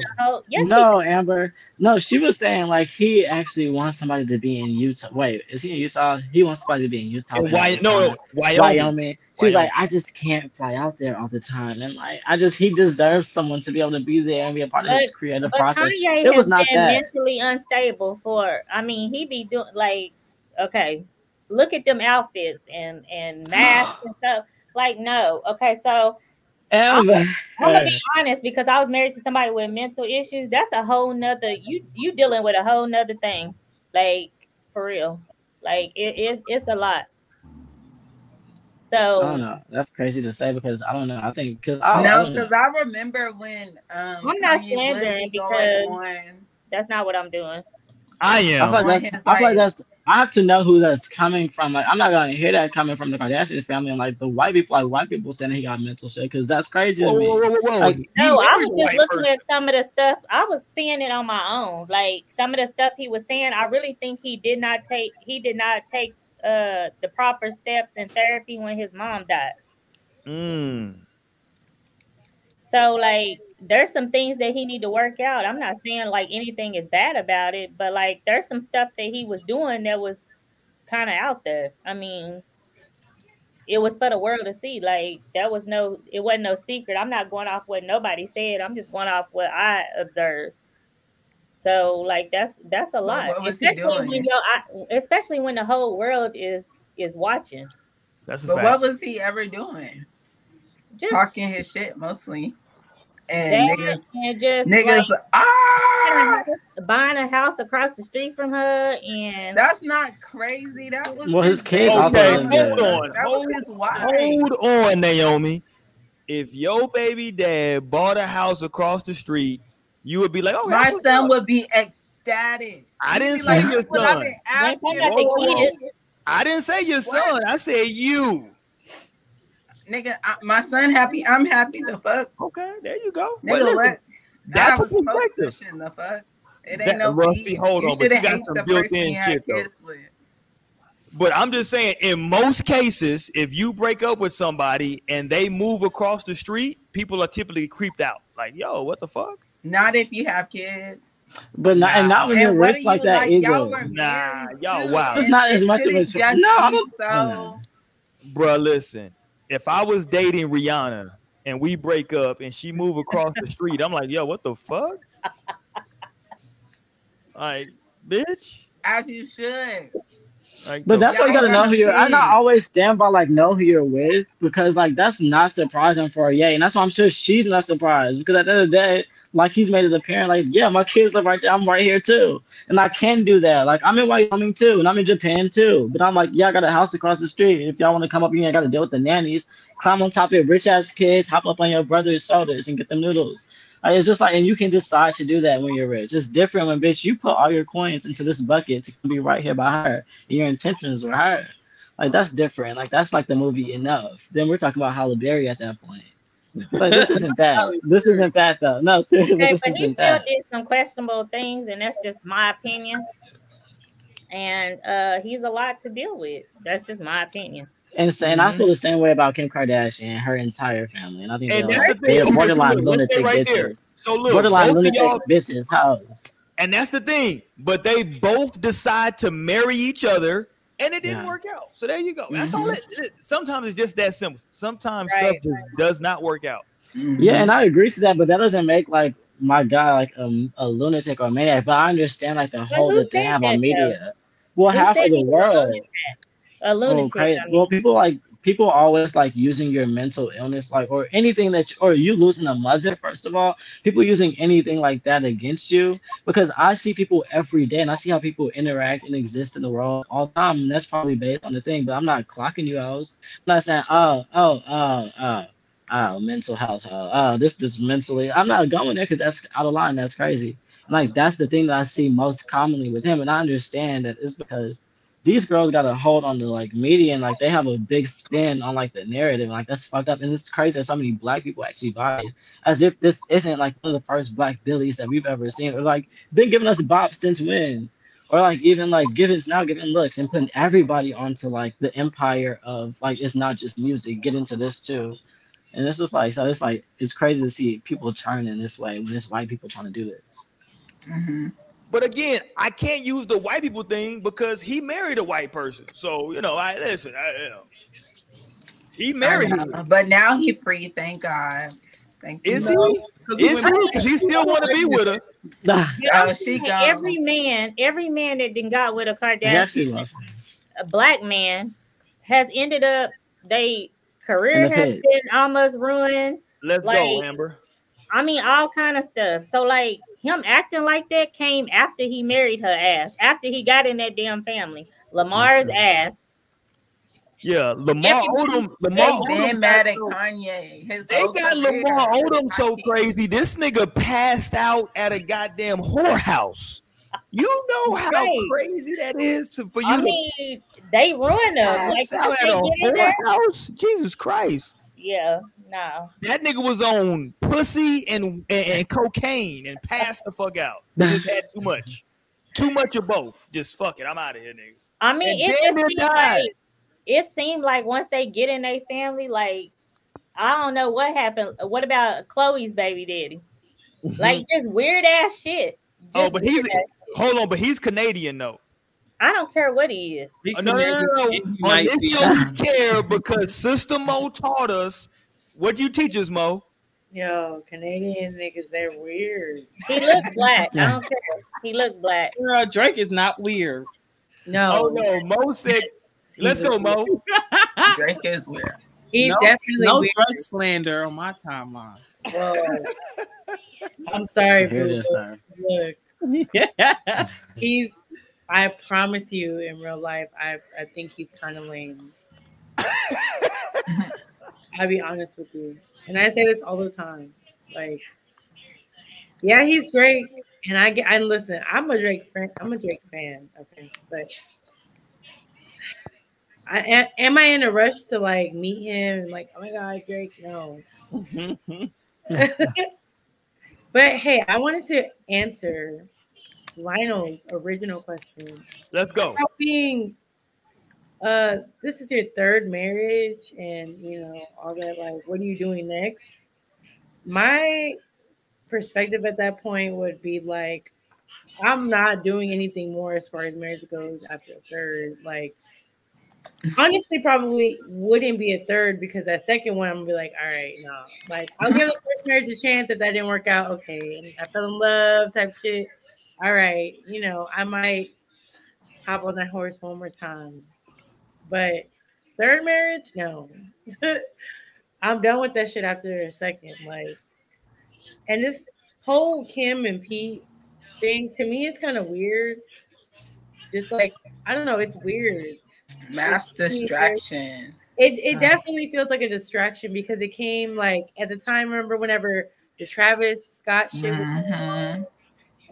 D: Yes,
I: no, Amber. No, she was saying like he actually wants somebody to be in Utah. Wait, is he in Utah? He wants somebody to be in Utah.
B: And why? No, Wyoming.
I: Wyoming. She was
B: Wyoming.
I: like, I just can't fly out there all the time, and like, I just he deserves someone to be able to be there and be a part of his creative
D: But
I: process.
D: Kanye
I: It was not
D: been
I: that.
D: mentally unstable for. I mean, he be doing like, okay, look at them outfits and and masks and stuff. Like, no, okay, so
I: Amber,
D: I'm gonna be honest because I was married to somebody with mental issues. That's a whole nother. You you dealing with a whole nother thing, like for real. Like it is. It's a lot.
I: So I don't know. That's crazy to say because I don't know. I think because I, I
C: No, because I remember when um
D: I'm not
C: Kanye would
D: slandering
C: be
D: because-
C: on.
D: that's not what I'm doing.
B: I
I: I
B: am.
I: feel like that's. I feel like
C: like-
I: that's. I have to know who that's coming from. Like, I'm not gonna hear that coming from the Kardashian family and like the white people. Like white people saying he got mental shit because that's crazy
B: Whoa,
I: to me.
B: whoa, whoa, whoa, whoa.
I: Like,
D: No, I was just looking
B: person.
D: at some of the stuff. I was seeing it on my own. Like some of the stuff he was saying, I really think he did not take he did not take uh the proper steps in therapy when his mom died.
B: Mm.
D: So like there's some things that he need to work out. I'm not saying like anything is bad about it, but like there's some stuff that he was doing that was kind of out there. I mean, it was for the world to see. Like that was no it wasn't no secret. I'm not going off what nobody said. I'm just going off what I observed. So like that's that's a lot.
C: what was he
D: especially when you I, especially when the whole world is is watching.
B: That's a
C: But
B: fact.
C: what was he ever doing?
D: Just
C: Talking his shit mostly. And
D: that
C: niggas
D: and just
C: niggas
D: like,
C: ah
D: buying a house across the street from her and
C: that's not crazy. That was
I: Well, his kids
C: baby.
B: Okay, hold
I: there.
B: on.
C: That
B: Hold,
C: was his wife.
B: hold on, Naomi. If your baby dad bought a house across the street, you would be like, "Oh,
C: My son
B: up."
C: would be ecstatic.
B: I
C: He'd
B: didn't say
C: like,
B: your
C: "That's I've
B: son.
C: been
D: Don't
C: asking
D: talk about
B: Whoa, whoa,
D: the
B: whoa.
D: kids.
B: I didn't say your son. I said you.
C: Nigga, I, my son happy. I'm happy. The fuck,
B: Okay, there you go.
C: nigga.
B: But listen,
C: what?
B: that's
C: I
B: a
C: was
B: perspective.
C: position. The fuck. It ain't
B: That-
C: no
B: well,
C: beef.
B: see, hold
C: you
B: on, but you got some built-in shit, though.
C: with.
B: But I'm just saying, in most cases, if you break up with somebody and they move across the street, people are typically creeped out. Like, yo, what the fuck?
C: Not if you have kids.
I: But not and not when
C: And
I: you're
C: what
I: rich
C: do
I: like
C: you
I: that
C: Y'all were
B: Nah, y'all
C: too,
B: wild.
I: It's not as much of a
C: shouldn't
I: tr-
C: just
I: No, I
C: be
I: don't-
C: So mm.
B: Bruh, listen. If I was dating Rihanna and we break up and she move across the street, I'm like, yo, what the fuck? Like, bitch.
C: as you should.
B: Like,
I: But
B: the
I: that's why you gotta know who you're. I not always stand by like know who you're with because like that's not surprising for a Ye, and that's why I'm sure she's not surprised because at the end of the day, like he's made it apparent, like yeah, my kids live right there, I'm right here too, and I can do that. Like I'm in Wyoming too, and I'm in Japan too, but I'm like yeah, I got a house across the street. If y'all want to come up here, I got to deal with the nannies. Climb on top of rich ass kids, hop up on your brother's shoulders and get them noodles. Like, it's just like, and you can decide to do that when you're rich. It's different when bitch you put all your coins into this bucket to be right here by her. Your intentions were her. Like that's different. Like that's like the movie Enough. Then we're talking about Halle Berry at that point. But this isn't that. This isn't that though. No, seriously,
D: Okay,
I: this
D: but he
I: isn't
D: still
I: that.
D: did some questionable things, and that's just my opinion. And uh he's a lot to deal with. That's just my opinion.
I: And, so, and I
B: Mhm.
I: feel the same way about Kim Kardashian and her entire family. And I think
B: And
I: they're,
B: that's
I: like,
B: the thing.
I: they're
B: Okay,
I: borderline
B: look,
I: lunatic
B: right there.
I: bitches.
B: So look,
I: Borderline
B: both of
I: lunatic
B: y'all,
I: bitches. Hoes.
B: and that's the thing. But they both decide to marry each other, and it didn't
I: Yeah. Mm-hmm.
B: work out. So there you go. That's all. It, it- sometimes it's just that simple. Sometimes
D: Right.
B: stuff just does not work out.
I: Yeah, and I agree to that, but that doesn't make like my guy like um, a lunatic or a maniac. But I understand like the hold
D: who
I: that they have
D: that,
I: on media. Well,
D: Who
I: half of the
D: he was a
I: world.
D: A lunatic.
I: Okay.
D: I mean.
I: Well, people like people always like using your mental illness, like or anything that, you, or you losing a mother. First of all, people using anything like that against you because I see people every day, and I see how people interact and exist in the world all the time, and that's probably based on the thing. But I'm not clocking you out. I'm not saying, oh, oh, oh, oh. Oh, mental health. Oh, oh, this is mentally. I'm not going there because that's out of line. That's crazy. Like that's the thing that I see most commonly with him, and I understand that it's because these girls got a hold on the like media and like they have a big spin on like the narrative. Like that's fucked up, and it's crazy that so many black people actually buy it, as if this isn't like one of the first black Billies that we've ever seen. Or like been giving us bops since when? Or like even like giving now giving looks and putting everybody onto like the empire of like it's not just music. Get into this too. And it's just like so it's like it's crazy to see people turning this way when it's white people trying to do this.
C: Mm-hmm.
B: But again, I can't use the white people thing because he married a white person. So you know, I listen. I, you know, he married her.
C: But now he free, thank God. Thank
B: Is
C: you.
B: he? Is he? Because he still want to be with her.
D: You know,
C: Oh, she
D: saying
C: gone.
D: every man, every man that then got with a
I: He actually
D: Kardashian,
I: loves
D: a black man, has ended up they career
I: the
D: has
I: pits.
D: been almost ruined.
B: Let's go, Amber.
D: I mean, all kind of stuff. So like him acting like that came after he married her ass, after he got in that damn family. Lamar's ass.
B: Yeah, Lamar
D: Every-
B: Odom.
C: They
B: Lamar
C: been
B: Odom
C: mad
B: got
C: at
B: so-
C: Kanye. His
B: They got. Lamar Odom so crazy. This nigga passed out at a goddamn whorehouse. You know how
D: Right.
B: crazy that is to, for you
D: I
B: to
D: mean, they ruined him. Like
B: pass out at a
D: get in there,
B: whorehouse. Jesus Christ.
D: yeah, no.
B: That nigga was on pussy and, and, and cocaine and passed the fuck out. He just had too much. Too much of both. Just fuck it. I'm out of here, nigga.
D: I mean,
B: And
D: it just seemed
B: died.
D: like it seemed like once they get in their family, like I don't know what happened. What about Khloé's baby daddy? Like just weird ass shit.
B: Oh, but he's
D: weird ass shit.
B: hold on, but he's Canadian though.
D: I don't care what he is.
E: He
B: Uh, No, no, no, no. no.
E: Canadian,
B: On this
E: be-
B: show, we care because Sister Mo taught us. What do you teach us, Mo?
H: Yo, Canadian niggas, they're weird.
D: He looks black. I don't care. He looks black.
E: Girl, Drake is not weird.
H: No,
B: Oh no, Mo said, "Let's go, Mo."
C: Drake is weird.
H: He's
E: no,
H: definitely
E: no
H: weird.
E: Drake slander on my timeline.
H: Whoa. I'm sorry,
I: Here it
H: boo.
I: is, sir.
H: Look,
E: yeah.
H: he's. I promise you, in real life, I I think he's kind of lame. I'll be honest with you, and I say this all the time. Like, yeah, he's Drake, and I get. I listen. I'm a Drake fan. I'm a Drake fan. Okay, but I a- am I in a rush to like meet him and like, oh my god, Drake? No. but hey, I wanted to answer Lionel's original question
B: Let's go.
H: about being uh this is your third marriage and you know all that like what are you doing next? My perspective at that point would be like i'm not doing anything more as far as marriage goes after a third like honestly probably wouldn't be a third because that second one i'm gonna be like all right no. Like i'll give the first marriage a chance. If that didn't work out okay. I fell in love type shit. All right you know i might hop on that horse one more time. But third marriage, no. I'm done with that shit after a second. Like, and this whole Kim and Pete thing to me is kind of weird. Just like I don't know, it's weird.
C: Mass distraction.
H: It it definitely feels like a distraction because it came like at the time. Remember whenever the Travis Scott shit on,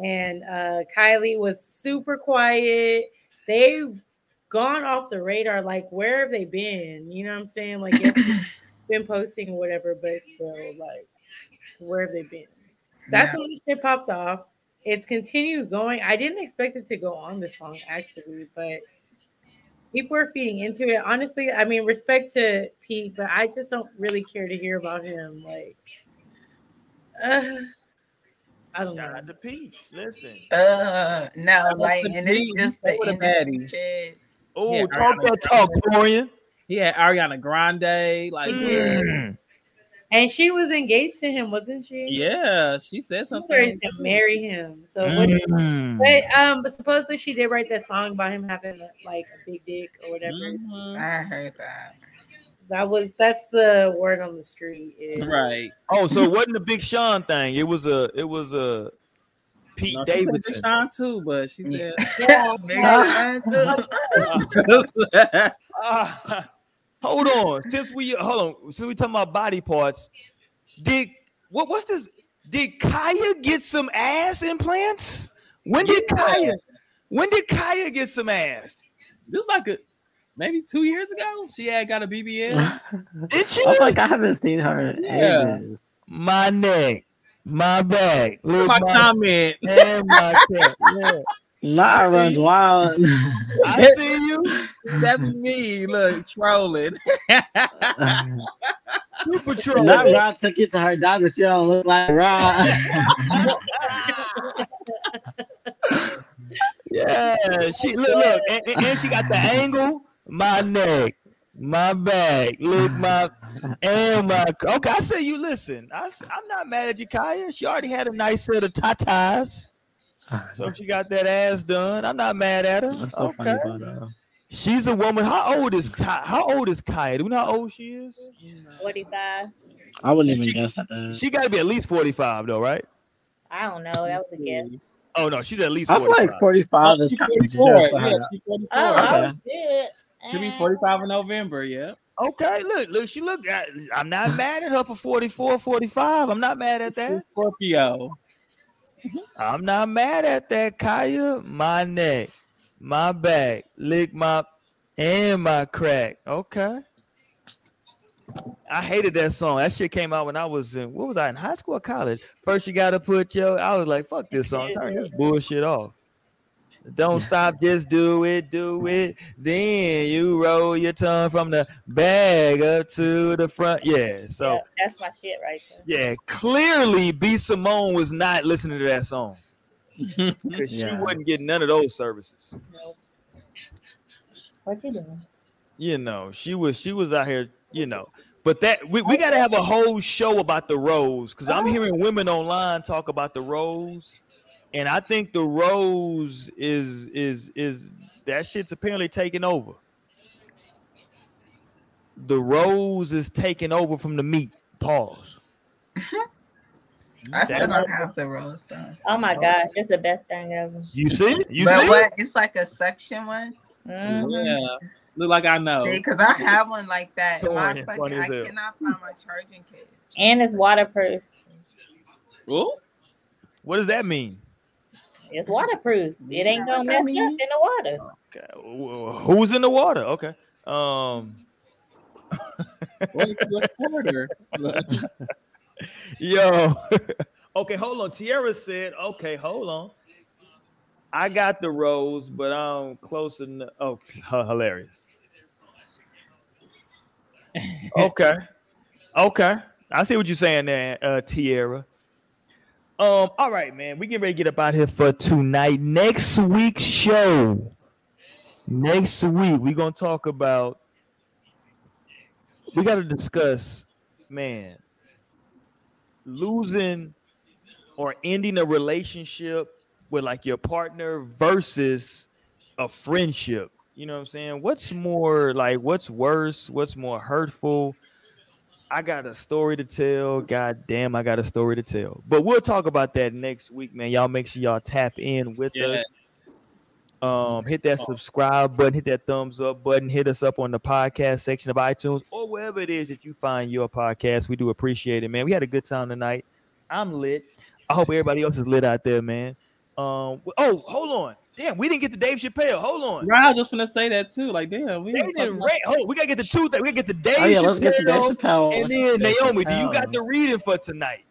H: and uh, Kylie was super quiet. They've gone off the radar. Like, where have they been? You know what I'm saying? Like, yes, been posting or whatever, but still, like, where have they been? That's
C: Yeah.
H: when the shit popped off. It's continued going. I didn't expect it to go on this long, actually, but people are feeding into it. Honestly, I mean, respect to Pete, but I just don't really care to hear about him. Like, uh, I don't
B: Shout
H: know.
B: out to Pete. Listen.
C: Uh no, like
E: out to
C: and it's just the
E: what a
C: industry
E: baddie.
C: shit.
B: Oh,
E: Yeah,
B: talk
E: Ariana
B: that talk, Florian.
E: He had Ariana Grande. Like,
B: Mm.
H: And she was engaged to him, wasn't she?
E: yeah, she said
H: She was ready
E: something.
H: to marry him. So, what,
B: Mm.
H: but um, but supposedly she did write that song about him having like a big dick or whatever.
E: Mhm.
C: I heard that.
H: That was that's the word on the street. Is,
E: Right.
B: Oh, so it wasn't the Big Sean thing. It was a it was a Pete
E: No, she said
B: Davidson.
E: Sean too, but she said.
H: Yeah.
C: Big Sean, too.
B: Uh, hold on. Since we hold on, since we talking about body parts, did what what's this? did Khia get some ass implants? When did
E: Yeah.
B: Khia? When did Khia get some ass?
E: This was like a maybe two years ago. She had got a BBL.
B: Did she?
I: I feel like I haven't seen her in
E: Yeah.
I: ages.
B: My neck, my back, look
E: My
B: my,
E: comment.
B: and my cat. Yeah.
I: Nah, runs
B: you.
I: wild.
B: I see you.
E: That me. Look, trolling.
B: Super troll.
I: Not Rod took you to her dog, but you don't look like Rod.
B: Yeah, she look, look, and, and- and she got the angle. My neck, my back, look my and my. Okay, I say you listen. I, am not mad at you, Khia. She already had a nice set of tatas, so she got that ass done. I'm not mad at her.
I: That's so funny,
B: Okay,
I: but, uh,
B: she's a woman. How old is Ki- How old is Khia? Do you know how old she is?
D: 45.
I: I wouldn't even
B: She-
I: guess at that.
B: She got to be at least 45 though, right?
D: I don't know. That was a guess.
B: Oh no, she's at least.
I: I feel
B: 45.
I: like 45
E: Oh,
I: is
E: she's 44. Yeah, she's 44.
D: Oh, I was
I: Okay.
D: good.
E: She'll be. 45 in November. Yeah.
B: Okay, look, look, she look. at- I'm not mad at her for 44, 45. I'm not mad at that.
E: Scorpio.
B: I'm not mad at that, Khia. My neck, my back, lick my and my crack. Okay. I hated that song. That shit came out when I was in what was I in high school or college? First, you gotta put your. I was like, fuck this song. Turn this bullshit off. Don't stop, just do it, do it. Then you roll your tongue from the bag up to the front. Yeah. So
D: Yeah, that's my shit right there.
B: yeah, clearly B Simone was not listening to that song because she wouldn't get none of those services.
D: Nope. What you doing?
B: You know, she was she was out here, you know. But that we, we oh. gotta have a whole show about the rose because I'm oh. hearing women online talk about the rose, and I think the rose is is is that shit's apparently taking over. The rose is taking over from the meat. Pause.
C: I still
B: That-
C: don't have the rose so.
D: Oh my gosh, it's the best thing ever.
B: You see? it? You
C: but
B: see? it?
C: what? It's like a suction one.
D: Mhm.
E: Yeah. Look like I know.
C: Because I have one like that. and My fucking, I
B: hell.
C: cannot find my charging case.
D: And it's waterproof.
E: Ooh.
B: What does that mean?
D: It's waterproof. It ain't gonna
C: what
D: mess
C: that
D: up in the water.
B: Okay. wh- Who's in the water? Okay. Um.
E: What if you're a squirter? Look.
B: Yo. okay, hold on. Tierra said, okay, hold on. I got the rose, but I'm close enough. Oh, hilarious. Okay. Okay. I see what you're saying there, uh, Tierra. Um, all right, man. We get ready to get up out here for tonight. Next week's show. Next week, we're gonna talk about. We gotta discuss, man, losing or ending a relationship with like your partner versus a friendship. You know what I'm saying? What's more like what's worse? What's more hurtful? I got a story to tell. God damn, I got a story to tell. But we'll talk about that next week, man. Y'all make sure y'all tap in with us. Um, hit that subscribe button, hit that thumbs up button, hit us up on the podcast section of iTunes or wherever it is that you find your podcast. We do appreciate it, man. We had a good time tonight. I'm lit. I hope everybody else is lit out there, man. Um, oh, hold on. Damn, we didn't get to Dave Chappelle. Hold on.
E: Right, I was just gonna say that too. Like, damn, we
B: They
E: ain't talking
B: didn't
E: about-
B: rate. Hold we gotta get the two things. We gotta get the Dave
I: Oh yeah,
B: Chappelle,
I: let's get to Dave Chappelle.
B: and then
I: Dave
B: Naomi. Do you got the reading for tonight?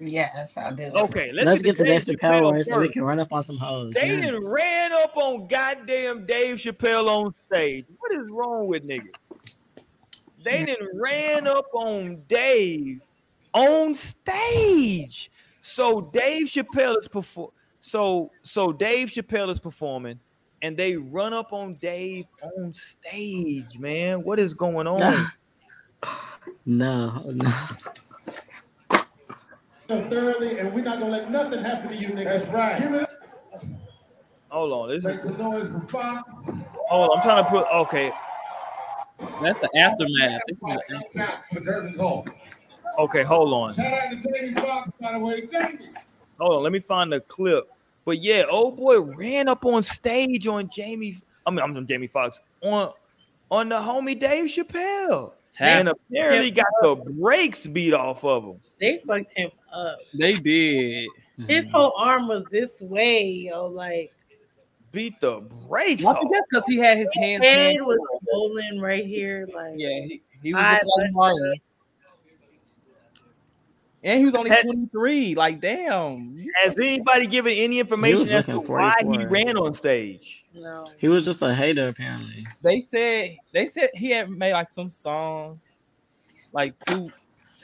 C: Yes, I do.
B: Okay, let's,
I: Let's get to Dave
B: Dave
I: Chappelle
B: Chappelle
I: so we can run up on some hoes.
B: They
I: yes.
B: done ran up on goddamn Dave Chappelle on stage. What is wrong with niggas? They done ran up on Dave on stage. So Dave Chappelle is perform. So so Dave Chappelle is performing, and they run up on Dave on stage. Man, what is going on?
I: No, no.
J: thoroughly, and we're not gonna let nothing happen to you niggas. That's right. Give it up.
B: Hold on, this
J: Make
B: is
J: some noise for Foxx.
B: hold on. I'm trying to put okay.
E: That's the aftermath. This is the aftermath.
J: Tap for the curtain call.
B: Okay, hold on.
J: Shout out to Jamie Foxx, by the way. Jamie.
B: Hold on, let me find the clip. But yeah, old boy ran up on stage on Jamie. I mean, I'm Jamie Foxx on on the homie Dave Chappelle. and
E: Tap.
B: apparently got the brakes beat off of him.
H: They fucked him up.
E: They did.
H: His whole arm was this way, yo. Like
B: Beat the brakes
E: I
B: off.
E: think that's because he had his
H: his
E: hands.
H: head
E: hands
H: was
E: full.
H: swollen right here. Like
E: Yeah, he, he was
H: I
E: looking like
H: busted
E: Martin. And he was only 23. Like, damn.
B: Has anybody given any information as to
I: looking
B: why he ran on stage?
H: no.
I: He was just a hater, apparently.
E: They said they said he had made like some song like two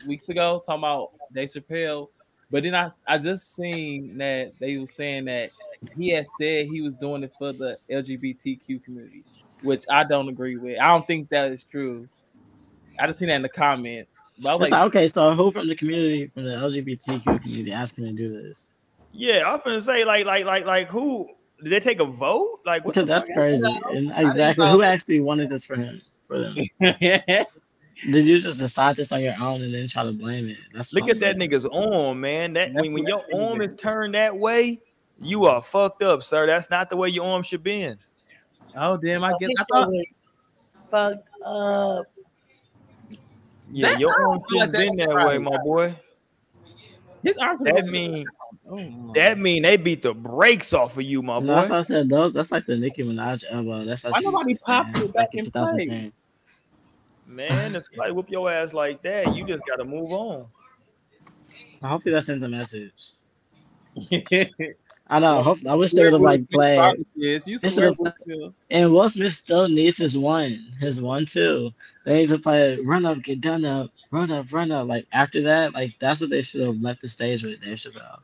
E: weeks ago talking about Dave Chappelle. But then I I just seen that they were saying that he had said he was doing it for the LGBTQ community, which I don't agree with. I don't think that is true. I just seen that in the comments. But I was like,
I: like, okay, so who from the community, from the LGBTQ community, asking to do this?
B: Yeah, I'm gonna say like like like like who did they take a vote? Like what
I: Because that's
B: fuck?
I: crazy. And exactly, who actually wanted this for him? For them? Did you just decide this on your own and then try to blame it? That's
B: Look at that
I: up.
B: nigga's arm, man. That
E: That's
B: when, when your arm is turned that way, you are fucked up, sir. That's not the way your arm should be. In.
E: oh damn, I guess
H: His
E: I thought
H: fucked up.
B: Yeah,
E: That-
B: your
E: I don't
B: arm
E: feel like
B: been that way, my boy.
E: his arm
B: That mean
E: oh,
B: that mean they beat the brakes off of you, my
I: No, that's
B: boy.
I: what I said. Those that's like the Nicki Minaj elbow. That's how
E: Why nobody popped
I: stand
E: it back
I: in
E: in play?
I: 2010.
B: Man, if somebody whoop your ass like that, you just gotta move on.
I: Hopefully that sends a message.
E: you
I: I know. Hope, I wish they would have like played.
E: This. You swear
I: should've-
E: Will Smith.
I: And Will Smith still needs his one, his one too. They need to play run up, get done up, run up, run up. Like after that, like that's what they should have left the stage with Dave Chappelle.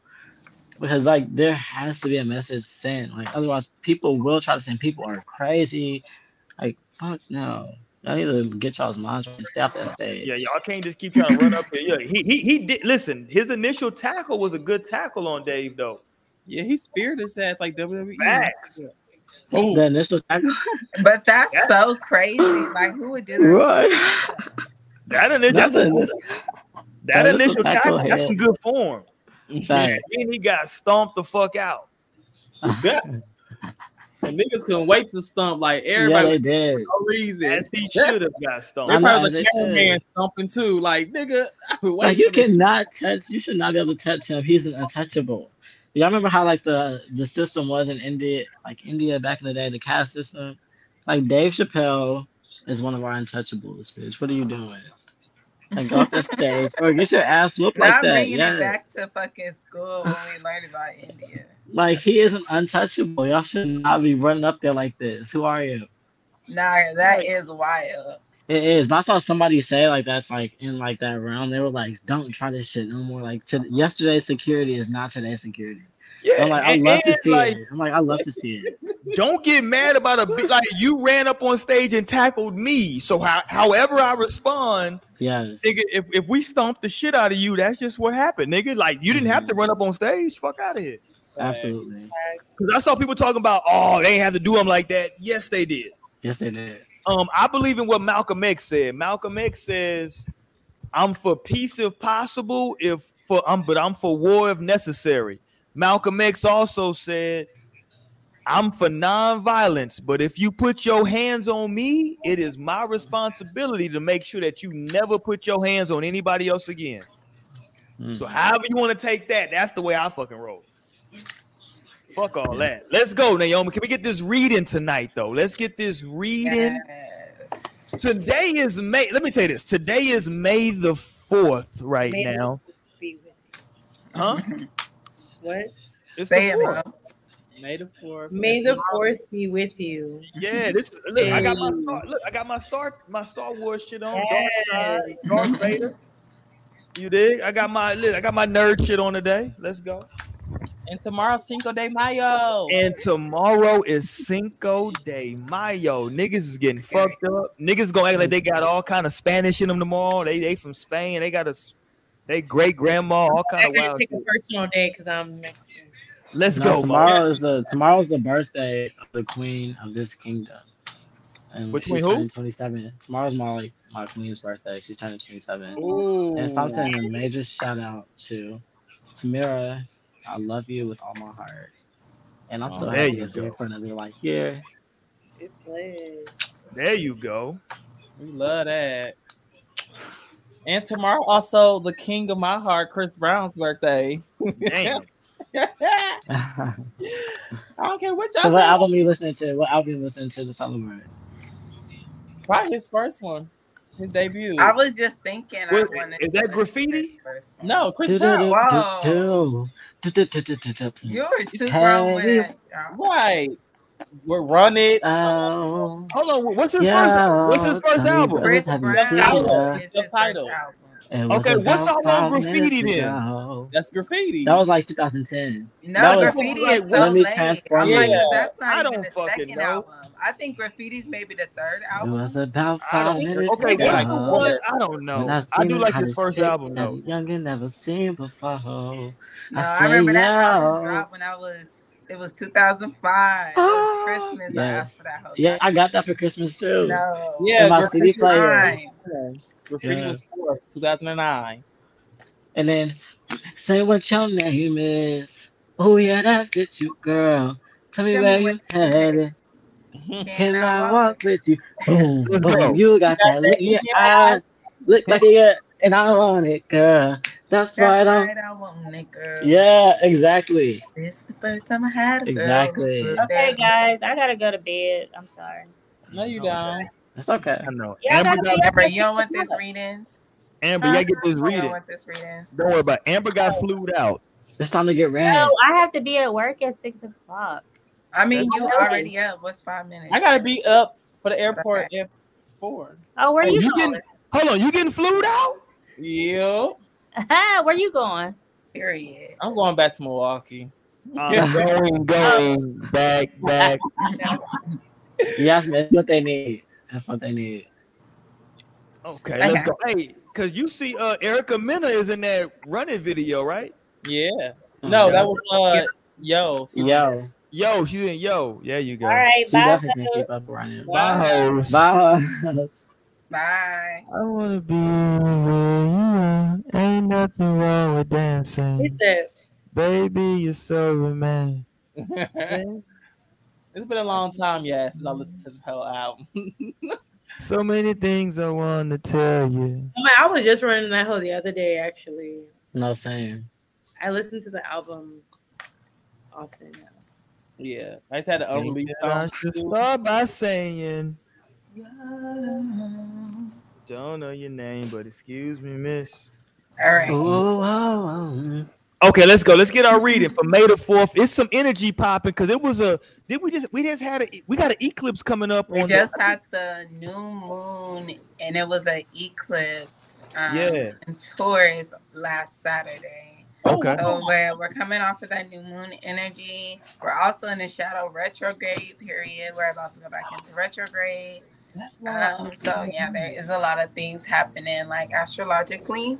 I: Because like there has to be a message sent. Like otherwise, people will try to think people are crazy. Like fuck no. I need to get y'all's minds right and stay off that stage.
B: Yeah, y'all can't just keep trying to run up here. Yeah, he he he did listen, his initial tackle was a good tackle on Dave though.
E: Yeah, he speared his ass like WWE.
B: Facts.
E: Oh,
I: The initial.
C: But that's
B: Yeah.
C: so crazy. Like, who would do that?
I: right.
B: That initial
I: That's
B: that, that
I: initial
B: initial
I: tackle
B: tackle, that's
I: hit.
B: some good form.
I: Facts.
B: Then he got stomped the fuck out.
E: And niggas couldn't wait to stump like
I: yeah,
E: everybody
I: they
E: for
I: did.
E: no reason.
B: As he should have got
I: I
B: stomped.
I: know,
E: Everybody was
I: they
E: a cameraman stumping too. Like nigga,
I: Like you cannot touch. You should not be able to touch him. He's an untouchable. Y'all remember how like the the system was in India, like India back in the day, the caste system. Like Dave Chappelle is one of our untouchables, bitch. What are you doing? Like go off the stage or get your ass whooped like that.
C: bringing it back to fucking school when we learned about India.
I: Like he isn't untouchable. Y'all should not be running up there like this. Who are you?
C: Nah, that is wild.
I: It is. But I saw somebody say like that's like in like that round. They were like, "Don't try this shit no more." Like to, yesterday's security is not today's security.
B: Yeah,
I: I'm like, I love to see
B: like,
I: it. I'm like, I love to see it.
B: Don't get mad about a bit like you ran up on stage and tackled me. So how, however I respond,
I: Yes.
B: nigga, if, if we stomp the shit out of you, that's just what happened, nigga. Like you didn't have to mm-hmm. run up on stage. Fuck out of here.
I: Absolutely.
B: Because I saw people talking about, oh, they ain't have to do them like that. Yes, they did.
I: Yes, they did.
B: Um, I believe in what Malcolm X said. Malcolm X says, "I'm for peace if possible, if for um, but I'm for war if necessary." Malcolm X also said, "I'm for nonviolence, but if you put your hands on me, it is my responsibility to make sure that you never put your hands on anybody else again."
I: Mm.
B: So, however you want to take that, that's the way I fucking roll. Fuck all that. Let's go, Naomi. Can we get this reading tonight, though? Let's get this reading.
C: Yes.
B: Today is May. Let me say this. Today is May the fourth, right
H: May the
B: now.
H: Be with
B: Huh?
H: What?
B: It's
C: Say
B: the
C: it
B: fourth.
C: now.
E: May the fourth.
H: May the fourth be with you.
B: Yeah, this. Look, I got my star. Look, I got my star. My Star Wars shit on. Dark Side, Darth Vader. You dig? I got my. Look, I got my nerd shit on today. Let's go.
E: And tomorrow Cinco de Mayo.
B: And tomorrow is Cinco de Mayo. Niggas is getting fucked up. Niggas gonna act like they got all kind of Spanish in them tomorrow. They they from Spain. They got a. They great grandma. All kind
H: I'm
B: of
H: gonna
B: wild.
H: pick a personal day because I'm Mexican.
B: Let's
I: No,
B: go.
I: tomorrow
B: Tomorrow.
I: is the tomorrow's the birthday of the queen of this kingdom. And
B: Which
I: she's
B: queen, who?
I: 27. Tomorrow's Molly, my queen's birthday. She's turning 27. And so I'm sending a major shout out to Tamira. I love you with all my heart. And I'm
B: Oh,
I: so happy
B: you
I: to be here
B: go.
I: for another like year.
H: It's lit.
B: There you go.
E: We love that. And tomorrow also the king of my heart, Chris Brown's birthday.
B: Damn.
E: I don't care what y'all
I: So what
E: say.
I: album you listening to? What album you listening to to celebrate?
E: Probably his first one, his debut.
C: I was just thinking.
B: What-
C: I wanted
B: is that graffiti?
C: his first one.
E: no, Chris
I: Do, do,
E: Brown.
I: do, do, do, do, do, do, do, do, do.
C: You're too
I: Hey,
C: grown with it. y'all.
E: Right. We're run it.
I: Oh,
B: Hold on. What's his
I: yeah.
B: first? What's his first album?
I: brothers,
C: Chris
I: have you
C: Brown
I: seen
E: Title.
I: her?
C: is his
E: The
C: first
E: title.
C: Album.
B: Okay, what's
I: about
B: the song on Graffiti
I: minutes
B: then?
I: ago.
E: That's graffiti.
I: That was like 2010.
C: No,
I: That was-
C: graffiti
B: like,
C: is so
I: Let Me
C: late.
I: Transform
C: I'm like,
E: Yeah.
C: that's not
B: I
C: even
B: don't
C: the
B: fucking
C: second
B: know.
C: album. I think graffiti's maybe the third album.
I: It
C: album.
I: was about five minutes
B: Okay,
I: ago.
B: what the? I don't know.
I: When
B: I do like
I: the
B: first album though.
I: Young and never seen before.
C: No,
I: I
C: I, remember
I: say
C: that album dropped when I was. It was 2005. It was Christmas. I asked for that whole.
I: Yeah, I got that for Christmas too.
C: No.
E: Yeah,
I: In my
E: graffiti
I: CD player.
C: Time.
E: Graffiti
I: Yeah.
E: was fourth, 2009.
I: And then say what your name is. Oh yeah, that fits you, girl. Tell me
C: Tell me
I: where
C: what-
I: you headed. Can I walk with you? Boom, boom. You got that look in your eyes. Look like it, and I want it, girl. That's,
C: That's
I: right. I'm,
C: right. I want it, girl.
I: yeah, exactly.
C: This is the first time I had it. girl.
I: Exactly.
C: who
D: Okay, guys, I gotta go to bed. I'm sorry.
E: No, you don't.
I: That's okay.
B: I know.
D: Yeah, I
B: Amber
D: gotta
C: Amber, you don't want this reading?
B: Amber. You gotta get this
C: You don't
B: reading.
C: want this reading?
B: Don't worry about. It. Amber got flued out.
I: It's time to get ready.
D: No, I have to be at work at six o'clock.
C: I mean,
D: That's
C: you
D: okay.
C: already up. What's five minutes?
E: I gotta be up for the airport at four.
D: Oh, where
B: Oh,
D: you,
B: you
D: going?
B: getting? Hold on. You getting flued out?
E: Yeah,
D: where you going?
C: Period.
E: I'm going back to Milwaukee.
B: I'm going, going back, back.
I: Yes, man. That's what they need. That's what they need.
B: Okay, let's go. Hey, cause you see, uh, Erica Mena is in that running video, right?
E: Yeah. No, that was uh yo.
I: Yo.
B: Yo, she's in Yo. Yeah, you go.
D: All right,
I: He
D: bye.
I: definitely can keep up running.
B: Bye, hoes.
I: Bye.
C: Bye.
B: I wanna be where you are. Ain't nothing wrong with
H: He
B: dancing,
H: said,
B: baby. You're so romantic.
E: it's been a long time, yeah, since I listened to the whole album.
B: So many things I want to tell you.
H: I'm like, I was just running that whole the other day, actually.
I: No, same.
H: I listened to the album often now.
E: yeah, I just had an unreleased
B: I should start by saying, don't know your name, but excuse me, miss.
C: All right.
I: Oh, oh,
B: Okay, let's go. Let's get our reading for May the fourth. It's some energy popping because it was a. Did we just we just had a we got an eclipse coming up
C: We
B: on
C: just
B: the,
C: had the new moon, and it was an eclipse. Um,
B: Yeah.
C: In Taurus last Saturday.
B: Okay.
C: So we're, we're coming off of that new moon energy. We're also in the shadow retrograde period. We're about to go back into retrograde.
E: That's why.
C: Um, so yeah, there is a lot of things happening like astrologically.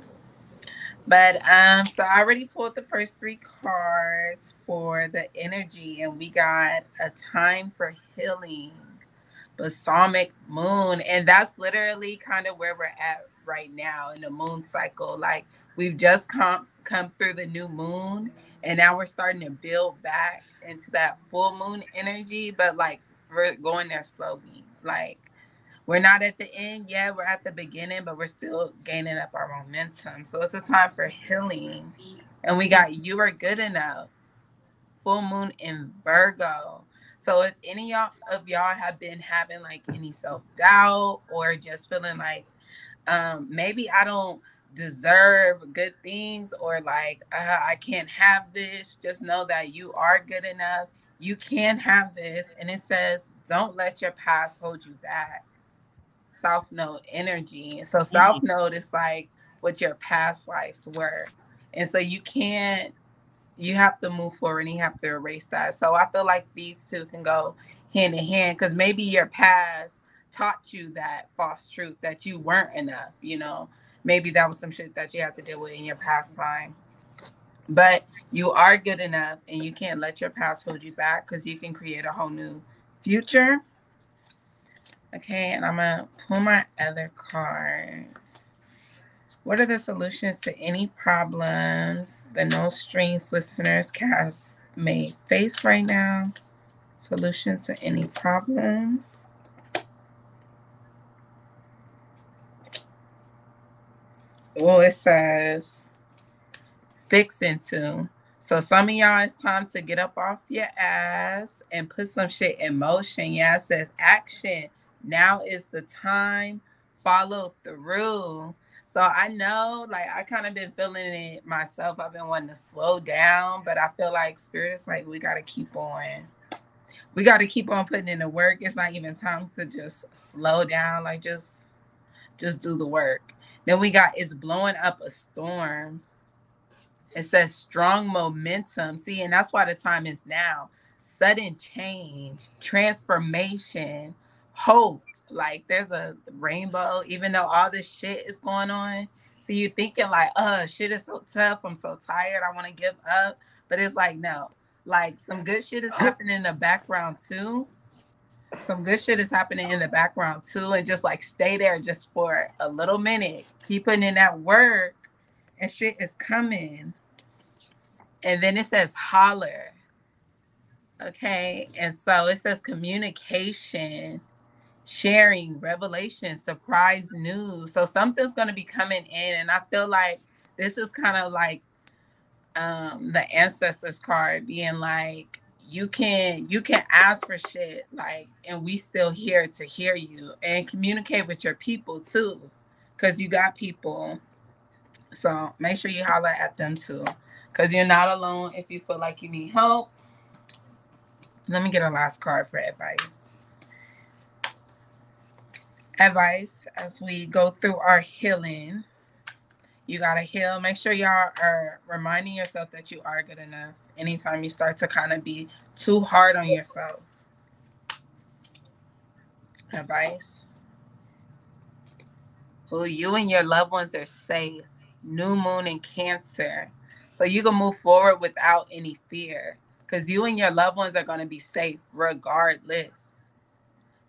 C: But um, so I already pulled the first three cards for the energy, and we got a time for healing, balsamic moon, and that's literally kind of where we're at right now in the moon cycle. Like we've just come come through the new moon, and now we're starting to build back into that full moon energy, but like we're going there slowly. Like we're not at the end yet, we're at the beginning, but we're still gaining up our momentum. So it's a time for healing. And we got you are good enough. Full moon in Virgo. So if any of y'all have been having like any self-doubt or just feeling like um maybe I don't deserve good things or like uh, I can't have this, just know that you are good enough. You can have this. And it says, don't let your past hold you back. South Node energy. So mm-hmm. South Node is like what your past lives were. And so you can't you have to move forward and you have to erase that. So I feel like these two can go hand in hand because maybe your past taught you that false truth that you weren't enough, you know. Maybe that was some shit that you had to deal with in your past time. But you are good enough and you can't let your past hold you back because you can create a whole new future. Okay, and I'm gonna pull my other cards. What are the solutions to any problems the No Strings listeners cast may face right now? Solution to any problems. Oh, it says fix into. So some of y'all, it's time to get up off your ass and put some shit in motion. Yeah, it says action. Now is the time. Follow through. So I know, like, I kind of been feeling it myself. I've been wanting to slow down, but I feel like spirit's like we gotta keep on. We gotta keep on putting in the work. It's not even time to just slow down. Like, just, just do the work. Then we got it's blowing up a storm. It says strong momentum. See, and that's why the time is now. Sudden change, transformation, hope. Like there's a rainbow, even though all this shit is going on. So you thinking like, oh, shit is so tough. I'm so tired. I want to give up. But it's like, no, like some good shit is happening in the background too. Some good shit is happening in the background too. And just like stay there just for a little minute. Keep putting in that work and shit is coming. And then it says holler. Okay. And so it says communication, sharing, revelation, surprise news. So something's going to be coming in. And I feel like this is kind of like um the ancestors card being like you can you can ask for shit like and we still here to hear you and communicate with your people too because you got people so make sure you holler at them too because you're not alone if you feel like you need help. Let me get a last card for advice. Advice as we go through our healing. You got to heal. Make sure y'all are reminding yourself that you are good enough anytime you start to kind of be too hard on yourself. Advice. Oh, you and your loved ones are safe. New moon and cancer so you can move forward without any fear because you and your loved ones are going to be safe regardless.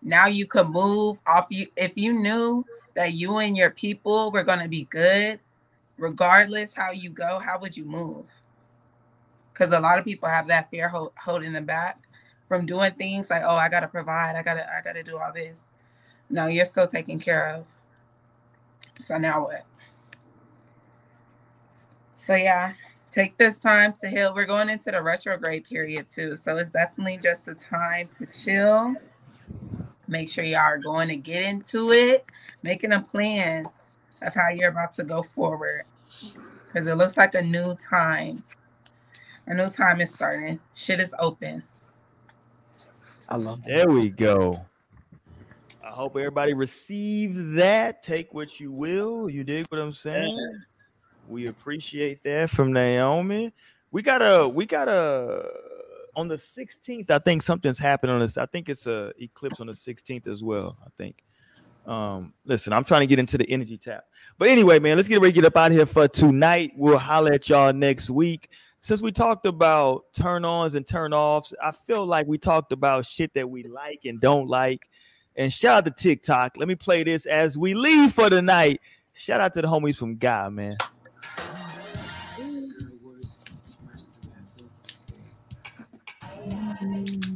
C: Now you could move off you if you knew that you and your people were going to be good regardless how you go, how would you move? Because a lot of people have that fear hold, holding them back from doing things like, oh, I gotta provide, I gotta, I gotta do all this. No, you're still taken care of. So now what? So yeah, take this time to heal. We're going into the retrograde period too. So it's definitely just a time to chill. Make sure y'all are going to get into it, making a plan of how you're about to go forward. Because it looks like a new time. A new time is starting. Shit is open.
I: I love that.
B: There we go. I hope everybody received that. Take what you will. You dig what I'm saying? We appreciate that from Naomi. We got a we got a on the 16th. I think something's happened on this. I think it's a eclipse on the 16th as well. I think. Um, listen, I'm trying to get into the energy tap. But anyway, man, let's get ready to get up out of here for tonight. We'll holler at y'all next week. Since we talked about turn ons and turn offs, I feel like we talked about shit that we like and don't like. And shout out to TikTok. Let me play this as we leave for the night. Shout out to the homies from God, man. Amen.